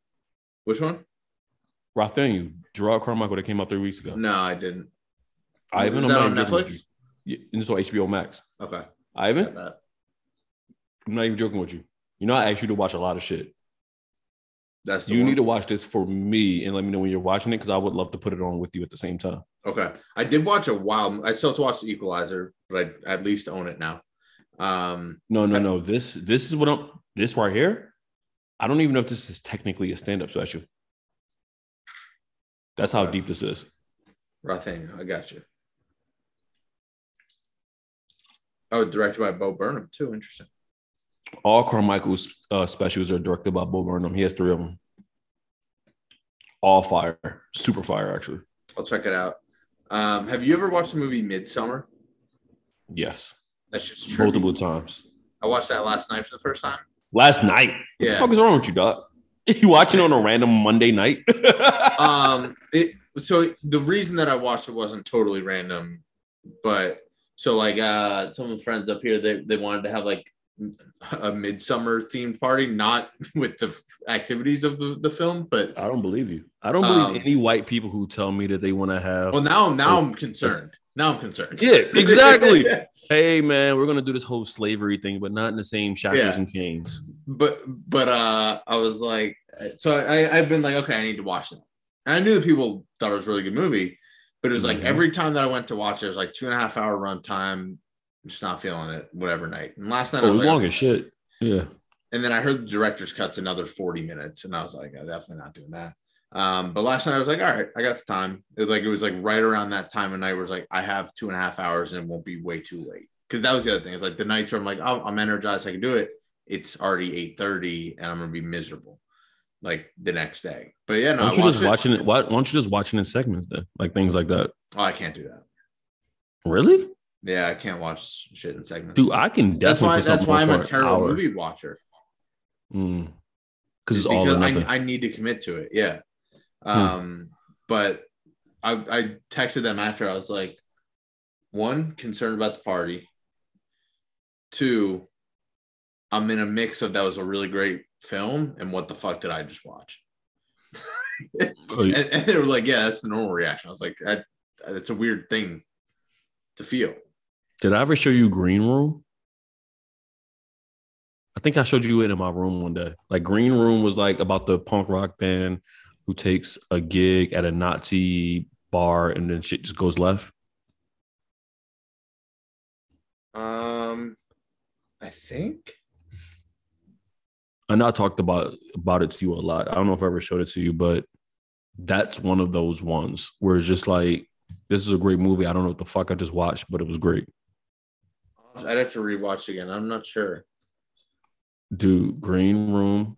S3: Which one?
S4: Rothaniel, Jerrod Carmichael that came out three weeks ago.
S3: No, I didn't.
S4: Ivan,
S3: Is that on
S4: even joking with
S3: Netflix?
S4: Yeah, It's on HBO Max.
S3: Okay.
S4: Ivan,
S3: that.
S4: I'm not even joking with you. You know, I asked you to watch a lot of shit.
S3: That's
S4: You
S3: one.
S4: need to watch this for me and let me know when you're watching it because I would love to put it on with you at the same time.
S3: Okay. I did watch a while. I still have to watch the Equalizer, but I at least own it now. Um,
S4: No, no, no. This this is what I'm this right here. I don't even know if this is technically a stand-up special. That's how deep this is.
S3: Rothing, I got you. Oh, directed by Bo Burnham too. Interesting.
S4: All Carmichael's uh, specials are directed by Bo Burnham. He has three of them. All fire, super fire, actually.
S3: I'll check it out. Um, have you ever watched the movie Midsommar? Yes, that's just
S4: true. Multiple times.
S3: I watched that last night for the first time.
S4: Last night. What
S3: Yeah.
S4: the fuck is wrong with you, dog? You watching on a random Monday night?
S3: um it so the reason that i watched it wasn't totally random but so like uh some of the friends up here they, they wanted to have like a midsummer themed party not with the f- activities of the, the film but
S4: I don't believe you. I don't believe
S3: Um,
S4: any white people who tell me that they want to have.
S3: well now now i'm concerned now i'm concerned
S4: yeah, exactly. hey, man, we're gonna do this whole slavery thing, but not in the same shackles
S3: Yeah.
S4: and chains.
S3: but but uh i was like so i i've been like okay i need to watch it and i knew that people thought it was a really good movie but it was like
S4: Mhm.
S3: every time that i went to watch it it was like two and a half hour run time just not feeling it whatever night and last night
S4: Oh,
S3: i was
S4: was
S3: like,
S4: long as shit. Yeah.
S3: and then i heard the director's cuts another 40 minutes and i was like i'm definitely not doing that um, but last night I was like, all right, I got the time. It was like it was like right around that time of night where it's like I have two and a half hours and it won't be way too late. Because that was the other thing. It's like the nights where I'm like, oh, I'm energized, I can do it. It's already 8:30 and I'm gonna be miserable like the next day. But yeah, no,
S4: Why don't you just
S3: it.
S4: watching it? Why, why don't you just watching in segments then, like things like that?
S3: Oh, I can't do that.
S4: Really,
S3: Yeah, I can't watch shit in segments.
S4: dude? I can definitely.
S3: that's why
S4: put
S3: that's
S4: something
S3: why I'm
S4: for
S3: a
S4: an
S3: terrible
S4: hour.
S3: movie watcher.
S4: Mm. Because it's all or
S3: because
S4: nothing.
S3: I, I need to commit to it. Yeah. Um, but I I texted them after I was like, one, concerned about the party. Two, I'm in a mix of that was a really great film and what the fuck did I just watch?
S4: Oh,
S3: And, and they were like, yeah, that's the normal reaction. I was like, that, that's a weird thing to feel.
S4: Did I ever show you Green Room? I think I showed you it in my room one day. Like Green Room was like about the punk rock band who takes a gig at a Nazi bar and then shit just goes left.
S3: Um, I think.
S4: I know I talked about about it to you a lot. I don't know if I ever showed it to you, but that's one of those ones where it's just like this is a great movie. I don't know what the fuck I just watched, but it was great.
S3: I'd have to rewatch again. I'm not sure.
S4: Do Green Room.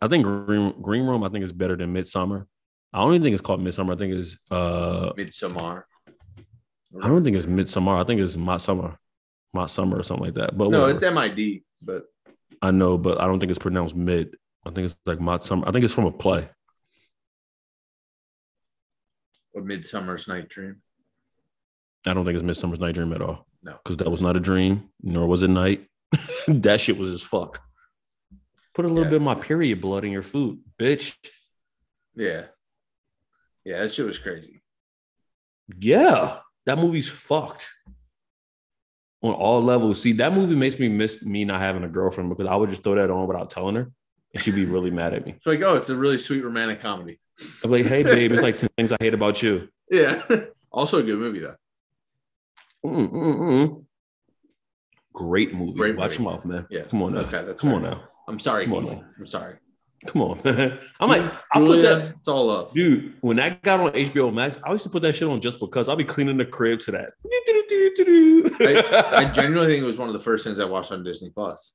S4: I think Green Green Room. I think is better than Midsummer. I don't even think it's called Midsummer. I think it's uh.
S3: Midsummer.
S4: I don't think it's Midsummer. I think it's My Summer, My Summer or something like that. But
S3: No,
S4: whatever.
S3: it's MID, but
S4: I know, but I don't think it's pronounced mid. I think it's like Midsummer. I think it's from a play.
S3: a Midsummer's Night Dream.
S4: I don't think it's Midsummer's Night Dream at all.
S3: No.
S4: because that was not a dream, nor was it night. that shit was as fuck. Put a little
S3: Yeah.
S4: bit of my period blood in your food, bitch.
S3: Yeah. Yeah, that shit was crazy.
S4: Yeah, that movie's fucked on all levels. See, that movie makes me miss me not having a girlfriend because I would just throw that on without telling her, and she'd be really mad at me.
S3: It's like, oh, it's a really sweet romantic comedy.
S4: I'm like, hey, babe, it's like 10 things I hate about you.
S3: Yeah. also a good movie though.
S4: Mm, mm, mm. Great movie.
S3: Great
S4: Watch
S3: movie.
S4: them off, man.
S3: Yes.
S4: Come on now.
S3: Okay, that's
S4: Come on now.
S3: I'm sorry,
S4: Come on now.
S3: I'm sorry.
S4: Come on. I'm like, I put that.
S3: it's all up,
S4: Dude, when that got on HBO Max, I used to put that shit on just because I'll be cleaning the crib to that.
S3: I genuinely think it was one of the first things I watched on Disney Plus.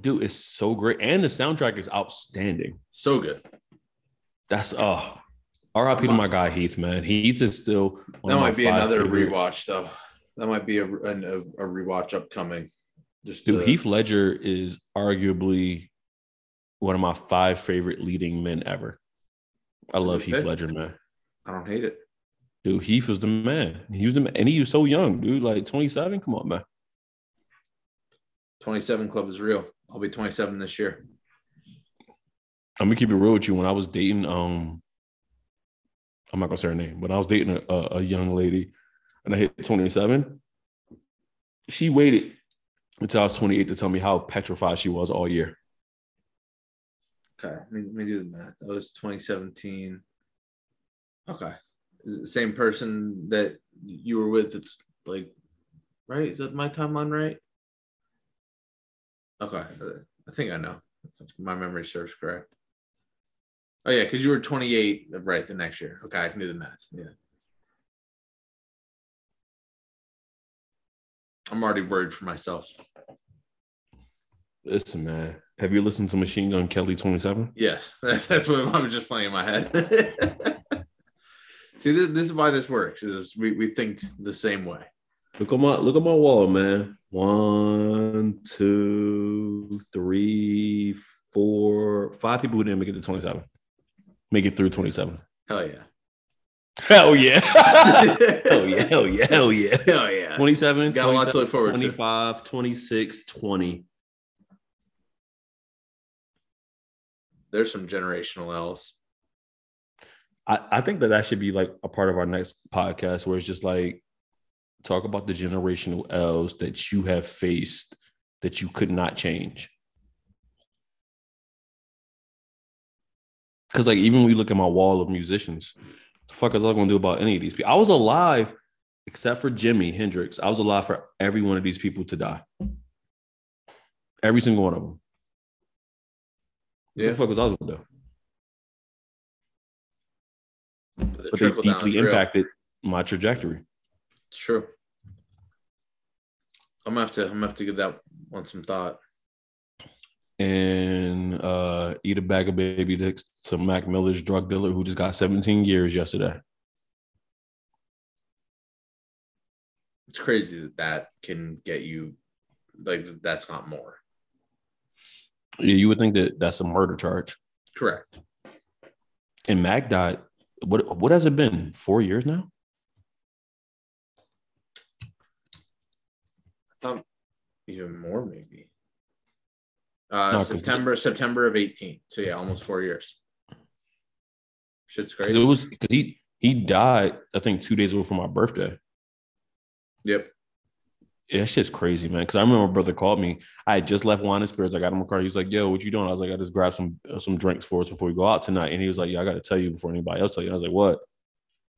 S4: Dude, it's so great. And the soundtrack is outstanding.
S3: So good.
S4: That's uh RIP to my guy Heath, man. Heath is still one
S3: That
S4: of my
S3: might be another
S4: favorite-
S3: rewatch though. That might be a, a, a rewatch upcoming. Just
S4: Dude,
S3: to-
S4: Heath Ledger is arguably one of my five favorite leading men ever. I
S3: That's
S4: love Heath
S3: pick.
S4: Ledger, man.
S3: I don't hate it.
S4: Dude, Heath was the man. He was the man. And he was so young, dude. Like 27. Come on, man.
S3: 27 Club is real. I'll be 27 this year.
S4: I'm gonna keep it real with you. When I was dating, um, I'm not gonna say her name, but I was dating a, a young lady, and I hit 27. She waited until I was 28 to tell me how petrified she was all year.
S3: Okay, let me, let me do the math. That was 2017. Okay, same person that you were with? It's like, right? Is that my timeline right? Okay, I think I know. If my memory serves correct. Oh yeah, because you were 28, right? The next year. Okay, I can do the math. Yeah. I'm already worried for myself.
S4: Listen, man, have you listened to Machine Gun Kelly 27?
S3: Yes, that's, that's what I was just playing in my head. See, this, this is why this works. Is we, we think the same way.
S4: Look on my look on my wall, man. One, two, three, four, five people who didn't make it to 27. Make it through 27.
S3: Hell yeah.
S4: Hell yeah. hell yeah. Hell yeah. Hell yeah.
S3: Hell yeah.
S4: 27,
S3: Got a lot to look forward to.
S4: 25, 26, 20.
S3: There's some generational L's.
S4: I, I think that that should be like a part of our next podcast where it's just like talk about the generational L's that you have faced that you could not change. Because like even when we look at my wall of musicians, the fuck is I gonna do about any of these people? I was alive except for Jimi Hendrix. I was alive for every one of these people to die. Every single one of them. What
S3: Yeah.
S4: the fuck was I gonna do?
S3: The
S4: But they deeply
S3: is real.
S4: impacted my trajectory.
S3: It's true. I'm gonna have to. I'm gonna have to give that one some thought.
S4: And uh, eat a bag of baby dicks to Mac Miller's drug dealer who just got 17 years yesterday.
S3: It's crazy that that can get you. Like that's not more.
S4: Yeah, you would think that that's a murder charge.
S3: Correct.
S4: And Mac died. What what has it been? Four years now?
S3: I thought even more maybe. Uh,
S4: 'cause-
S3: September September of 18. So yeah, almost four years. Shit's
S4: Because it was because he he died. I think two days before my birthday.
S3: Yep.
S4: Yeah, that shit's crazy, man. Because I remember my brother called me. I had just left Wine and Spirits. I got in my car. He was like, "Yo, what you doing?" I was like, "I just grabbed some uh, some drinks for us before we go out tonight." And he was like, "Yeah, I got to tell you before anybody else tell you." I was like, "What?"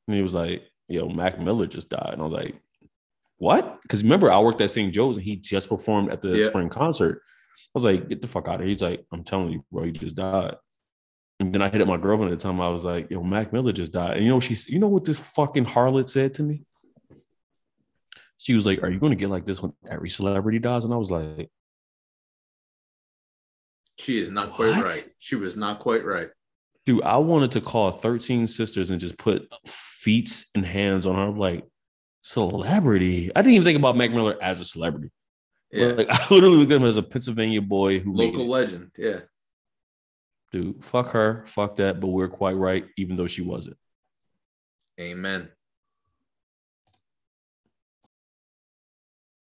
S4: And he was like, "Yo, Mac Miller just died." And I was like, "What?" Because remember, I worked at St. Joe's and he just performed at the
S3: Yeah.
S4: spring concert. I was like, "Get the fuck out of here!" He's like, "I'm telling you, bro, he just died." And then I hit up my girlfriend at the time. I was like, "Yo, Mac Miller just died." And you know, she's you know what this fucking harlot said to me? She was like, "Are you going to get like this when every celebrity dies?" And I was like,
S3: She is not quite
S4: What?
S3: right. She was not quite right.
S4: "Dude, I wanted to call 13 sisters and just put feet and hands on her." I'm like, "Celebrity?" I didn't even think about Mac Miller as a celebrity.
S3: Yeah.
S4: Like, I literally looked at him as a Pennsylvania boy who made
S3: Local legend. Yeah.
S4: Dude, fuck her, fuck that. But we're quite right, even though she wasn't.
S3: Amen.